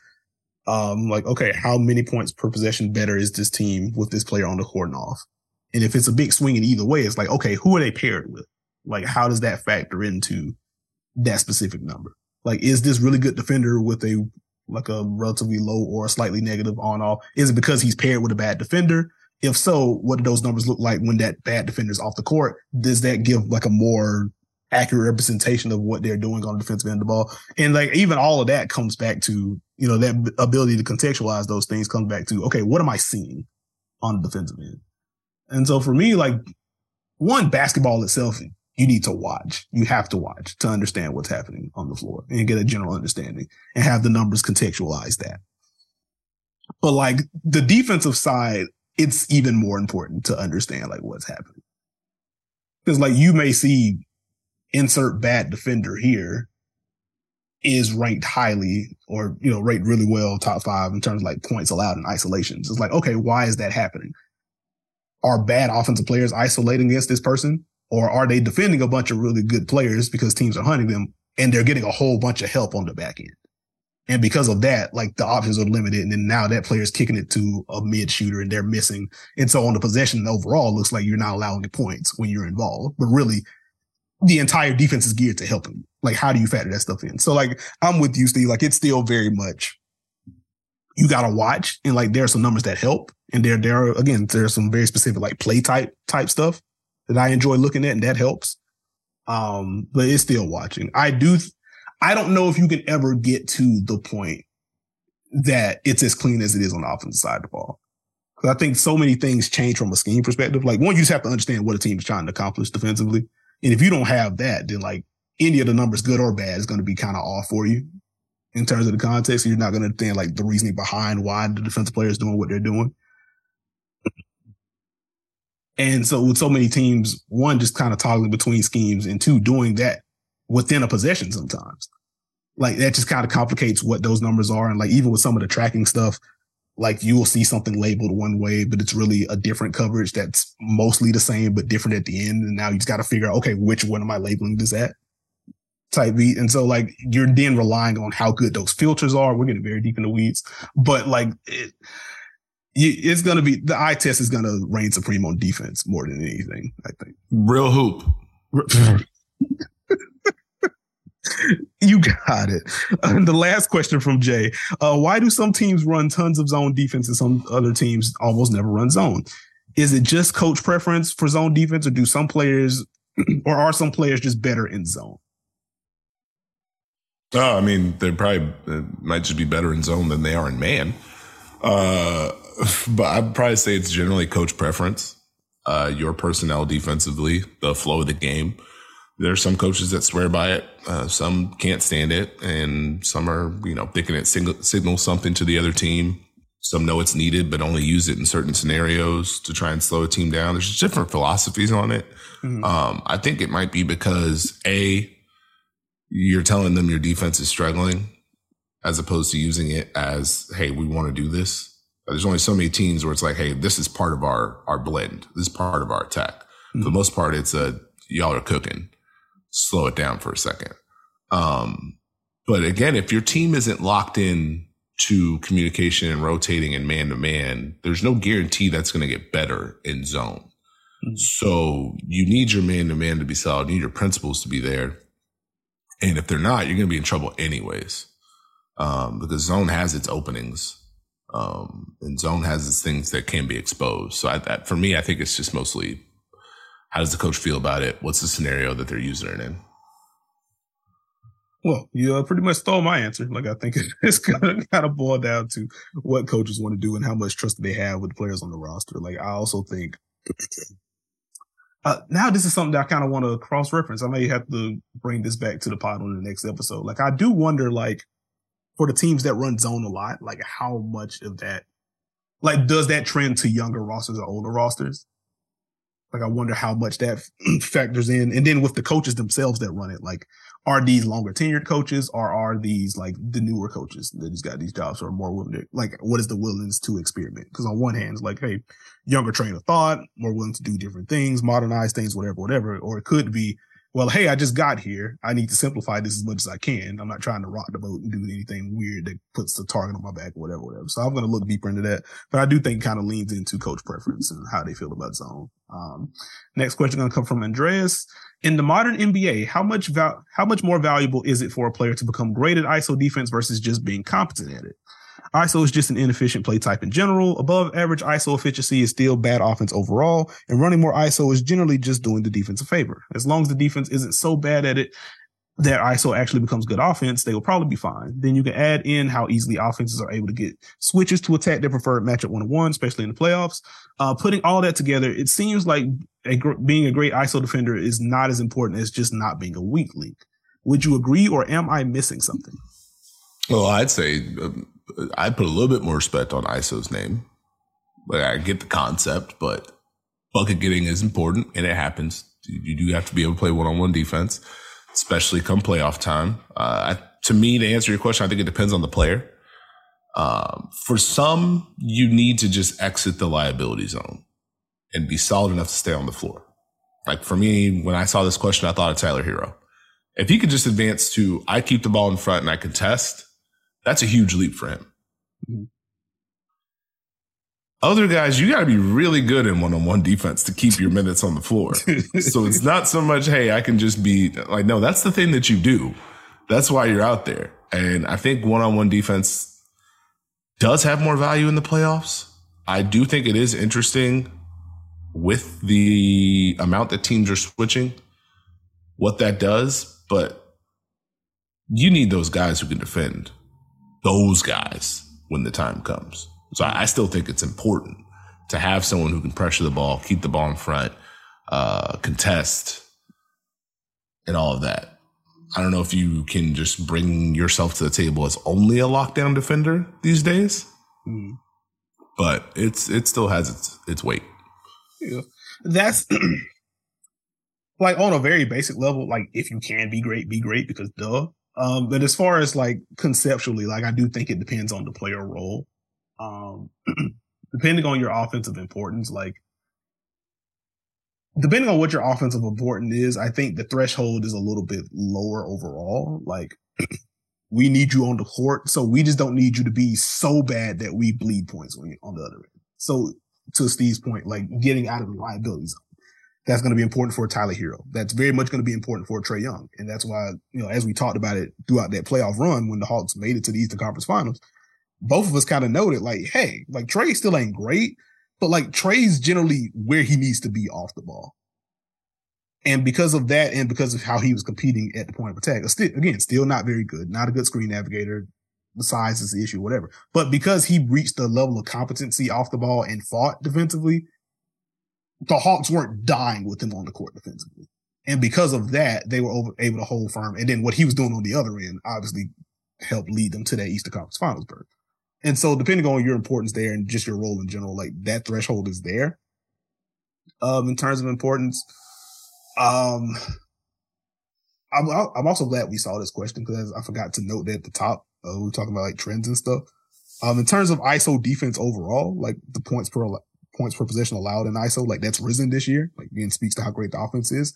um, like okay, how many points per possession better is this team with this player on the court and off? And if it's a big swing in either way, it's like okay, who are they paired with? Like, how does that factor into that specific number? Like, is this really good defender with a like a relatively low or a slightly negative on off? Is it because he's paired with a bad defender? If so, what do those numbers look like when that bad defender is off the court? Does that give like a more accurate representation of what they're doing on the defensive end of the ball? And like even all of that comes back to, you know, that ability to contextualize those things comes back to, okay, what am I seeing on the defensive end? And so for me, like one basketball itself you need to watch. You have to watch to understand what's happening on the floor and get a general understanding and have the numbers contextualize that. But like the defensive side, it's even more important to understand like what's happening. Cause like you may see insert bad defender here is ranked highly or, you know, ranked really well top five in terms of like points allowed in isolations. It's like, okay, why is that happening? Are bad offensive players isolating against this person? Or are they defending a bunch of really good players because teams are hunting them and they're getting a whole bunch of help on the back end? And because of that, like the options are limited. And then now that player is kicking it to a mid shooter and they're missing. And so on the possession overall, looks like you're not allowing points when you're involved. But really, the entire defense is geared to helping you. Like, how do you factor that stuff in? So like, I'm with you, Steve. Like, it's still very much you got to watch. And like, there are some numbers that help. And there, there are, again, there's some very specific like play type type stuff that I enjoy looking at, and that helps. Um, but it's still watching. I do. Th- I don't know if you can ever get to the point that it's as clean as it is on the offensive side of the ball. Because I think so many things change from a scheme perspective. Like one, you just have to understand what a team is trying to accomplish defensively. And if you don't have that, then like any of the numbers, good or bad, is going to be kind of off for you in terms of the context. You're not going to understand like the reasoning behind why the defensive player is doing what they're doing. And so with so many teams, one just kind of toggling between schemes and two doing that within a possession sometimes. Like that just kind of complicates what those numbers are. And like even with some of the tracking stuff, like you will see something labeled one way, but it's really a different coverage that's mostly the same, but different at the end. And now you just got to figure out, okay, which one am I labeling this at? Type beat. And so like you're then relying on how good those filters are. We're getting very deep in the weeds, but like it, it's going to be the eye test is going to reign supreme on defense more than anything. I think real hoop. *laughs* you got it. And the last question from Jay: uh, Why do some teams run tons of zone defense and some other teams almost never run zone? Is it just coach preference for zone defense, or do some players, *clears throat* or are some players just better in zone? Oh, I mean, they probably might just be better in zone than they are in man. Uh, *laughs* but I'd probably say it's generally coach preference. Uh, your personnel defensively, the flow of the game. There are some coaches that swear by it. Uh, some can't stand it, and some are, you know, thinking it signal, signals something to the other team. Some know it's needed, but only use it in certain scenarios to try and slow a team down. There's just different philosophies on it. Mm-hmm. Um, I think it might be because a you're telling them your defense is struggling, as opposed to using it as, hey, we want to do this. There's only so many teams where it's like, hey, this is part of our our blend. This is part of our attack. Mm-hmm. For the most part, it's a y'all are cooking. Slow it down for a second. Um, but again, if your team isn't locked in to communication and rotating and man to man, there's no guarantee that's going to get better in zone. Mm-hmm. So you need your man to man to be solid. You need your principles to be there. And if they're not, you're going to be in trouble anyways. Um, because zone has its openings. Um, and zone has its things that can be exposed. So I, that, for me, I think it's just mostly how does the coach feel about it? What's the scenario that they're using it in? Well, you uh, pretty much stole my answer. Like I think *laughs* it's kind of boil down to what coaches want to do and how much trust they have with players on the roster. Like I also think uh, now this is something that I kind of want to cross reference. I may have to bring this back to the pod on the next episode. Like I do wonder, like for the teams that run zone a lot, like how much of that, like does that trend to younger rosters or older rosters? Like I wonder how much that *clears throat* factors in. And then with the coaches themselves that run it, like are these longer tenured coaches or are these like the newer coaches that just got these jobs or more willing to like what is the willingness to experiment? Because on one hand, it's like, hey, younger train of thought, more willing to do different things, modernize things, whatever, whatever. Or it could be, well, hey, I just got here. I need to simplify this as much as I can. I'm not trying to rock the boat and do anything weird that puts the target on my back, whatever, whatever. So I'm going to look deeper into that. But I do think kind of leans into coach preference and how they feel about zone. Um, next question going to come from Andreas. In the modern NBA, how much val- how much more valuable is it for a player to become great at ISO defense versus just being competent at it? ISO is just an inefficient play type in general. Above average ISO efficiency is still bad offense overall, and running more ISO is generally just doing the defense a favor. As long as the defense isn't so bad at it that ISO actually becomes good offense, they will probably be fine. Then you can add in how easily offenses are able to get switches to attack their preferred matchup one on one, especially in the playoffs. Uh, putting all that together, it seems like a gr- being a great ISO defender is not as important as just not being a weak link. Would you agree, or am I missing something? Well, I'd say um, I put a little bit more respect on ISO's name. Like I get the concept, but bucket getting is important and it happens. You do have to be able to play one on one defense, especially come playoff time. Uh, to me, to answer your question, I think it depends on the player. Um, for some, you need to just exit the liability zone and be solid enough to stay on the floor. Like for me, when I saw this question, I thought of Tyler Herro. If he could just advance to, I keep the ball in front and I contest, that's a huge leap for him. Mm-hmm. Other guys, you got to be really good in one on one defense to keep your minutes on the floor. *laughs* so it's not so much, hey, I can just be like, no, that's the thing that you do. That's why you're out there. And I think one on one defense does have more value in the playoffs. I do think it is interesting with the amount that teams are switching, what that does, but you need those guys who can defend those guys when the time comes. So I, I still think it's important to have someone who can pressure the ball, keep the ball in front, uh, contest, and all of that. I don't know if you can just bring yourself to the table as only a lockdown defender these days, mm. but it's it still has its its weight. Yeah. That's *clears throat* like on a very basic level. Like if you can be great, be great because duh. Um, but as far as like conceptually, like I do think it depends on the player role. Um, *clears throat* depending on your offensive importance, like depending on what your offensive importance is, I think the threshold is a little bit lower overall. Like *clears throat* we need you on the court, so we just don't need you to be so bad that we bleed points on, on the other end. So to Steve's point, like getting out of the liability zone. That's going to be important for Tyler Herro. That's very much going to be important for Trae Young. And that's why, you know, as we talked about it throughout that playoff run when the Hawks made it to the Eastern Conference Finals, both of us kind of noted like, hey, like Trae still ain't great, but like Trae's generally where he needs to be off the ball. And because of that, and because of how he was competing at the point of attack, again, still not very good, not a good screen navigator. The size is the issue, whatever. But because he reached the level of competency off the ball and fought defensively, the Hawks weren't dying with him on the court defensively. And because of that, they were over, able to hold firm. And then what he was doing on the other end obviously helped lead them to that Eastern Conference Finals berth. And so depending on your importance there and just your role in general, like that threshold is there. Um, in terms of importance, um, I'm, I'm also glad we saw this question because I forgot to note that at the top, uh, we are talking about like trends and stuff. Um, in terms of ISO defense overall, like the points per points per possession allowed in ISO, like that's risen this year. Like again, speaks to how great the offense is,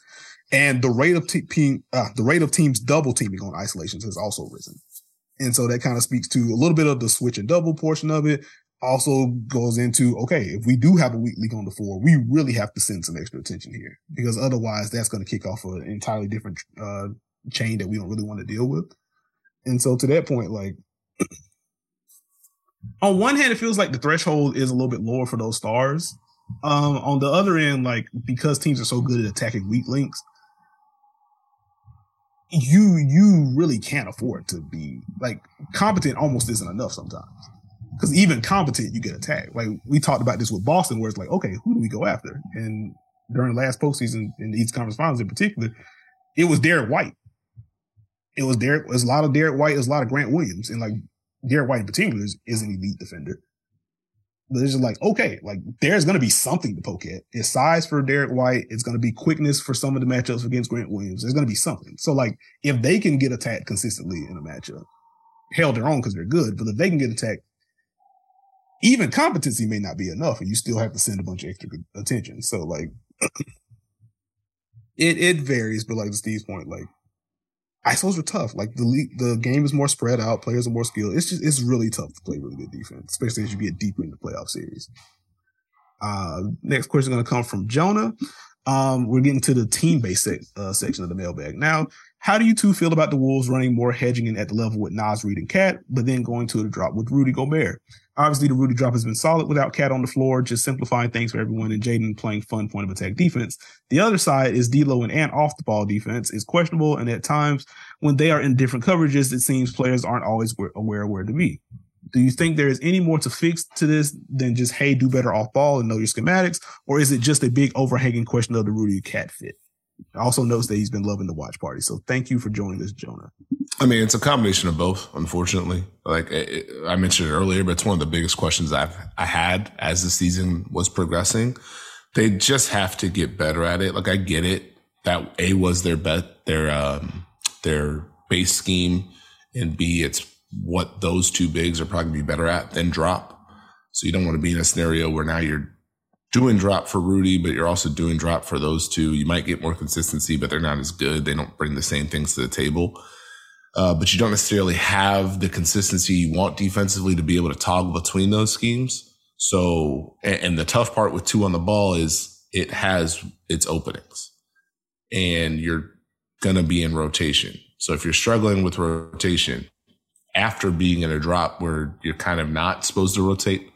and the rate of te- uh, the rate of teams double teaming on isolations has also risen. And so that kind of speaks to a little bit of the switch and double portion of it. Also goes into, okay, if we do have a weak leak on the floor, we really have to send some extra attention here because otherwise that's going to kick off an entirely different, uh, chain that we don't really want to deal with. And so to that point, like, on one hand, it feels like the threshold is a little bit lower for those stars. Um, on the other end, like because teams are so good at attacking weak links, you you really can't afford to be like competent almost isn't enough sometimes. Because even competent, you get attacked. Like we talked about this with Boston, where it's like, okay, who do we go after? And during the last postseason in the East Conference Finals in particular, it was Derrick White. It was Derrick. It was a lot of Derrick White. It was a lot of Grant Williams, and like Derrick White in particular is, is an elite defender. But it's just like, okay, like there's going to be something to poke at. It's size for Derrick White. It's going to be quickness for some of the matchups against Grant Williams. There's going to be something. So like if they can get attacked consistently in a matchup, held their own because they're good, but if they can get attacked, even competency may not be enough and you still have to send a bunch of extra attention. So like *clears throat* it, it varies, but like to Steve's point, like ISOs are tough. Like the league, the game is more spread out. Players are more skilled. It's just it's really tough to play really good defense, especially as you get deeper in the playoff series. Uh, next question is going to come from Jonah. Um, we're getting to the team based se- uh, section of the mailbag now. How do you two feel about the Wolves running more hedging at the level with Naz Reid and KAT, but then going to the drop with Rudy Gobert? Obviously, the Rudy drop has been solid without KAT on the floor, just simplifying things for everyone and Jaden playing fun point of attack defense. The other side is D'Lo and Ant off the ball defense is questionable, and at times when they are in different coverages, it seems players aren't always aware where to be. Do you think there is any more to fix to this than just hey, do better off ball and know your schematics, or is it just a big overhanging question of the Rudy KAT fit? Also notes that he's been loving the watch party. So thank you for joining us, Jonah. I mean, it's a combination of both, unfortunately. Like it, I mentioned earlier, but it's one of the biggest questions I've I had as the season was progressing. They just have to get better at it. Like I get it that A was their bet their um their base scheme and B it's what those two bigs are probably be better at than drop. So you don't want to be in a scenario where now you're doing drop for Rudy, but you're also doing drop for those two. You might get more consistency, but they're not as good. They don't bring the same things to the table. Uh, but you don't necessarily have the consistency you want defensively to be able to toggle between those schemes. So, and, and the tough part with two on the ball is it has its openings and you're going to be in rotation. So if you're struggling with rotation after being in a drop where you're kind of not supposed to rotate,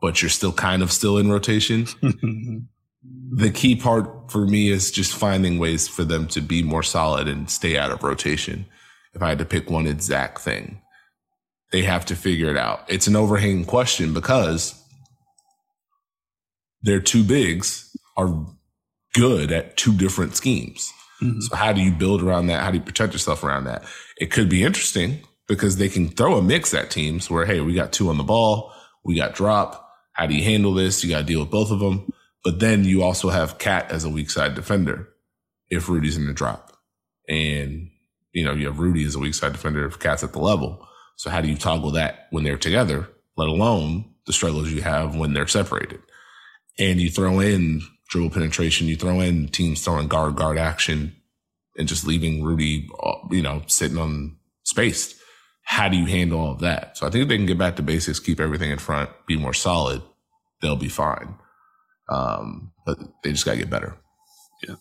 but you're still kind of still in rotation. *laughs* the key part for me is just finding ways for them to be more solid and stay out of rotation. If I had to pick one exact thing, they have to figure it out. It's an overhanging question because their two bigs are good at two different schemes. Mm-hmm. So how do you build around that? How do you protect yourself around that? It could be interesting because they can throw a mix at teams where, hey, we got two on the ball, we got drop, how do you handle this? You got to deal with both of them. But then you also have KAT as a weak side defender if Rudy's in the drop. And, you know, you have Rudy as a weak side defender if KAT's at the level. So how do you toggle that when they're together, let alone the struggles you have when they're separated? And you throw in dribble penetration, you throw in teams throwing guard guard action and just leaving Rudy, uh, you know, sitting on space how do you handle all of that? So I think if they can get back to basics, keep everything in front, be more solid, they'll be fine. Um, but they just gotta get better. Yeah.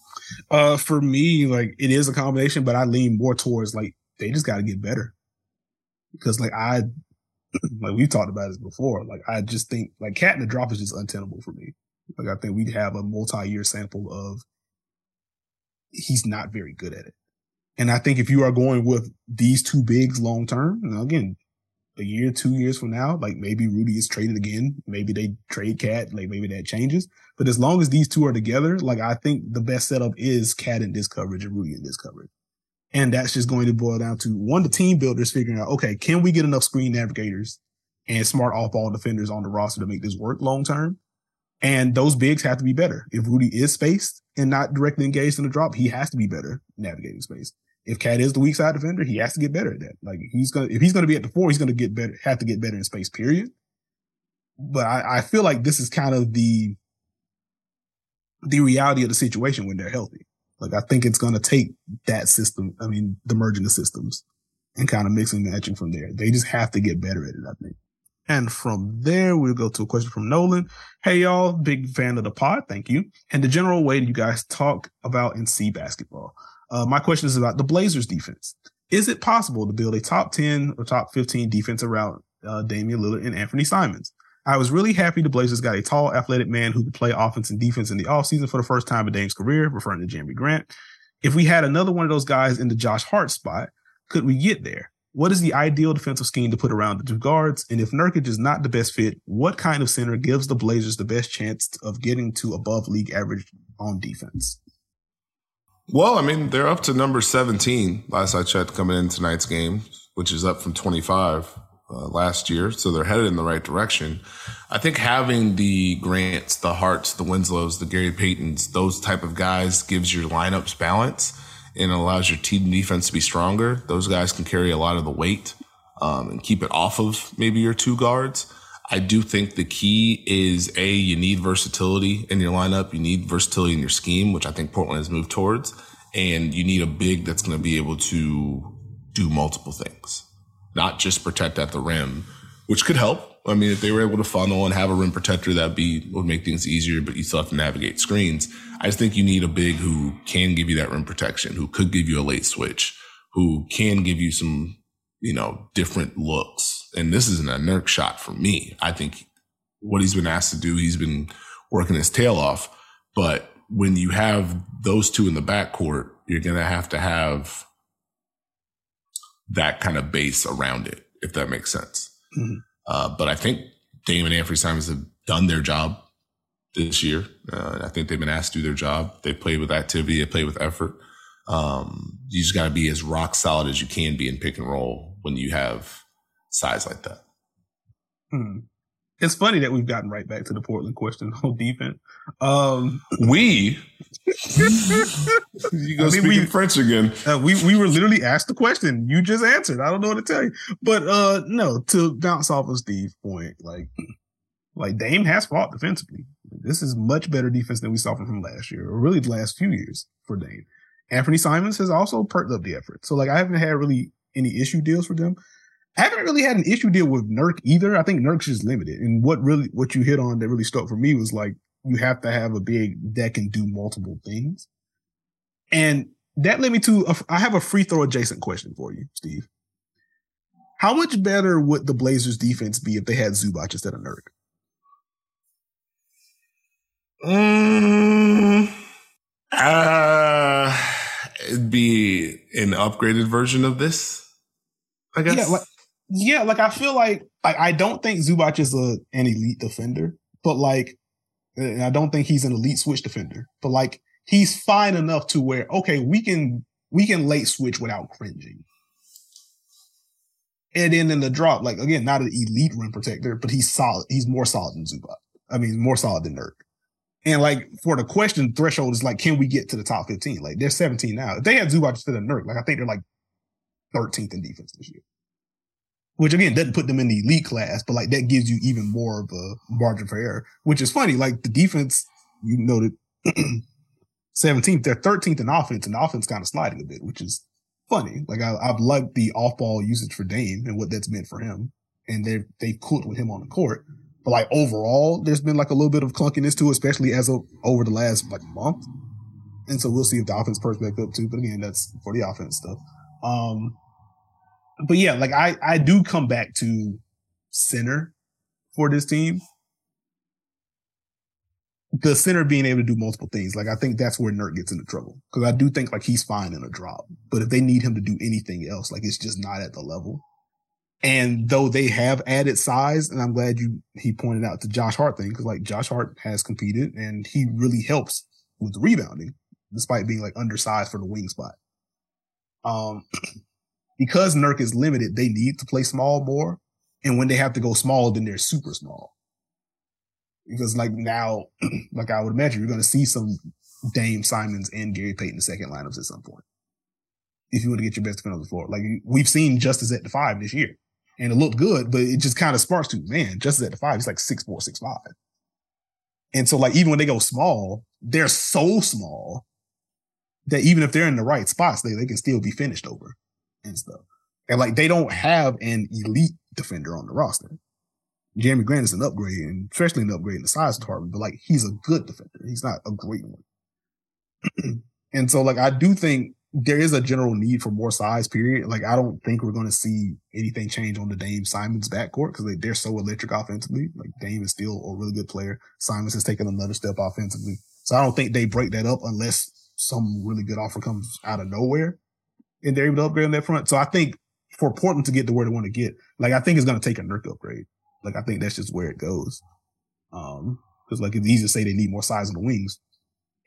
Uh, for me, like it is a combination, but I lean more towards like they just got to get better because like I, *clears throat* like we've talked about this before. Like I just think like KAT in the drop is just untenable for me. Like I think we have a multi-year sample of he's not very good at it. And I think if you are going with these two bigs long term, again, a year, two years from now, like maybe Rudy is traded again. Maybe they trade KAT, like maybe that changes. But as long as these two are together, like I think the best setup is KAT in this coverage and Rudy in this coverage. And that's just going to boil down to one, the team builders figuring out, okay, can we get enough screen navigators and smart off ball defenders on the roster to make this work long term? And those bigs have to be better. If Rudy is spaced and not directly engaged in the drop, he has to be better navigating space if KAT is the weak side defender, he has to get better at that. Like he's gonna if he's gonna be at the four, he's gonna get better, have to get better in space, period. But I, I feel like this is kind of the the reality of the situation when they're healthy. Like I think it's gonna take that system, I mean, the merging the systems and kind of mixing and matching from there. They just have to get better at it, I think. And from there, we'll go to a question from Nolan. Hey, y'all, big fan of the pod. Thank you. And the general way you guys talk about and see basketball. Uh, my question is about the Blazers defense. Is it possible to build a top 10 or top 15 defense around uh, Damian Lillard and Anfernee Simons? I was really happy the Blazers got a tall, athletic man who could play offense and defense in the offseason for the first time in Dame's career, referring to Jerami Grant. If we had another one of those guys in the Josh Hart spot, could we get there? What is the ideal defensive scheme to put around the two guards? And if Nurkic is not the best fit, what kind of center gives the Blazers the best chance of getting to above league average on defense? Well, I mean, they're up to number 17 last I checked coming in tonight's game, which is up from 25 uh, last year. So they're headed in the right direction. I think having the Grants, the Harts, the Winslows, the Gary Paytons, those type of guys gives your lineups balance and allows your team defense to be stronger. Those guys can carry a lot of the weight um, and keep it off of maybe your two guards. I do think the key is a you need versatility in your lineup. You need versatility in your scheme, which I think Portland has moved towards, and you need a big that's going to be able to do multiple things, not just protect at the rim, which could help. I mean, if they were able to funnel and have a rim protector, that be would make things easier. But you still have to navigate screens. I just think you need a big who can give you that rim protection, who could give you a late switch, who can give you some, you know, different looks and this is an Nurk shot for me. I think what he's been asked to do, he's been working his tail off. But when you have those two in the backcourt, you're going to have to have that kind of base around it, if that makes sense. Mm-hmm. Uh, but I think Dame and Anfernee Simons have done their job this year. Uh, I think they've been asked to do their job. They played with activity, they played with effort. Um, you just got to be as rock solid as you can be in pick and roll when you have size like that. Hmm. It's funny that we've gotten right back to the Portland question on *laughs* defense. Um, we, *laughs* you go I mean, speaking we, French again. Uh, we we were literally asked the question. You just answered. I don't know what to tell you, but uh, no. To bounce off of Steve's point, like like Dame has fought defensively. This is much better defense than we saw from him last year, or really the last few years for Dame. Anfernee Simons has also perked up the effort. So like I haven't had really any issue deals for them. I haven't really had an issue deal with Nurk either. I think Nurk's just limited. And what really, what you hit on that really stuck for me was like, you have to have a big that can do multiple things. And that led me to, a, I have a free throw adjacent question for you, Steve. How much better would the Blazers defense be if they had Zubac instead of Nurk? Mm, uh, it'd be an upgraded version of this, I guess. Yeah, like, yeah, like I feel like like I don't think Zubac is a an elite defender, but like and I don't think he's an elite switch defender, but like he's fine enough to where okay, we can we can late switch without cringing. And then in the drop, like again, not an elite rim protector, but he's solid. He's more solid than Zubac. I mean, more solid than Nurk. And like for the question threshold is like, can we get to the top 15? Like they're 17 now. If they had Zubac instead of Nurk, like I think they're like 13th in defense this year which again doesn't put them in the elite class, but like that gives you even more of a margin for error, which is funny. Like the defense, you noted *clears throat* 17th, they're 13th in offense, and the offense kind of sliding a bit, which is funny. Like I, have liked the off ball usage for Dame and what that's meant for him. And they've, they've cooked with him on the court, But like overall, there's been like a little bit of clunkiness to it, especially as of over the last like month. And so we'll see if the offense perks back up too. But again, that's for the offense stuff. Um, but yeah, like I, I do come back to center for this team. The center being able to do multiple things. Like I think that's where Nurk gets into trouble. Cause I do think like he's fine in a drop, but if they need him to do anything else, like it's just not at the level. And though they have added size, and I'm glad you he pointed out the Josh Hart thing, because like Josh Hart has competed and he really helps with rebounding, despite being like undersized for the wing spot. Um, *clears throat* because Nurk is limited, they need to play small more. And when they have to go small, then they're super small. Because like now, *clears throat* like I would imagine, you're going to see some Dame Simons and Gary Payton second lineups at some point. If you want to get your best defender on the floor, like we've seen Justise at the five this year, and it looked good, but it just kind of sparks to man. Justise at the five, he's like six four, six five, and so like even when they go small, they're so small that even if they're in the right spots, they they can still be finished over and stuff. And like they don't have an elite defender on the roster. Jerami Grant is an upgrade, and especially an upgrade in the size department, but like he's a good defender. He's not a great one. *clears throat* and so like I do think there is a general need for more size, period. Like I don't think we're gonna see anything change on the Dame Simons backcourt because they, they're so electric offensively. Like Dame is still a really good player. Simons has taken another step offensively. So I don't think they break that up unless some really good offer comes out of nowhere and they're able to upgrade on that front. So I think for Portland to get to where they want to get, like I think it's going to take a Nurk upgrade. Like I think that's just where it goes. Um, because like it's easy to say they need more size on the wings.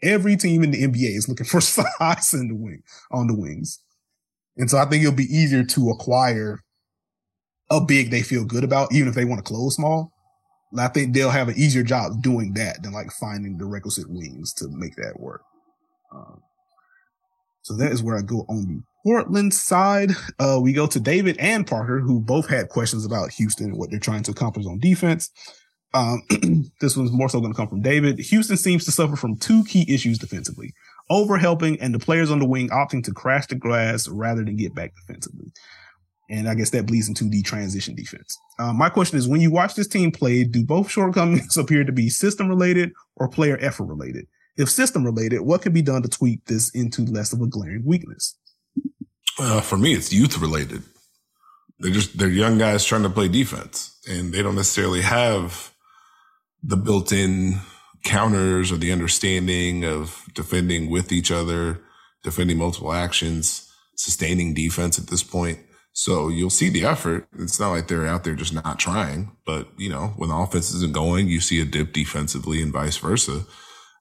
Every team in the NBA is looking *laughs* for size in the wing on the wings, and so I think it'll be easier to acquire a big they feel good about, even if they want to close small. I think they'll have an easier job doing that than like finding the requisite wings to make that work. Um, so that is where I go on Portland side. Uh, we go to David and Parker, who both had questions about Houston and what they're trying to accomplish on defense. Um, *clears throat* this one's more so going to come from David. Houston seems to suffer from two key issues defensively overhelping and the players on the wing opting to crash the glass rather than get back defensively. And I guess that bleeds into the transition defense. Uh, my question is when you watch this team play, do both shortcomings *laughs* appear to be system related or player effort related? If system related, what can be done to tweak this into less of a glaring weakness? Uh, for me, it's youth related. They're just they're young guys trying to play defense, and they don't necessarily have the built-in counters or the understanding of defending with each other, defending multiple actions, sustaining defense at this point. So you'll see the effort. It's not like they're out there just not trying, but you know, when the offense isn't going, you see a dip defensively and vice versa.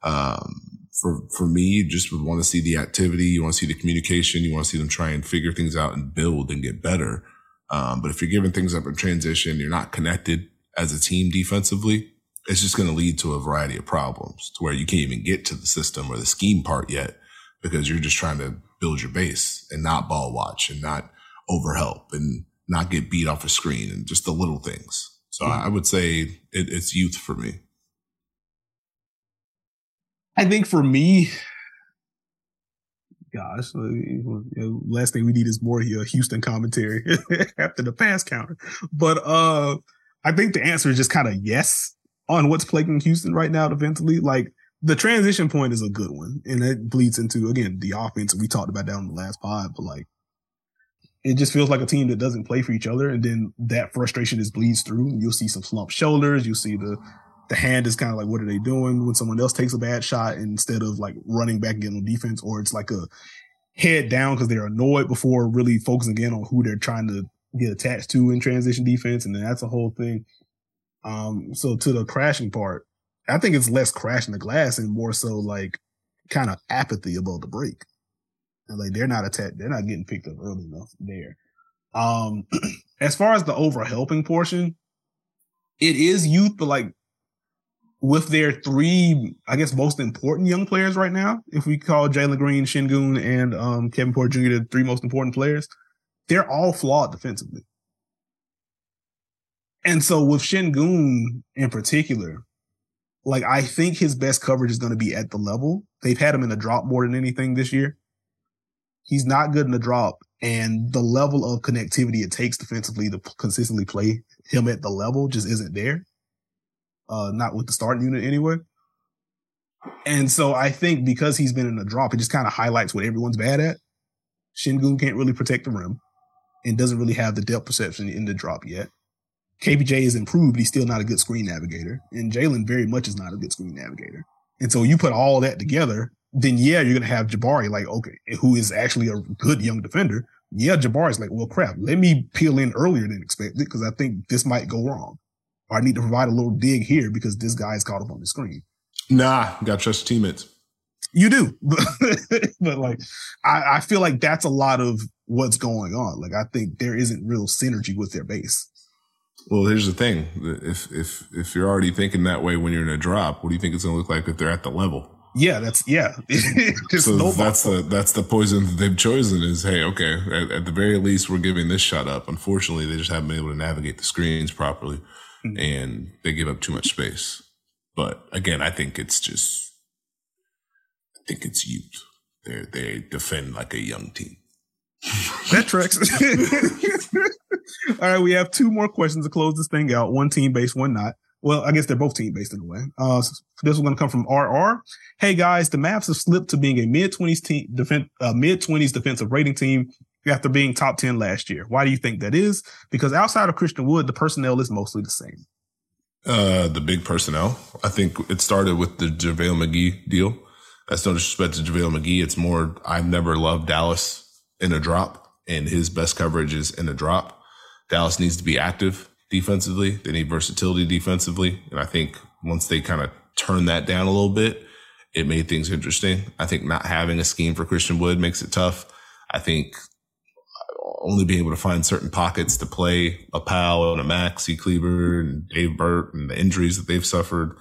Um, for for me, you just would want to see the activity. You want to see the communication. You want to see them try and figure things out and build and get better. Um, but if you're giving things up in transition, you're not connected as a team defensively. It's just going to lead to a variety of problems to where you can't even get to the system or the scheme part yet because you're just trying to build your base and not ball watch and not overhelp and not get beat off a screen and just the little things. So mm-hmm. I would say it, it's youth for me. I think for me, gosh, last thing we need is more Houston commentary *laughs* after the pass counter. But uh, I think the answer is just kind of yes on what's plaguing Houston right now defensively. Like the transition point is a good one, and it bleeds into again the offense we talked about down in the last pod. But like, it just feels like a team that doesn't play for each other, and then that frustration just bleeds through. You'll see some slumped shoulders. You'll see the the hand is kind of like, what are they doing when someone else takes a bad shot instead of like running back getting on defense, or it's like a head down because they're annoyed before really focusing in on who they're trying to get attached to in transition defense. And then that's a whole thing. Um, so to the crashing part, I think it's less crashing the glass and more so like kind of apathy about the break. And like they're not attacked, they're not getting picked up early enough there. Um, *clears throat* as far as the over helping portion, it is youth, but like with their three, I guess, most important young players right now, if we call Jalen Green, Sengun, and um, Kevin Porter Jr. the three most important players, they're all flawed defensively. And so with Sengun in particular, like I think his best coverage is going to be at the level. They've had him in the drop more than anything this year. He's not good in the drop, and the level of connectivity it takes defensively to consistently play him at the level just isn't there. Uh, not with the starting unit anyway. And so I think because he's been in a drop, it just kind of highlights what everyone's bad at. Sengun can't really protect the rim and doesn't really have the depth perception in the drop yet. KPJ is improved. But he's still not a good screen navigator. And Jalen very much is not a good screen navigator. And so you put all that together, then yeah, you're going to have Jabari, like, okay, who is actually a good young defender. Yeah, Jabari's like, well, crap, let me peel in earlier than expected because I think this might go wrong. Or I need to provide a little dig here because this guy is caught up on the screen. Nah, got to trust teammates. You do, *laughs* but, like, I, I feel like that's a lot of what's going on. Like, I think there isn't real synergy with their base. Well, here's the thing: if if if you're already thinking that way when you're in a drop, what do you think it's going to look like if they're at the level? Yeah, that's yeah. *laughs* so that's the that's the poison that they've chosen. Is hey, okay, at, at, the very least, we're giving this shot up. Unfortunately, they just haven't been able to navigate the screens properly, mm-hmm. and they give up too much space. But again, I think it's just, I think it's youth. They they defend like a young team. *laughs* that tracks. *laughs* All right, we have two more questions to close this thing out. One team based, one not. Well, I guess they're both team based in a way. Uh, so this is going to come from RR. Hey guys, the Mavs have slipped to being a mid twenties team, defense, uh, mid twenties defensive rating team after being top 10 last year. Why do you think that is? Because outside of Christian Wood, the personnel is mostly the same. Uh, the big personnel. I think it started with the JaVale McGee deal. That's no disrespect to JaVale McGee. It's more, I've never loved Dallas in a drop and his best coverage is in a drop. Dallas needs to be active defensively. They need versatility defensively. And I think once they kind of turn that down a little bit, it made things interesting. I think not having a scheme for Christian Wood makes it tough. I think only being able to find certain pockets to play a Powell and a Maxi Kleber and Dave Burt and the injuries that they've suffered.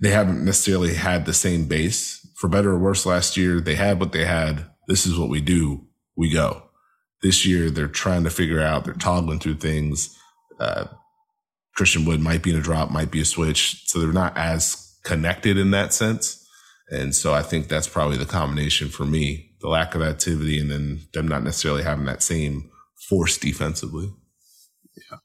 They haven't necessarily had the same base. For better or worse, last year they had what they had. This is what we do. We go. This year they're trying to figure out, they're toggling through things. Uh, Christian Wood might be in a drop, might be a switch. So they're not as connected in that sense. And so I think that's probably the combination for me the lack of activity and then them not necessarily having that same force defensively. Yeah.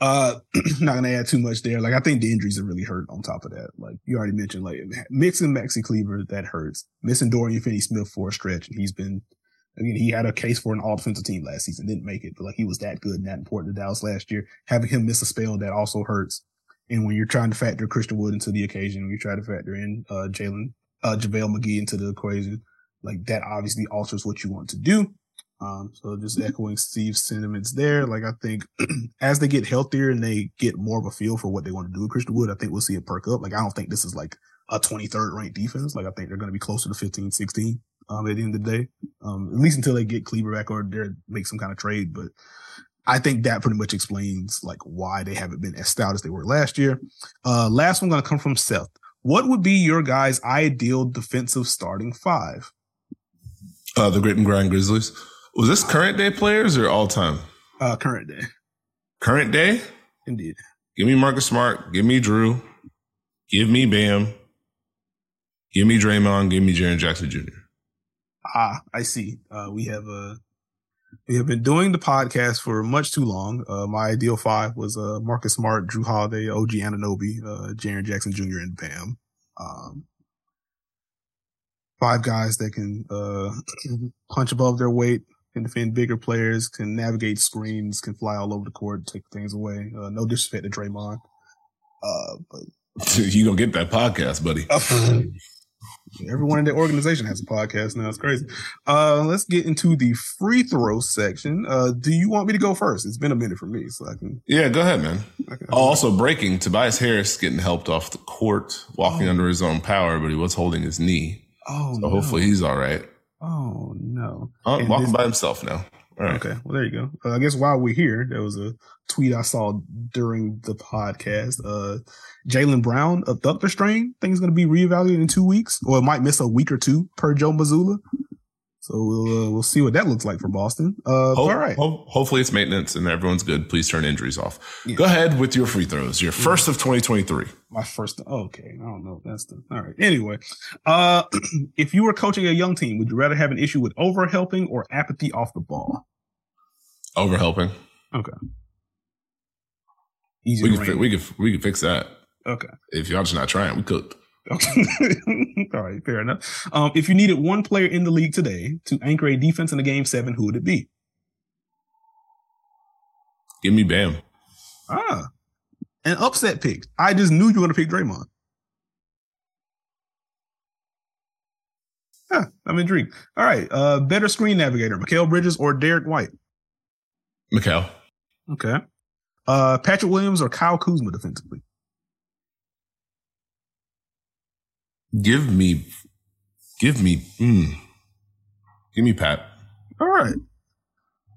Uh, *clears throat* not gonna add too much there. Like I think the injuries have really hurt on top of that. Like you already mentioned, like mixing Maxi Kleber, that hurts. Missing Dorian Finney Smith for a stretch, and he's been again, he had a case for an all defensive team last season, didn't make it, but like he was that good and that important to Dallas last year. Having him miss a spell that also hurts. And when you're trying to factor Christian Wood into the occasion, when you try to factor in uh Jalen uh JaVale McGee into the equation, like that obviously alters what you want to do. Um, so just echoing Steve's sentiments there. Like I think *clears throat* as they get healthier and they get more of a feel for what they want to do with Christian Wood, I think we'll see it perk up. Like I don't think this is like a 23rd ranked defense. Like I think they're going to be closer to 15, 16, um, at the end of the day. Um, at least until they get Kleber back or they make some kind of trade. But I think that pretty much explains like why they haven't been as stout as they were last year. Uh, last one going to come from Seth. What would be your guys' ideal defensive starting five? Uh, the Grit and Grind Grizzlies. Was this current day players or all time? Uh, current day. Current day? Indeed. Give me Marcus Smart. Give me Jrue. Give me Bam. Give me Draymond. Give me Jaren Jackson Jr. Ah, I see. Uh, we have uh, we have been doing the podcast for much too long. Uh, my ideal five was uh, Marcus Smart, Jrue Holiday, OG Anunoby, uh, Jaren Jackson Jr., and Bam. Um, five guys that can uh, *clears throat* punch above their weight, can defend bigger players, can navigate screens, can fly all over the court, take things away. Uh, no disrespect to Draymond, uh, but *laughs* you don't get that podcast, buddy. *laughs* Everyone in the organization has a podcast now. It's crazy. Uh, let's get into the free throw section. Uh, do you want me to go first? It's been a minute for me, so I can. Yeah, go ahead, man. Oh, also breaking. Tobias Harris getting helped off the court, walking oh. under his own power, but he was holding his knee. Oh, so no. hopefully he's all right. Oh no! Oh, walking this- by himself now. All right. Okay. Well, there you go. Uh, I guess while we're here, there was a tweet I saw during the podcast. Uh, Jaylen Brown adductor strain. Think is going to be reevaluated in two weeks, or it might miss a week or two per Joe Mazzulla. So we'll uh, we'll see what that looks like for Boston. Uh, Hope, all right. hopefully it's maintenance and everyone's good. Please turn injuries off. Yeah. Go ahead with your free throws. Your first yeah. of 2023. My first. Okay, I don't know. That's the all right. Anyway, uh, *clears throat* if you were coaching a young team, would you rather have an issue with overhelping or apathy off the ball? Overhelping. Okay. Easy. We can fi- we can we can fix that. Okay. If y'all just not trying, we cooked. Okay. *laughs* All right, fair enough. Um, if you needed one player in the league today to anchor a defense in a game seven, who would it be? Give me Bam. Ah, an upset pick. I just knew you were going to pick Draymond. Huh, I'm intrigued. All right, uh, better screen navigator, Mikal Bridges or Derrick White? Mikal. Okay. Uh, Patrick Williams or Kyle Kuzma defensively? Give me, give me, mm, give me Pat. All right.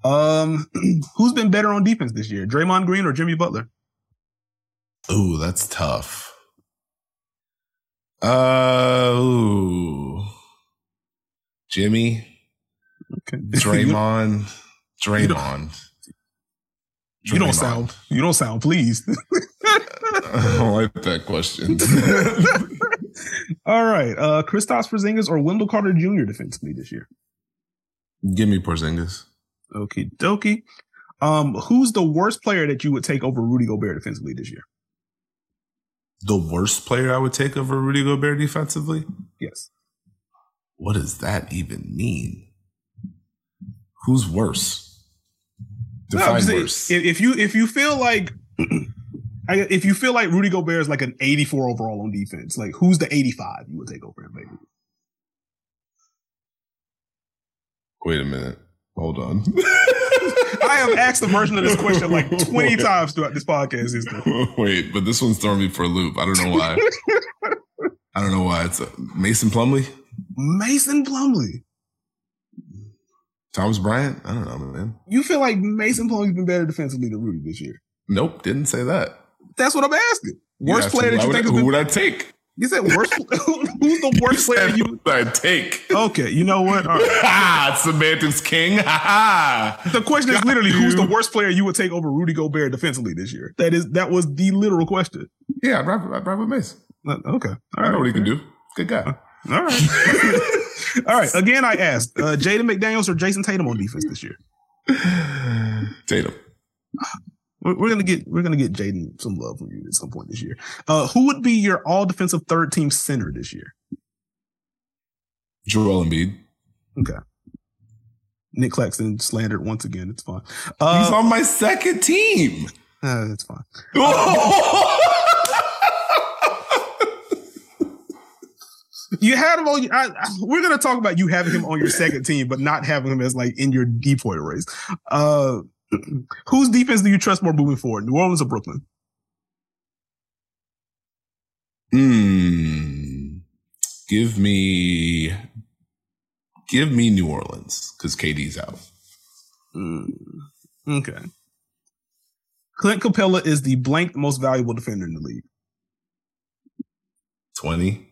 Um, *clears throat* who's been better on defense this year, Draymond Green or Jimmy Butler? Ooh, that's tough. Uh, ooh. Jimmy, Okay. *laughs* Draymond, Draymond. You don't Draymond. sound. You don't sound pleased. *laughs* *laughs* I don't like that question. All right. Uh, Kristaps Porzingis or Wendell Carter Jr. defensively this year? Give me Porzingis. Okay, dokie. Um, who's the worst player that you would take over Rudy Gobert defensively this year? The worst player I would take over Rudy Gobert defensively? Yes. What does that even mean? Who's worse? No, Define saying, worse. If, if you if you feel like *clears throat* I, if you feel like Rudy Gobert is like an 84 overall on defense, like who's the 85 you would take over him? Maybe. Wait a minute. Hold on. *laughs* I have asked the version of this question like *laughs* 20 times throughout this podcast history. *laughs* Wait, but this one's throwing me for a loop. I don't know why. I don't know why. It's uh Mason Plumlee, Mason Plumlee. Thomas Bryant. I don't know, man. You feel like Mason Plumlee's been better defensively than Rudy this year? Nope, didn't say that. That's what I'm asking. Worst asked player that you would- think has Who been would I take? You said worst. *laughs* *laughs* who's the worst player you? would I take? Okay, you know what? All right. Ha! *laughs* Semantics King. The question is literally who's the worst player you would take over Rudy Gobert defensively this year? That is that was the literal question. Yeah, I'd ride, I'd with Mace. Uh, Okay, all I right, know what he can do. Good guy. All right, all right. Again, I asked uh, Jaden McDaniels or Jayson Tatum on defense this year. *sighs* Tatum. *sighs* We're, we're gonna get we're gonna get Jaden some love from you at some point this year. Uh, who would be your all defensive third team center this year? Joel Embiid. Okay. Nick Claxton slandered once again. It's fine. He's Uh, on my second team. uh, it's fine. You had him on. I, I- we're gonna talk about you having him on your second team, but not having him as like in your DPOY race. Uh, *clears throat* whose defense do you trust more moving forward, New Orleans or Brooklyn? Hmm. Give me, give me New Orleans because KD's out. Mm, okay. Clint Capela is the blank most valuable defender in the league. 20,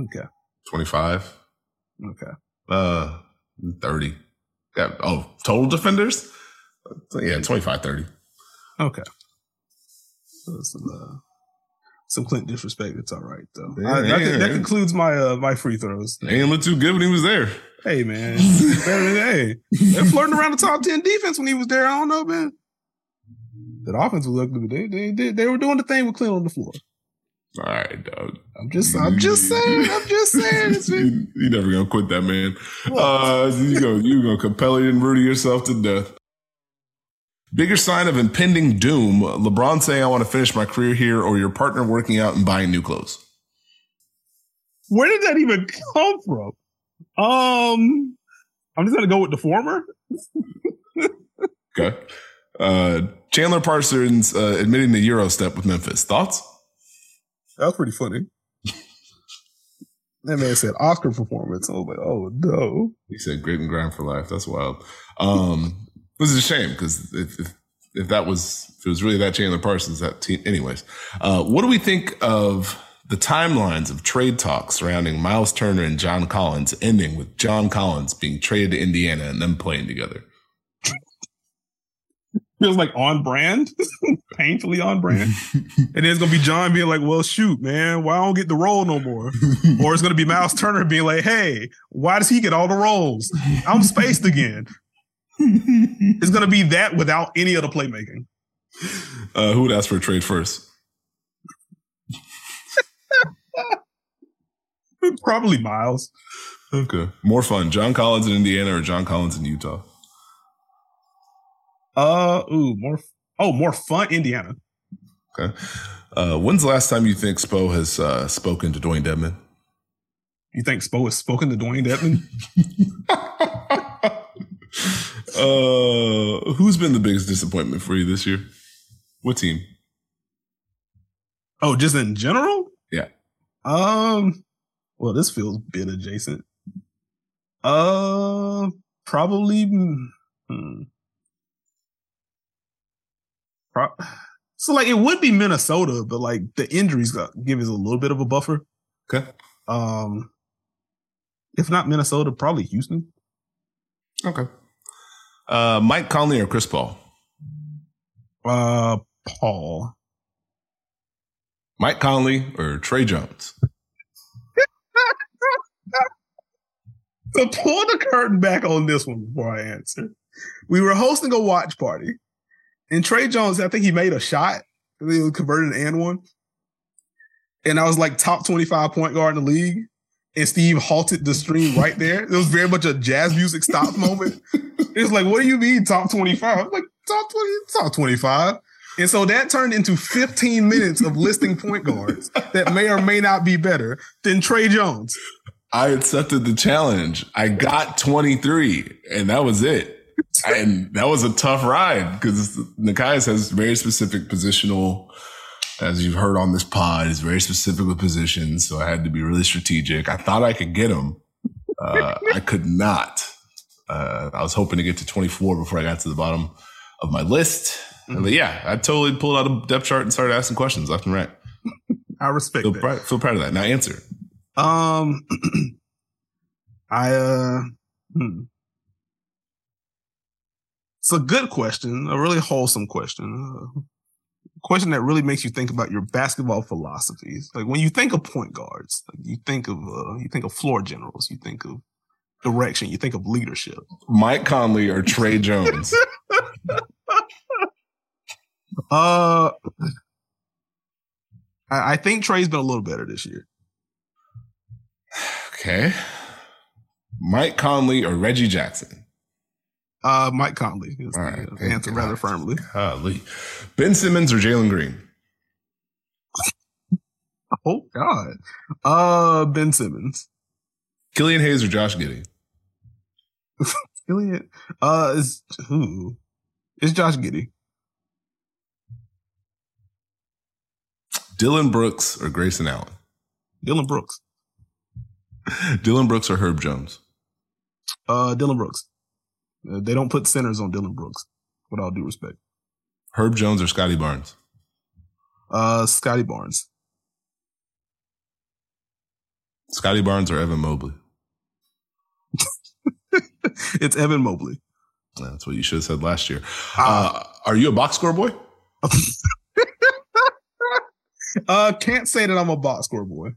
Okay. 25, Okay. uh, 30. Got, oh, total defenders? Yeah, 25, 30. Okay. So some uh, some Clint disrespect. It's all right though. Yeah, I- that, yeah, that yeah. concludes my uh, my free throws. Ain't look too good when he was there. Hey man, *laughs* hey, they're flirting around the top ten defense when he was there. I don't know, man. That offense was ugly, but they they they, they were doing the thing with Clint on the floor. All right, dog. I'm just I'm just saying. I'm just *laughs* saying. It's been, you, you never gonna quit that man. Uh, you go, you gonna Capela and Rudy yourself to death. Bigger sign of impending doom: LeBron saying, "I want to finish my career here," or your partner working out and buying new clothes. where did that even come from? Um, I'm just gonna go with the former. Okay. Uh, Chandler Parsons uh, admitting the Euro step with Memphis. Thoughts? That was pretty funny. That man said Oscar performance. I was like, oh no. He said grit and grind for life. That's wild. Um, this is a shame because if, if if that was if it was really that Chandler Parsons, that team. Anyways, uh, what do we think of the timelines of trade talks surrounding Miles Turner and John Collins ending with John Collins being traded to Indiana and them playing together? feels like on brand, *laughs* painfully on brand. and then it's gonna be John being like, "Well, shoot, man, why I don't get the role no more?" or it's gonna be Miles Turner being like, "Hey, why does he get all the roles? I'm spaced again." it's gonna be that without any of the playmaking. Uh, who would ask for a trade first? *laughs* Probably Miles. Okay, more fun: John Collins in Indiana or John Collins in Utah. Uh, ooh, more. Oh, more fun, Indiana. Okay. Uh, when's the last time you think Spo has uh, spoken to Dewayne Dedmon? You think Spo has spoken to Dewayne Dedmon? *laughs* uh, who's been the biggest disappointment for you this year? What team? Oh, just in general? Yeah. Um. Well, this feels a bit adjacent. Uh, probably. Hmm. Pro- so like it would be Minnesota, but like the injuries got, give us a little bit of a buffer. Okay. Um, if not Minnesota, probably Houston. Okay. Uh, Mike Conley or Chris Paul? Uh, Paul. Mike Conley or Tre Jones? *laughs* so pull the curtain back on this one before I answer. We were hosting a watch party, and Tre Jones, I think he made a shot. He was converted an and one. And I was like top 25 point guard in the league. And Steve halted the stream right there. It was very much a jazz music stop *laughs* moment. It was like, what do you mean top 25? I'm like, top 20, top 25. And so that turned into 15 minutes of listing point guards that may or may not be better than Tre Jones. I accepted the challenge. I got 23 and that was it. And that was a tough ride because Nekias has very specific positional, as you've heard on this pod, is very specific with positions. So I had to be really strategic. I thought I could get him. Uh, I could not. Uh, I was hoping to get to 24 before I got to the bottom of my list. Mm-hmm. But yeah, I totally pulled out a depth chart and started asking questions left and right. I respect feel that. Proud, feel proud of that. Now answer. Um, *clears throat* I, uh, hmm. It's a good question, a really wholesome question, a question that really makes you think about your basketball philosophies. Like when you think of point guards, like you think of uh, you think of floor generals, you think of direction, you think of leadership. Mike Conley or Tre Jones. *laughs* uh, I, I think Tre's been a little better this year. Okay. Mike Conley or Reggie Jackson? Uh, Mike Conley is All right, the answer God. rather firmly. Golly. Ben Simmons or Jalen Green? *laughs* oh God. Uh, Ben Simmons. Killian Hayes or Josh Giddey? *laughs* Killian, uh, is who? It's Josh Giddey. Dillon Brooks or Grayson Allen? Dillon Brooks. Dillon Brooks or Herb Jones? Uh, Dillon Brooks. Uh, they don't put centers on Dillon Brooks, with all due respect. Herb Jones or Scottie Barnes? Uh, Scottie Barnes. Scottie Barnes or Evan Mobley? *laughs* it's Evan Mobley. That's what you should have said last year. Uh, uh, are you a box score boy? *laughs* uh, can't say that I'm a box score boy.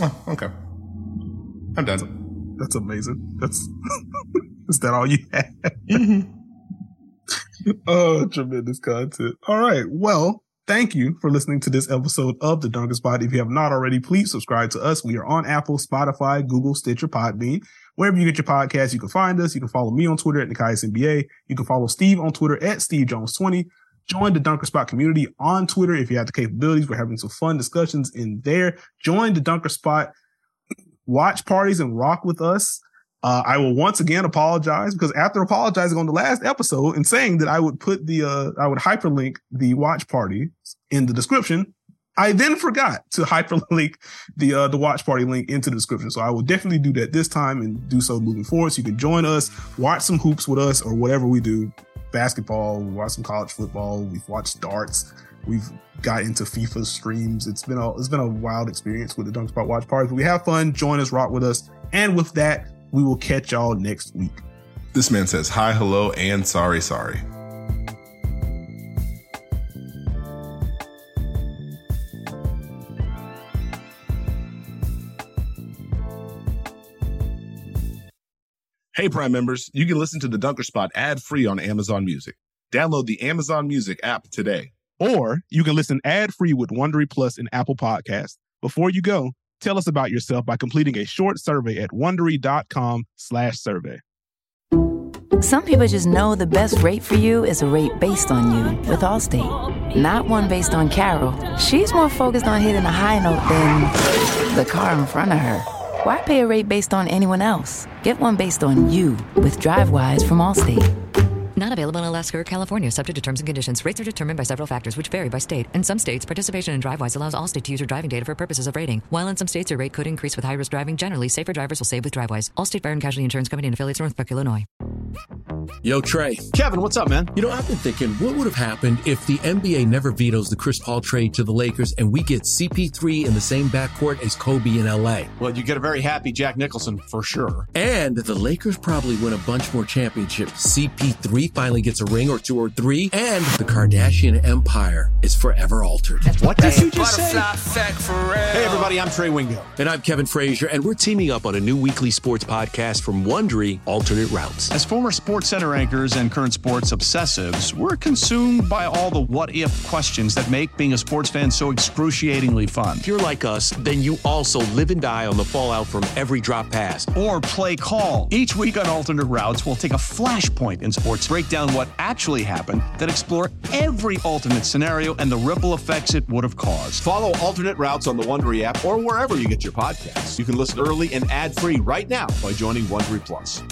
Oh, okay. I'm done. That's amazing. That's *laughs* is that all you *laughs* have? Mm-hmm. oh, tremendous content. All right. Well, thank you for listening to this episode of the Dunker Spot. If you have not already, please subscribe to us. We are on Apple, Spotify, Google, Stitcher, Podbean. Wherever you get your podcast, you can find us. You can follow me on Twitter at Nekias NBA. You can follow Steve on Twitter at Steve Jones 20. Join the Dunker Spot community on Twitter if you have the capabilities. We're having some fun discussions in there. Join the Dunker Spot watch parties and rock with us. Uh, I will once again apologize because after apologizing on the last episode and saying that I would put the, uh, I would hyperlink the watch party in the description, I then forgot to *laughs* hyperlink the, uh, the watch party link into the description. So I will definitely do that this time and do so moving forward. So you can join us, watch some hoops with us or whatever we do. Basketball, we watch some college football, we've watched darts, we've got into FIFA streams. It's been a it's been a wild experience with the Dunk Spot Watch Party. But we have fun. Join us, rock with us, and with that, we will catch y'all next week. This man says hi, hello, and sorry, sorry. Hey, Prime members, you can listen to the Dunker Spot ad free on Amazon Music. Download the Amazon Music app today. Or you can listen ad free with Wondery Plus and Apple Podcasts. Before you go, Tell us about yourself by completing a short survey at wondery.com/survey. Some people just know the best rate for you is a rate based on you with Allstate, not one based on Carol. She's more focused on hitting a high note than the car in front of her. Why pay a rate based on anyone else? Get one based on you with DriveWise from Allstate. Not available in Alaska or California, subject to terms and conditions. Rates are determined by several factors, which vary by state. In some states, participation in DriveWise allows all Allstate to use your driving data for purposes of rating. While in some states, your rate could increase with high risk driving. Generally, safer drivers will save with DriveWise. Allstate Fire and Casualty Insurance Company and affiliates, Northbrook, Illinois. Yo, Trey. Kevin, what's up, man? You know, I've been thinking, what would have happened if the NBA never vetoes the Chris Paul trade to the Lakers and we get CP3 in the same backcourt as Kobe in LA? Well, you get a very happy Jack Nicholson for sure. And the Lakers probably win a bunch more championships. CP3 finally gets a ring or two or three, and the Kardashian empire is forever altered. What did you just say? Hey, everybody, I'm Trey Wingo. And I'm Kevin Frazier, and we're teaming up on a new weekly sports podcast from Wondery, Alternate Routes. As former Sports Center anchors and current sports obsessives, we're consumed by all the what if questions that make being a sports fan so excruciatingly fun. If you're like us, then you also live and die on the fallout from every drop pass. Or play call. Each week on Alternate Routes, we'll take a flashpoint in sports, break down what actually happened, then explore every alternate scenario and the ripple effects it would have caused. Follow Alternate Routes on the Wondery app or wherever you get your podcasts. You can listen early and ad-free right now by joining Wondery Plus.